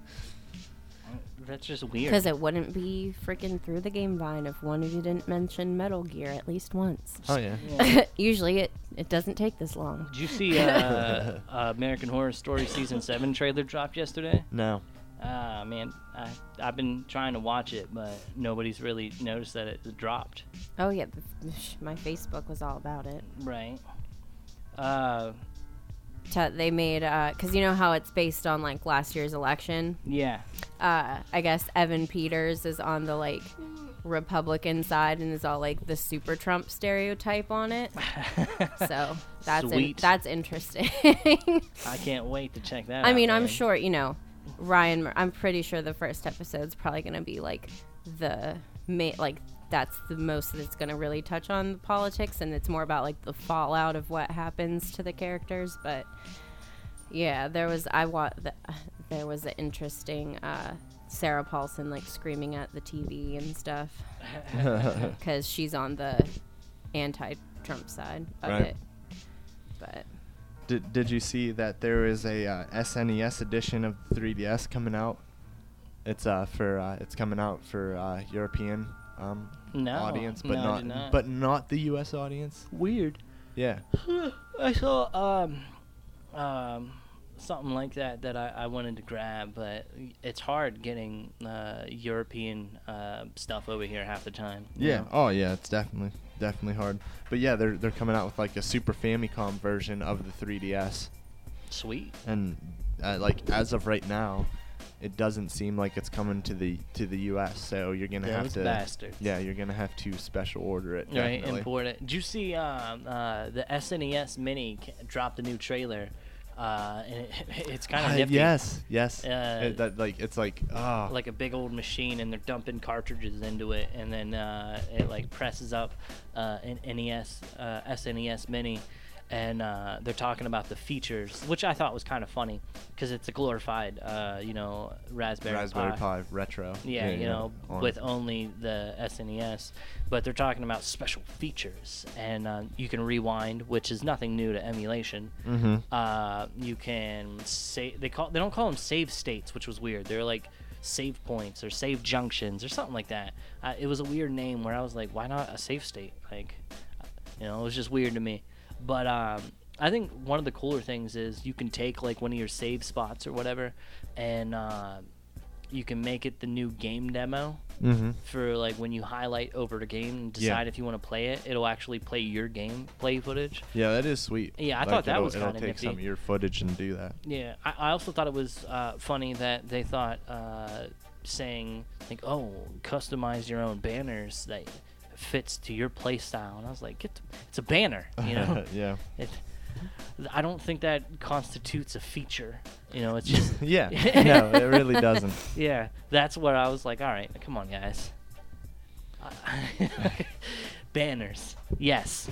That's just weird. Because it wouldn't be freaking through the game vine if one of you didn't mention Metal Gear at least once. Oh yeah. Yeah. Usually it, it doesn't take this long. Did you see uh, uh, American Horror Story season seven trailer dropped yesterday? No. Ah man, I I've been trying to watch it, but nobody's really noticed that it dropped. Oh yeah, my Facebook was all about it. Right. Uh, T- they made because you know how it's based on like last year's election. yeah. Uh, I guess Evan Peters is on the like Republican side and is all like the super Trump stereotype on it. So that's in- that's interesting. I can't wait to check that. I out, mean, I'm sure you know Ryan. Mur- I'm pretty sure the first episode's probably gonna be like the ma- like that's the most that's gonna really touch on the politics, and it's more about like the fallout of what happens to the characters. But yeah, there was I wa- the, there was an interesting uh, Sarah Paulson like screaming at the TV and stuff because she's on the anti-Trump side of Right. it. But Did did you see that there is a uh, SNES edition of the 3DS coming out? It's uh for uh, it's coming out for uh, European um, No, audience, but no, not, not. but not the U.S. audience. Weird. Yeah. I saw um um something like that that I, I wanted to grab, but it's hard getting uh, European uh, stuff over here half the time. Yeah. know? Oh yeah, it's definitely definitely hard. But yeah, they're they're coming out with like a Super Famicom version of the 3DS, Sweet. and uh, like as of right now, it doesn't seem like it's coming to the to the U.S. So you're gonna have Those to. bastards. Yeah, you're gonna have to special order it. Right, Definitely. import it. Did you see um, uh, the SNES Mini dropped a new trailer? Uh, and it, it's kind of Uh, nifty. yes, yes. Uh, It- that like it's like ah. like a big old machine and they're dumping cartridges into it and then uh, it like presses up uh, an NES uh, SNES Mini and uh, they're talking about the features which I thought was kind of funny because it's a glorified uh, you know Raspberry, Raspberry Pi. Pi retro. Yeah, you know, on with only the SNES, but they're talking about special features, and uh, you can rewind, which is nothing new to emulation. Mhm. Uh, you can save. They call they don't call them save states, which was weird. They're like save points or save junctions or something like that. Uh, it was a weird name where I was like, why not a save state? Like, you know, it was just weird to me. But um, I think one of the cooler things is you can take like one of your save spots or whatever, and uh, you can make it the new game demo Mm-hmm. for like when you highlight over the game and Yeah. decide if you want to play it. It'll actually play your game play footage. Yeah, that is sweet. Yeah, I thought that it'll, was it'll kinda take some of your footage and do that. Yeah, I, I also thought it was uh, funny that they thought uh, saying like, "Oh, customize your own banners that fits to your play style," and I was like, the, "It's a banner, you know." yeah. it, I don't think that constitutes a feature. You know, it's just Yeah. no, it really doesn't. yeah. That's where I was like, "All right, come on, guys." banners, yes.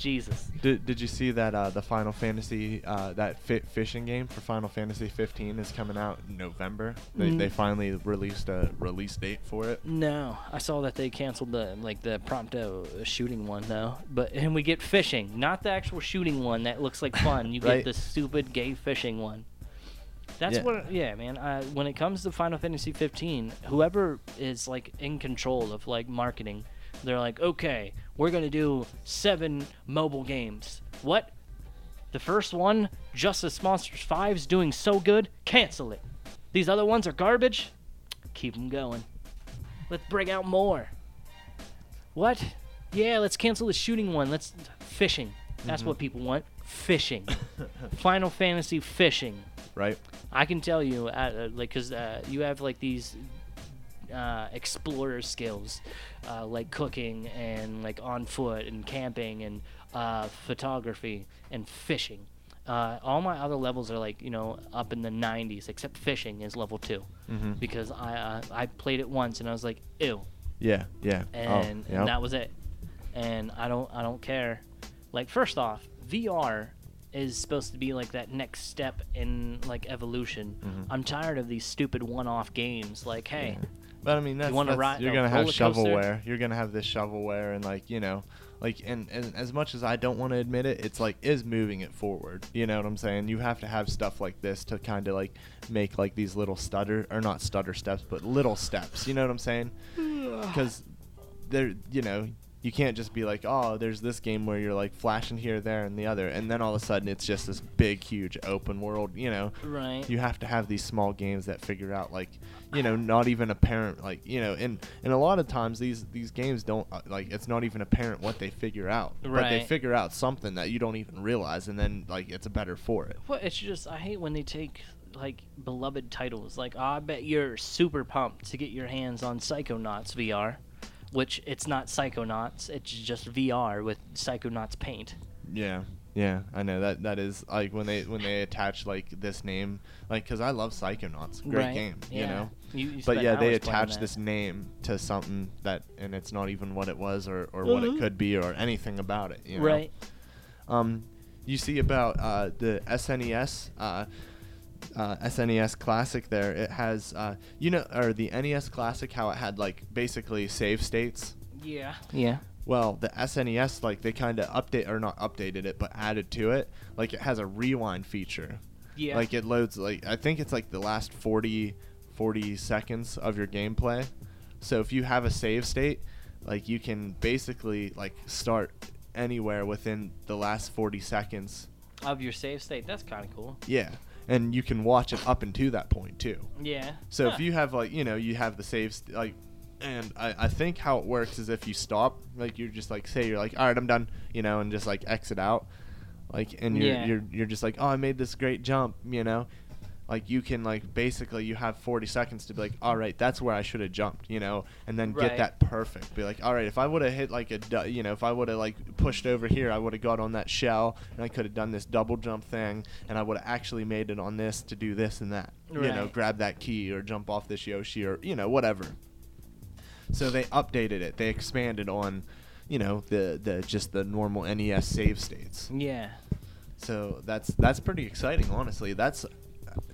Jesus. Did, did you see that uh, the Final Fantasy uh, that fit fishing game for Final Fantasy 15 is coming out in November? They, Mm. they finally released a release date for it. No, I saw that they canceled the like the prompto shooting one though. But and we get fishing, not the actual shooting one that looks like fun. You Right. get the stupid gay fishing one. That's Yeah. what, yeah, man. Uh, when it comes to Final Fantasy 15, whoever is like in control of like marketing, they're like, okay, we're gonna do seven mobile games. What? The first one, Justice Monsters 5, is doing so good. Cancel it. These other ones are garbage. Keep them going. Let's bring out more. What? Yeah, let's cancel the shooting one. Let's fishing. That's what people want. Fishing. Final Fantasy fishing. Right? I can tell you, uh, uh, like, cause uh, you have like these uh, explorer skills, uh, like cooking and like on foot and camping and uh, photography and fishing. Uh, all my other levels are like you know up in the 90s, except fishing is level 2 Mhm. because I uh, I played it once and I was like ew, Yeah, yeah. and, oh, and that was it. And I don't I don't care. Like first off, VR is supposed to be like that next step in like evolution. Mhm. I'm tired of these stupid one-off games. Like, hey, But I mean, that's, wanna that's- ride you're gonna have roller coaster? shovelware. You're gonna have this shovelware, and like you know, like and, and as much as I don't want to admit it, it's like is moving it forward. You know what I'm saying? You have to have stuff like this to kind of like make like these little stutter or not stutter steps, but little steps. You know what I'm saying? Because there, you know. You can't just be like, oh, there's this game where you're like flashing here, there, and the other, and then all of a sudden it's just this big, huge open world. You know, right? you have to have these small games that figure out like you know not even apparent like you know and and a lot of times these these games don't uh, like it's not even apparent what they figure out right. but they figure out something that you don't even realize and then like it's better for it Well, it's just I hate when they take like beloved titles. Like, oh, I bet you're super pumped to get your hands on Psychonauts VR, which it's not Psychonauts. It's just VR with Psychonauts paint. yeah yeah i know that that is like when they when they attach like this name like because i love psychonauts great Right, game you know You- you but yeah they attach this name to something that and it's not even what it was or, or what it Mhm. could be or anything about it you know? Right. Um, you see about uh, the SNES, uh, uh, SNES Classic. There, it has uh, you know, or the NES Classic, how it had like basically save states. Yeah. Yeah. Well, the SNES, like they kind of update or not updated it, but added to it. Like it has a rewind feature. Yeah. Like it loads like I think it's like the last 40, 40 seconds of your gameplay. So if you have a save state, like you can basically like start anywhere within the last 40 seconds. Of your save state. That's kind of cool. Yeah. And you can watch it up into that point too. Yeah. So Huh. if you have like you know you have the saves like, and I, I think how it works is if you stop like you're just like say you're like all right I'm done you know and just like exit out, like and you're Yeah. you're you're just like oh I made this great jump you know, like you can like basically you have 40 seconds to be like all right that's where I should have jumped you know and then Right. get that perfect be like all right if I would have hit like a du- you know if I would have like pushed over here I would have got on that shell and I could have done this double jump thing and I would have actually made it on this to do this and that you know grab that key or jump off this Yoshi or you know whatever. So they updated it. They expanded on, you know, the the just the normal NES save states. Yeah. So that's that's pretty exciting, honestly. That's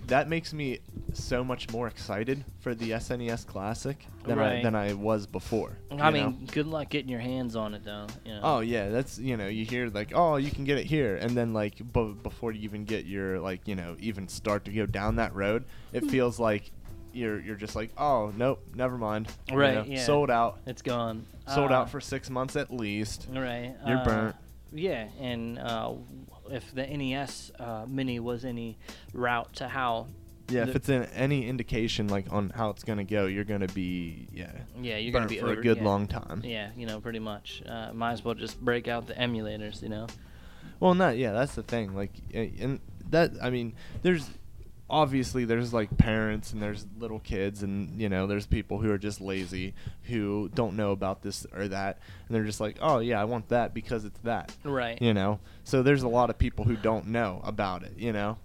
that makes me so much more excited for the SNES Classic than I than I was before. I you know? mean, good luck getting your hands on it though. You know. Oh yeah, that's you know you hear like oh you can get it here, and then like b- before you even get your like you know even start to go down that road, it Hmm. feels like you're you're just like oh nope never mind you Right, know, yeah. sold out It's gone. sold Uh, out for six months at least Right. you're uh, burnt Yeah, and uh, if the NES uh, Mini was any route to how Yeah, if it's in any indication like on how it's gonna go, you're gonna be yeah. Yeah, you're gonna be for over- a good yeah. long time. Yeah, you know, pretty much. Uh, might as well just break out the emulators, you know. Well, not yeah. That's the thing. Like, and that I mean, there's obviously there's like parents and there's little kids and you know there's people who are just lazy who don't know about this or that. And they're just like oh yeah I want that because it's that Right. you know? So there's a lot of people who don't know about it you know?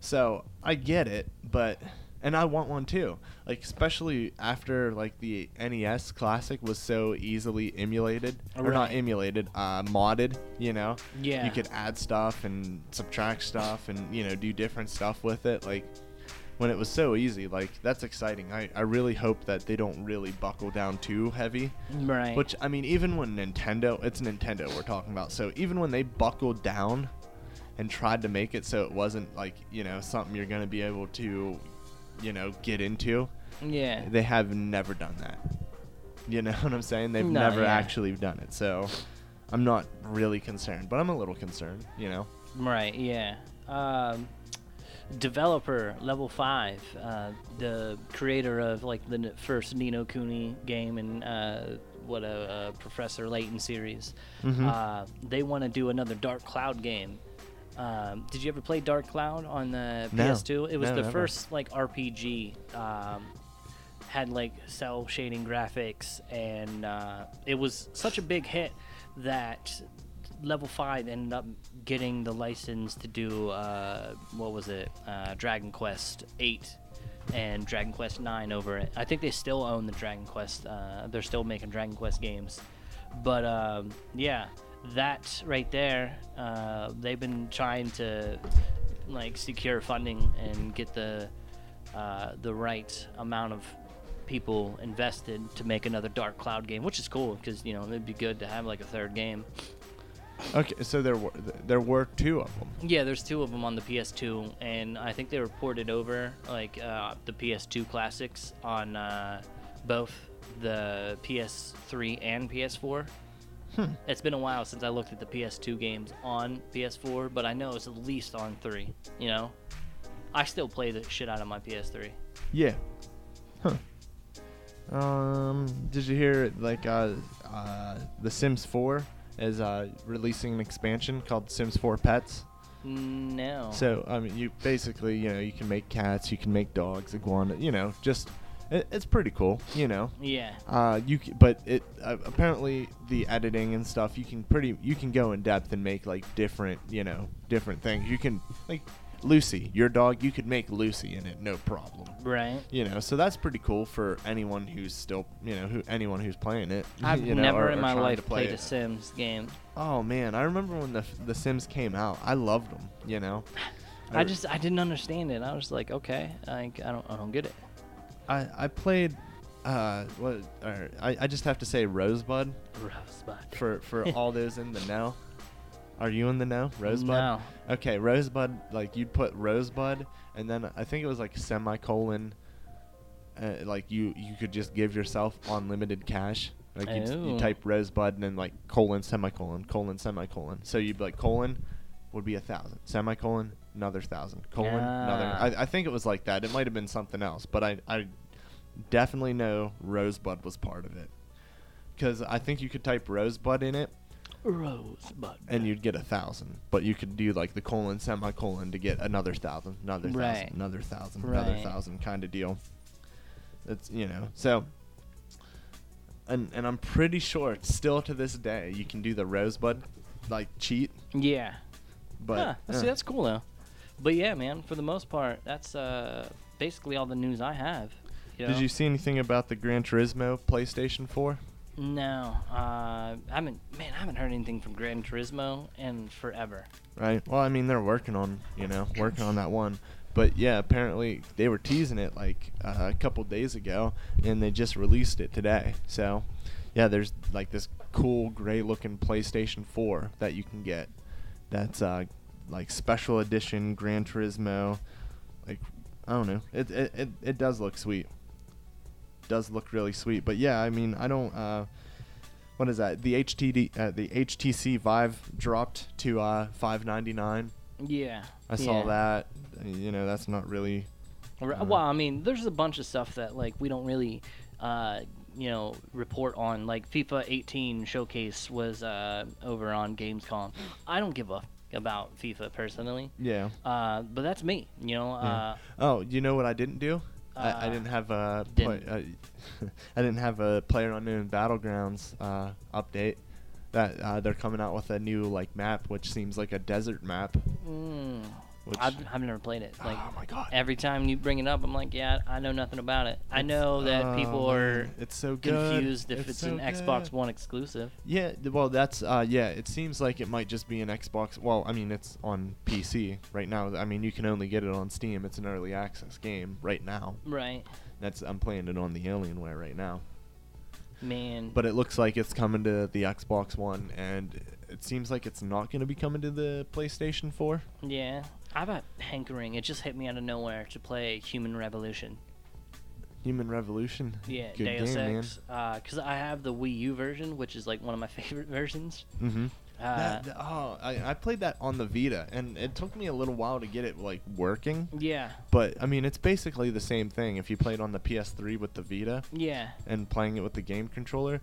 So I get it but and I want one too. Like especially after like the NES classic was so easily emulated. Or not emulated uh modded you know? Yeah. you could add stuff and subtract stuff and you know do different stuff with it like when it was so easy. Like that's exciting. I, I really hope that they don't really buckle down too heavy. Right. which i mean even when nintendo it's nintendo we're talking about. So even when they buckled down and tried to make it so it wasn't like you know something you're going to be able to you know get into yeah. they have never done that you know what i'm saying they've No, never yeah. actually done it so i'm not really concerned but i'm a little concerned you know Right, yeah. Um, developer level five, uh, the creator of like the first Ni no Kuni game and uh, what a, uh Professor Layton series. Mhm. Uh, they want to do another Dark Cloud game. Um, did you ever play Dark Cloud on the No. PS2? It was No, the never. first like RPG. Um, had like cell shading graphics, and uh, it was such a big hit that Level Five ended up getting the license to do uh, what was it, uh, Dragon Quest Eight and Dragon Quest Nine over it. I think they still own the Dragon Quest. Uh, they're still making Dragon Quest games, but um, yeah, that right there, uh, they've been trying to like secure funding and get the uh, the right amount of people invested to make another Dark Cloud game, which is cool because you know it'd be good to have like a third game. okay so there were there were two of them Yeah, there's two of them on the PS2, and I think they were ported over like uh, the PS2 classics on uh, both the PS3 and PS4. Hmm. It's been a while since I looked at the PS2 games on PS4, but I know it's at least on three. You know, I still play the shit out of my PS3. Yeah. Huh. Um, did you hear like uh, uh, The Sims 4 is uh, releasing an expansion called Sims 4 Pets? No. So I mean, you basically you know you can make cats, you can make dogs, iguana, you know, just it, it's pretty cool, you know. yeah. Uh, you c- but it uh, apparently the editing and stuff you can pretty you can go in depth and make like different you know different things. You can like Lucy, your dog, you could make Lucy in it, no problem. Right. You know, so that's pretty cool for anyone who's still, you know, who anyone who's playing it. I've you know, never or- in or my life played a. Sims game. Oh man, I remember when the the Sims came out. I loved them. You know, I just I didn't understand it. I was like, okay, I, I don't I don't get it. I I played. Uh, what? Or I I just have to say Rosebud Rosebud. for for all those in the know. Are you in the know, Rosebud? No. Okay, Rosebud. Like you'd put Rosebud, and then I think it was like semicolon. Uh, like you you could just give yourself unlimited cash. Like you type Rosebud and then like colon semicolon colon semicolon. So you'd be like colon would be a thousand semicolon another thousand colon another. I, I think it was like that. It might have been something else, but I I definitely know Rosebud was part of it. Because I think you could type Rosebud in it Rosebud. and you'd get a thousand. But you could do like the colon semicolon to get another thousand, another thousand, Right. another thousand, another thousand kind of deal. It's you know so. And and I'm pretty sure still to this day you can do the rosebud, like cheat. Yeah. But Huh, uh, see, that's cool though. But yeah, man, for the most part, that's uh, basically all the news I have. You did know? you see anything about the Gran Turismo PlayStation 4? No, uh, I haven't. Man, I haven't heard anything from Gran Turismo in forever. Right. Well, I mean they're working on you know working on that one. But yeah, apparently they were teasing it like uh, a couple days ago, and they just released it today. So, yeah, there's like this cool gray-looking PlayStation 4 that you can get. That's uh, like special edition Gran Turismo. Like I don't know, it it it, it does look sweet. Does look really sweet. But yeah, I mean I don't. Uh, what is that? The HTD, uh, the HTC Vive dropped to uh, 599. Yeah. I saw yeah. that. You know, that's not really Uh, well, I mean, there's a bunch of stuff that like we don't really, uh, you know, report on. Like FIFA 18 showcase was uh, over on Gamescom. I don't give a f- about FIFA personally, yeah. uh, but that's me. You know, uh, Oh, you know what I didn't do? I, I Uh, didn't have a play, didn't. uh, I didn't have a Player Unknown Battlegrounds uh, update. That uh, they're coming out with a new like map, which seems like a desert map. mm, Which I've, I've never played it. Like oh my god, every time you bring it up, I'm like, yeah, I know nothing about it. I know that people oh, are it's so good. confused if it's, so an Xbox. One exclusive. Yeah, well, that's uh, yeah. It seems like it might just be an Xbox. Well, I mean, it's on PC right now. I mean, you can only get it on Steam. It's an early access game right now. Right, That's I'm playing it on the Alienware right now. man. But it looks like it's coming to the Xbox One, and it seems like it's not going to be coming to the PlayStation 4. Yeah, I've got hankering. It just hit me out of nowhere to play Human Revolution. Human Revolution. Yeah, Good Deus game, Ex. Because I have the Wii U version, which is like one of my favorite versions. Mm-hmm. Uh, oh, I, I played that on the Vita, and it took me a little while to get it like working. yeah, But I mean, it's basically the same thing. If you played on the PS3 with the Vita yeah, and playing it with the game controller,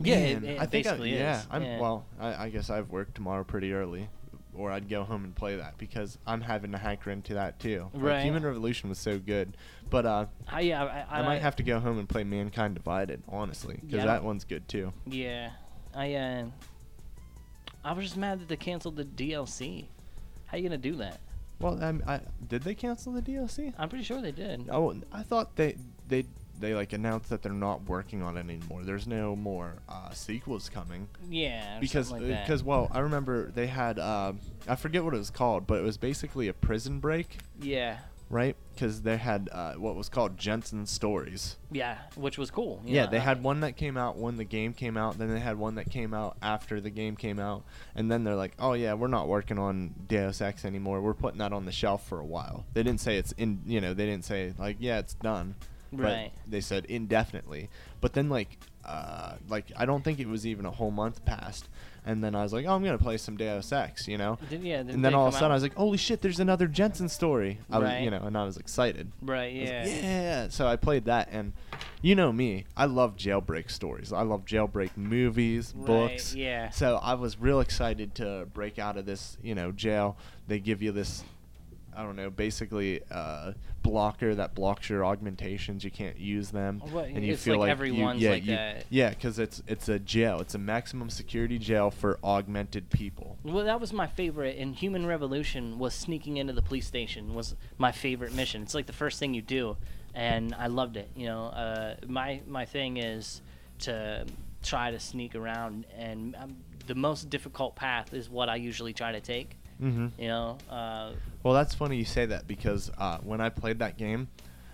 Yeah, it- it I think I, basically yeah, is, I'm yeah. well. I, I guess I've worked tomorrow pretty early, or I'd go home and play that because I'm having to hanker into that too. Like, Right. Human Revolution was so good, but uh, I, yeah, I, I, I, might have to go home and play Mankind Divided, honestly, because Yeah, that one's good too. Yeah, I uh, I was just mad that they canceled the DLC. How you gonna do that? Well, um, I, did they cancel the DLC? I'm pretty sure they did. Oh, I thought they they they like announced that they're not working on it anymore. There's no more uh, sequels coming. Yeah, or because like because well I remember they had uh, I forget what it was called but it was basically a prison break. Yeah, right? Because they had uh, what was called Jensen Stories. Yeah, which was cool. you yeah. they uh, had one that came out when the game came out then they had one that came out after the game came out and then they're like oh yeah we're not working on Deus Ex anymore. We're putting that on the shelf for a while. They didn't say it's in you know they didn't say like yeah it's done Right. they said indefinitely but then like uh, like I don't think it was even a whole month passed and then I was like oh I'm gonna play some Deus Ex you know Did, yeah, and then all of a sudden out- I was like holy shit there's another Jensen story I was Right. you know and I was excited right, yeah, like, yeah. So I played that, and you know me, I love jailbreak stories. I love jailbreak movies, Right, books. yeah. So I was real excited to break out of this, you know, jail. They give you this, I don't know, basically uh, blocker that blocks your augmentations. You can't use them, Well, and you feel like like you- yeah, like you- that. Yeah, because it's it's a jail. It's a maximum security jail for augmented people. Well, that was my favorite in Human Revolution. Was sneaking into the police station was my favorite mission. It's like the first thing you do, and I loved it. You know, uh, my my thing is to try to sneak around, and um, the most difficult path is what I usually try to take. Mm-hmm. You know, uh, Well, that's funny you say that because uh, when I played that game,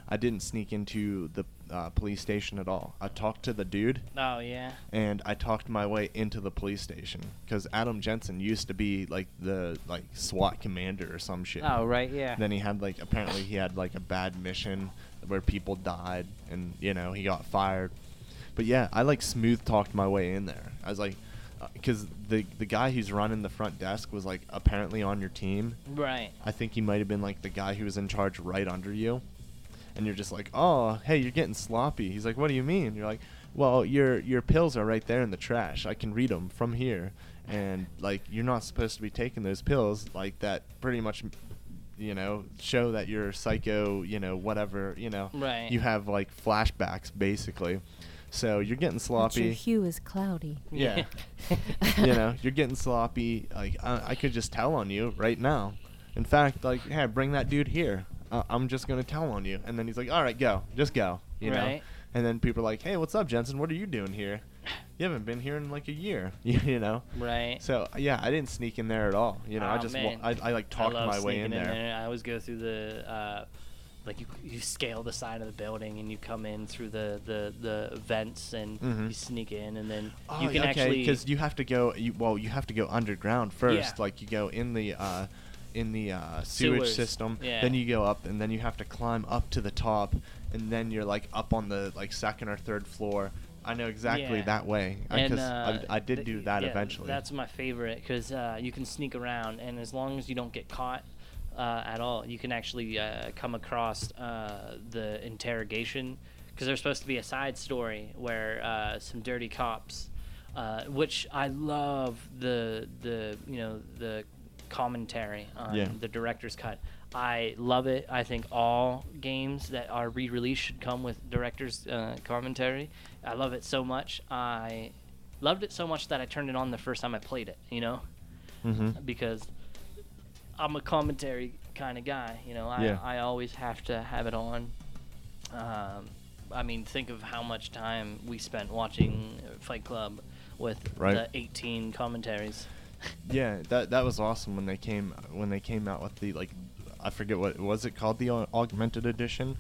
I didn't sneak into the uh, police station at all. I talked to the dude, oh yeah, and I talked my way into the police station because Adam Jensen used to be like the like SWAT commander or some shit. oh right, yeah, Then he had like apparently he had like a bad mission where people died, and you know he got fired. But yeah, I like smooth talked my way in there. I was like, because the the guy who's running the front desk was like apparently on your team. right, I think he might have been like the guy who was in charge right under you. And you're just like, oh, hey, you're getting sloppy. He's like, what do you mean? You're like, well, your your pills are right there in the trash. I can read them from here. And like, you're not supposed to be taking those pills. Like that, pretty much, you know, show that you're psycho. You know, whatever. You know, Right. You have like flashbacks, basically. So you're getting But your hue is cloudy. Yeah. you know, you're getting sloppy. Like I, I could just tell on you right now. In fact, like, hey, bring that dude here. Uh, I'm just gonna tell on you. And then he's like, all right, go, just go. You know. Right. And then people are like, hey, what's up, Jensen? What are you doing here? You haven't been here in like a year. you know. right. So yeah, I didn't sneak in there at all. You know, I Oh, just wa- I, I like talked I my way in sneaking there. I always go through the uh, like you you scale the side of the building and you come in through the the, the vents and Mhm. you sneak in and then Oh, you can okay, actually because you have to go. You, well, you have to go underground first. Yeah. Like you go in the uh, in the uh, sewage Sewers, system. yeah. Then you go up, and then you have to climb up to the top, and then you're like up on the like second or third floor. I know exactly Yeah. that way because uh, I, I did th- do that yeah, eventually. That's my favorite because uh, you can sneak around and as long as you don't get caught. Uh, at all. You can actually uh, come across uh, the interrogation because there's supposed to be a side story where uh, some dirty cops, uh, which I love the the you know the commentary on Yeah. the director's cut. I love it. I think all games that are re-released should come with director's uh, commentary. I love it so much. I loved it so much that I turned it on the first time I played it. You know, Mm-hmm. because I'm a commentary kind of guy. You know, I Yeah. I always have to have it on. Um, I mean, think of how much time we spent watching Fight Club with Right. the 18 commentaries. Yeah, that that was awesome when they came when they came out with the like I forget what was it called the augmented edition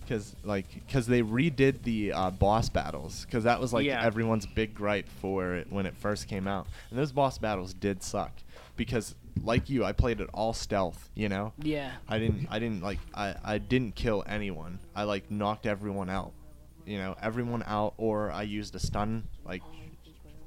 because like because they redid the uh, boss battles because that was like Yeah. everyone's big gripe for it when it first came out and those boss battles did suck because like you I played it all stealth you know Yeah. I didn't I didn't like I I didn't kill anyone I like knocked everyone out you know everyone out or I used a stun like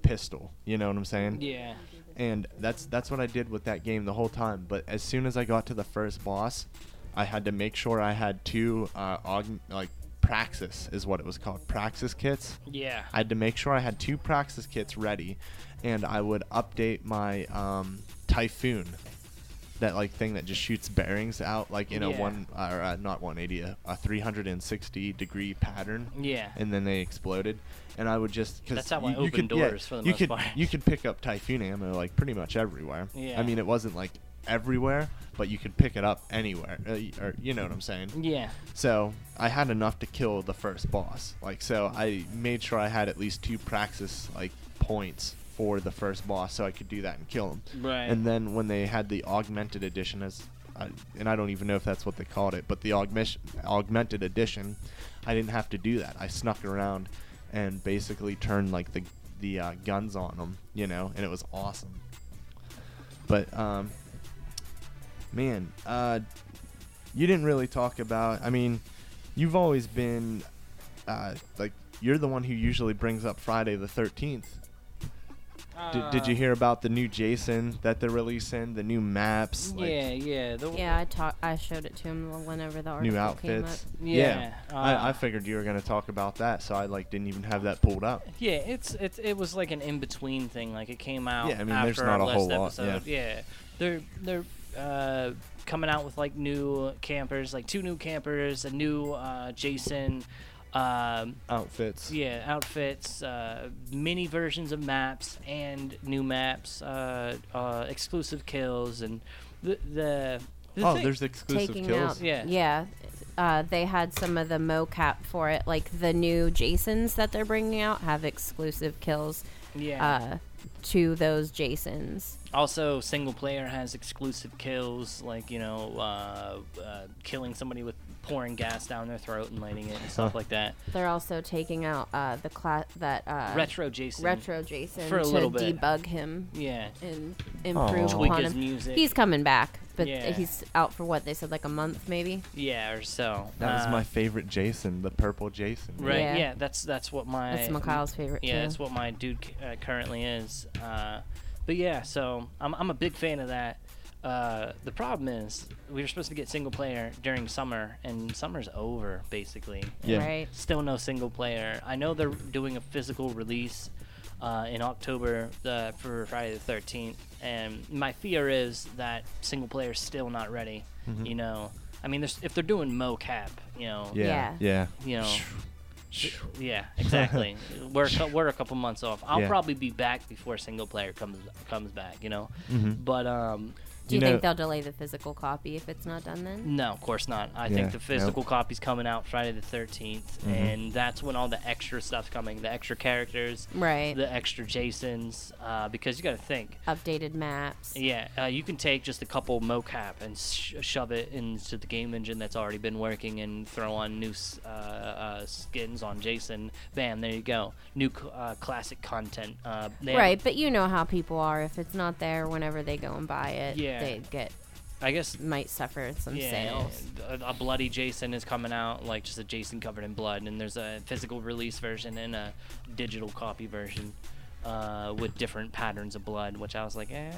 pistol you know what I'm saying Yeah. and that's that's what I did with that game the whole time. But as soon as I got to the first boss, I had to make sure I had two uh, aug- like praxis is what it was called praxis kits. Yeah. I had to make sure I had two praxis kits ready, and I would update my um, typhoon, that like thing that just shoots bearings out like in a one or uh, not 180 a, a 360 degree pattern. Yeah. And then they exploded, and I would just because That's how I you, you open could, yeah, doors for the you most could, part. You could pick up typhoon ammo like pretty much everywhere. Yeah. I mean, it wasn't like everywhere, but you could pick it up anywhere. Uh, or you know what I'm saying? Yeah. So I had enough to kill the first boss. Like so, I made sure I had at least two praxis like points for the first boss, so I could do that and kill him. Right. And then when they had the augmented edition, as I, and I don't even know if that's what they called it, but the augment, augmented edition, I didn't have to do that. I snuck around and basically turned like the the uh, guns on them, you know, and it was awesome. But um, man, uh, you didn't really talk about. I mean, you've always been uh, like you're the one who usually brings up Friday the Thirteenth. Did, did you Uh, hear about the new Jason that they're releasing? The new maps, like yeah, yeah. The, Yeah, I talk. I showed it to him whenever the article new came up. outfits. Yeah, I, uh, I figured you were gonna talk about that, so I like didn't even have that pulled up. Yeah, it's it's it was like an in between thing. Like it came out. Yeah, I mean, after there's not a whole last lot, episode. Yeah. they're they're uh, coming out with like new campers, like two new campers, a new uh, Jason. Um, Outfits. yeah, outfits, uh, mini versions of maps, and new maps, uh, uh, exclusive kills, and the the. the Oh, thing- there's exclusive Taking kills. out. Yeah. Yeah. Uh, they had some of the mocap for it, like the new Jasons that they're bringing out have exclusive kills yeah. uh, to those Jasons. Also, single player has exclusive kills, like you know, uh, uh, killing somebody with pouring gas down their throat and lighting it and stuff Huh. like that. They're also taking out uh, the class that uh, Retro Jason. retro Jason for a to little bit. debug him Yeah. and improve Aw. Tweak upon his him. music. He's coming back, but Yeah. he's out for what they said, like a month maybe. Yeah, or so. That was Uh, my favorite Jason, the purple Jason. Right. Yeah. Yeah. That's that's what my. That's Mikhail's favorite Yeah, too. that's what my dude c- uh, currently is. Uh, but yeah, so I'm I'm a big fan of that. Uh, the problem is we were supposed to get single player during summer, and summer's over basically. Yeah. Right. Still no single player. I know they're doing a physical release uh, in October uh, for Friday the 13th, and my fear is that single player is still not ready. Mhm. You know, I mean, if they're doing mocap, you know, Yeah. Yeah. you know, yeah, exactly. we're a we're a couple months off. I'll Yeah. probably be back before single player comes comes back. You know, Mhm. but um, Do you, You know- think they'll delay the physical copy if it's not done then? no, of course not. I Yeah, think the nope. physical copy's coming out Friday the 13th, Mhm. and that's when all the extra stuff's coming. The extra characters, Right. the extra Jasons, uh, because you got to think. Updated maps. Yeah, uh, you can take just a couple mocap and sh- shove it into the game engine that's already been working and throw on new uh, uh, skins on Jason. Bam, there you go. New c- uh, classic content. Uh, they have- Right, but you know how people are. If it's not there whenever they go and buy it, Yeah. They get I guess might suffer some yeah, sales. A, a bloody Jason is coming out, like just a Jason covered in blood, and there's a physical release version and a digital copy version. uh, with different patterns of blood, which I was like, eh,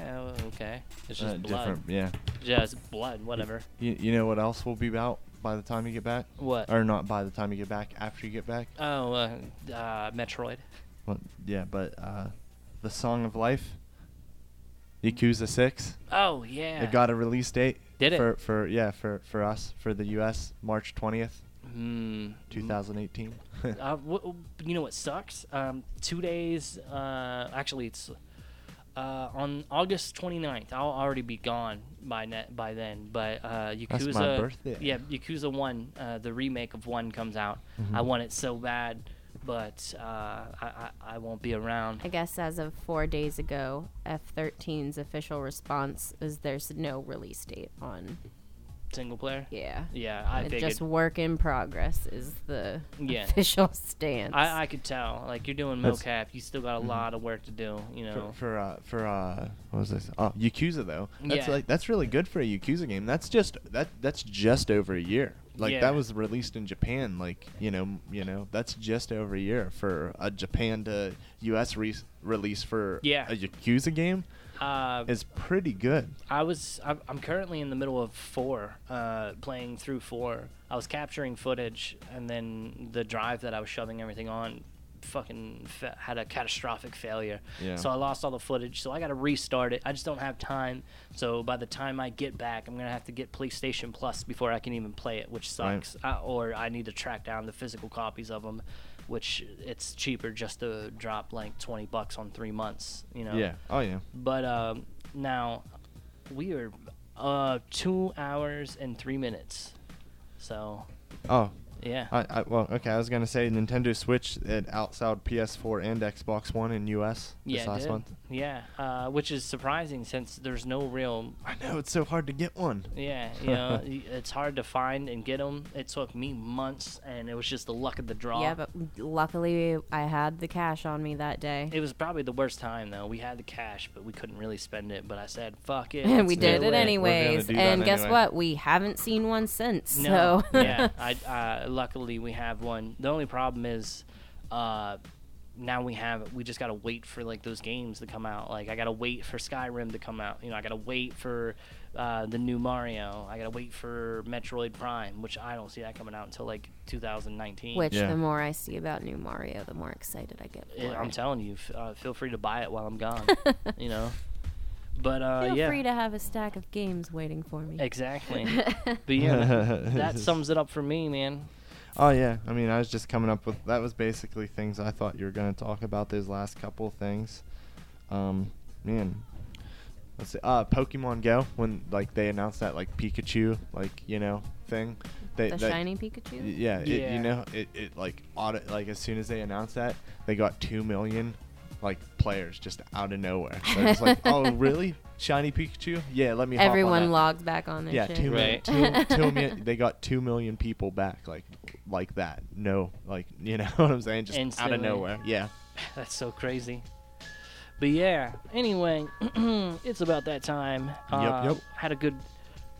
okay, it's just Uh, blood, different, yeah. just blood, whatever. You, you know what else will be out by the time you get back? What? Or not by the time you get back, after you get back? Oh, uh, uh, Metroid. Well, yeah, but uh, the Song of Life, Yakuza Six. Oh yeah. It got a release date. Did it? For for yeah for for us for the U.S. March twentieth, Hmm. 2018. uh, wh- you know what sucks? Um, two days. Uh, actually, it's uh, on August 29th. I'll already be gone by net by then. But uh, Yakuza. That's my birthday. Yeah, Yakuza One, uh, the remake of One comes out. Mm-hmm. I want it so bad, but uh, I, I I won't be around. I guess as of four days ago, F13's official response is there's no release date on. Single player. Yeah. Yeah, I It's figured. just work in progress is the Yeah. official stance. I, I could tell. Like you're doing That's- mocap, you still got a Mhm. lot of work to do. You know. For for uh, for uh, what was this? Oh, Yakuza though. That's Yeah. like that's really good for a Yakuza game. That's just that that's just over a year. Like Yeah. that was released in Japan. Like you know you know that's just over a year for a Japan to U.S. Re- release for Yeah. a Yakuza game uh, is pretty good. I was I'm, I'm currently in the middle of four, uh, playing through four. I was capturing footage, and then the drive that I was shoving everything on, fucking fa- had a catastrophic failure. Yeah. So I lost all the footage. So I got to restart it. I just don't have time. So by the time I get back, I'm gonna have to get PlayStation Plus before I can even play it, which Right. sucks. Uh, or I need to track down the physical copies of them. Which it's cheaper just to drop like twenty bucks on three months, you know. Yeah. Oh yeah. But um, now we are uh, two hours and three minutes. So Oh. Yeah, I, I well okay. I was gonna say Nintendo Switch it outsold PS4 and Xbox One in U.S. this yeah, it last did. month. yeah. Uh, which is surprising since there's no real. I know it's so hard to get one. Yeah, you know, it's hard to find and get them. It took me months, and it was just the luck of the draw. yeah, but luckily I had the cash on me that day. It was probably the worst time though. We had the cash, but we couldn't really spend it. But I said, "Fuck it." And we did do it anyways. do that And guess anyway. what? We haven't seen one since. No, So yeah, I uh, luckily we have one. The only problem is, uh, now we have we just gotta wait for like those games to come out. Like I gotta wait for Skyrim to come out. You know, I gotta wait for uh, the new Mario. I gotta wait for Metroid Prime, which I don't see that coming out until like 2019. Which Yeah. the more I see about new Mario, the more excited I get for Yeah, I'm telling you, f- uh, feel free to buy it while I'm gone. you know, but uh, Feel yeah, free to have a stack of games waiting for me. exactly. but yeah, that, that sums it up for me, man. Oh yeah, I mean, I was just coming up with that was basically things I thought you were gonna talk about. Those last couple things, um, man. Let's see, uh, Pokemon Go when like they announced that like Pikachu like you know thing. They, the that- shiny Pikachu. y- Yeah, It, you know, it, it like audit like as soon as they announced that, they got two million like players just out of nowhere. They're just like, oh really? Shiny Pikachu? Yeah, let me. hop on Everyone logs back on their Yeah, shit. two million, Right. two, two million, they got two million people back, like, like that. No, like, you know what I'm saying? Just out of nowhere. Yeah. That's so crazy. But yeah, anyway, it's about that time. Uh, yep. Had a good,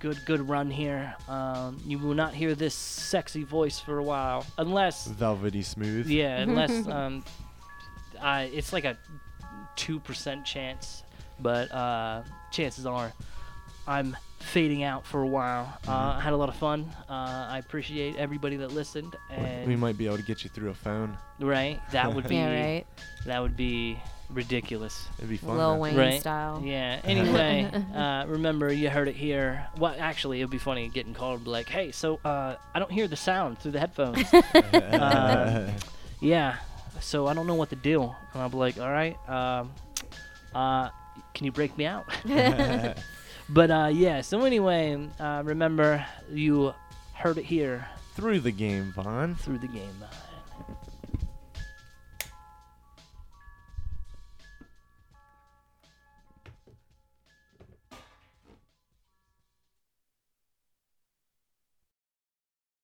good, good run here. Um, you will not hear this sexy voice for a while, unless, Velvety smooth. yeah, unless um, I, it's like a two percent chance, but uh, chances are, I'm fading out for a while. Uh, I had a lot of fun. Uh, I appreciate everybody that listened, and we might be able to get you through a phone. right, that would be Yeah, right. that would be ridiculous. It'd be fun. Lil though. Wayne Right. style. Yeah. Anyway, uh, remember you heard it here. Well, actually, it'd be funny getting called like, "Hey, so uh, I don't hear the sound through the headphones." Um, yeah. So I don't know what to do. And I'll be like, "All right, um, uh, can you break me out?" but uh, yeah. So anyway, uh, remember you heard it here through the game, Vaughn. through the game.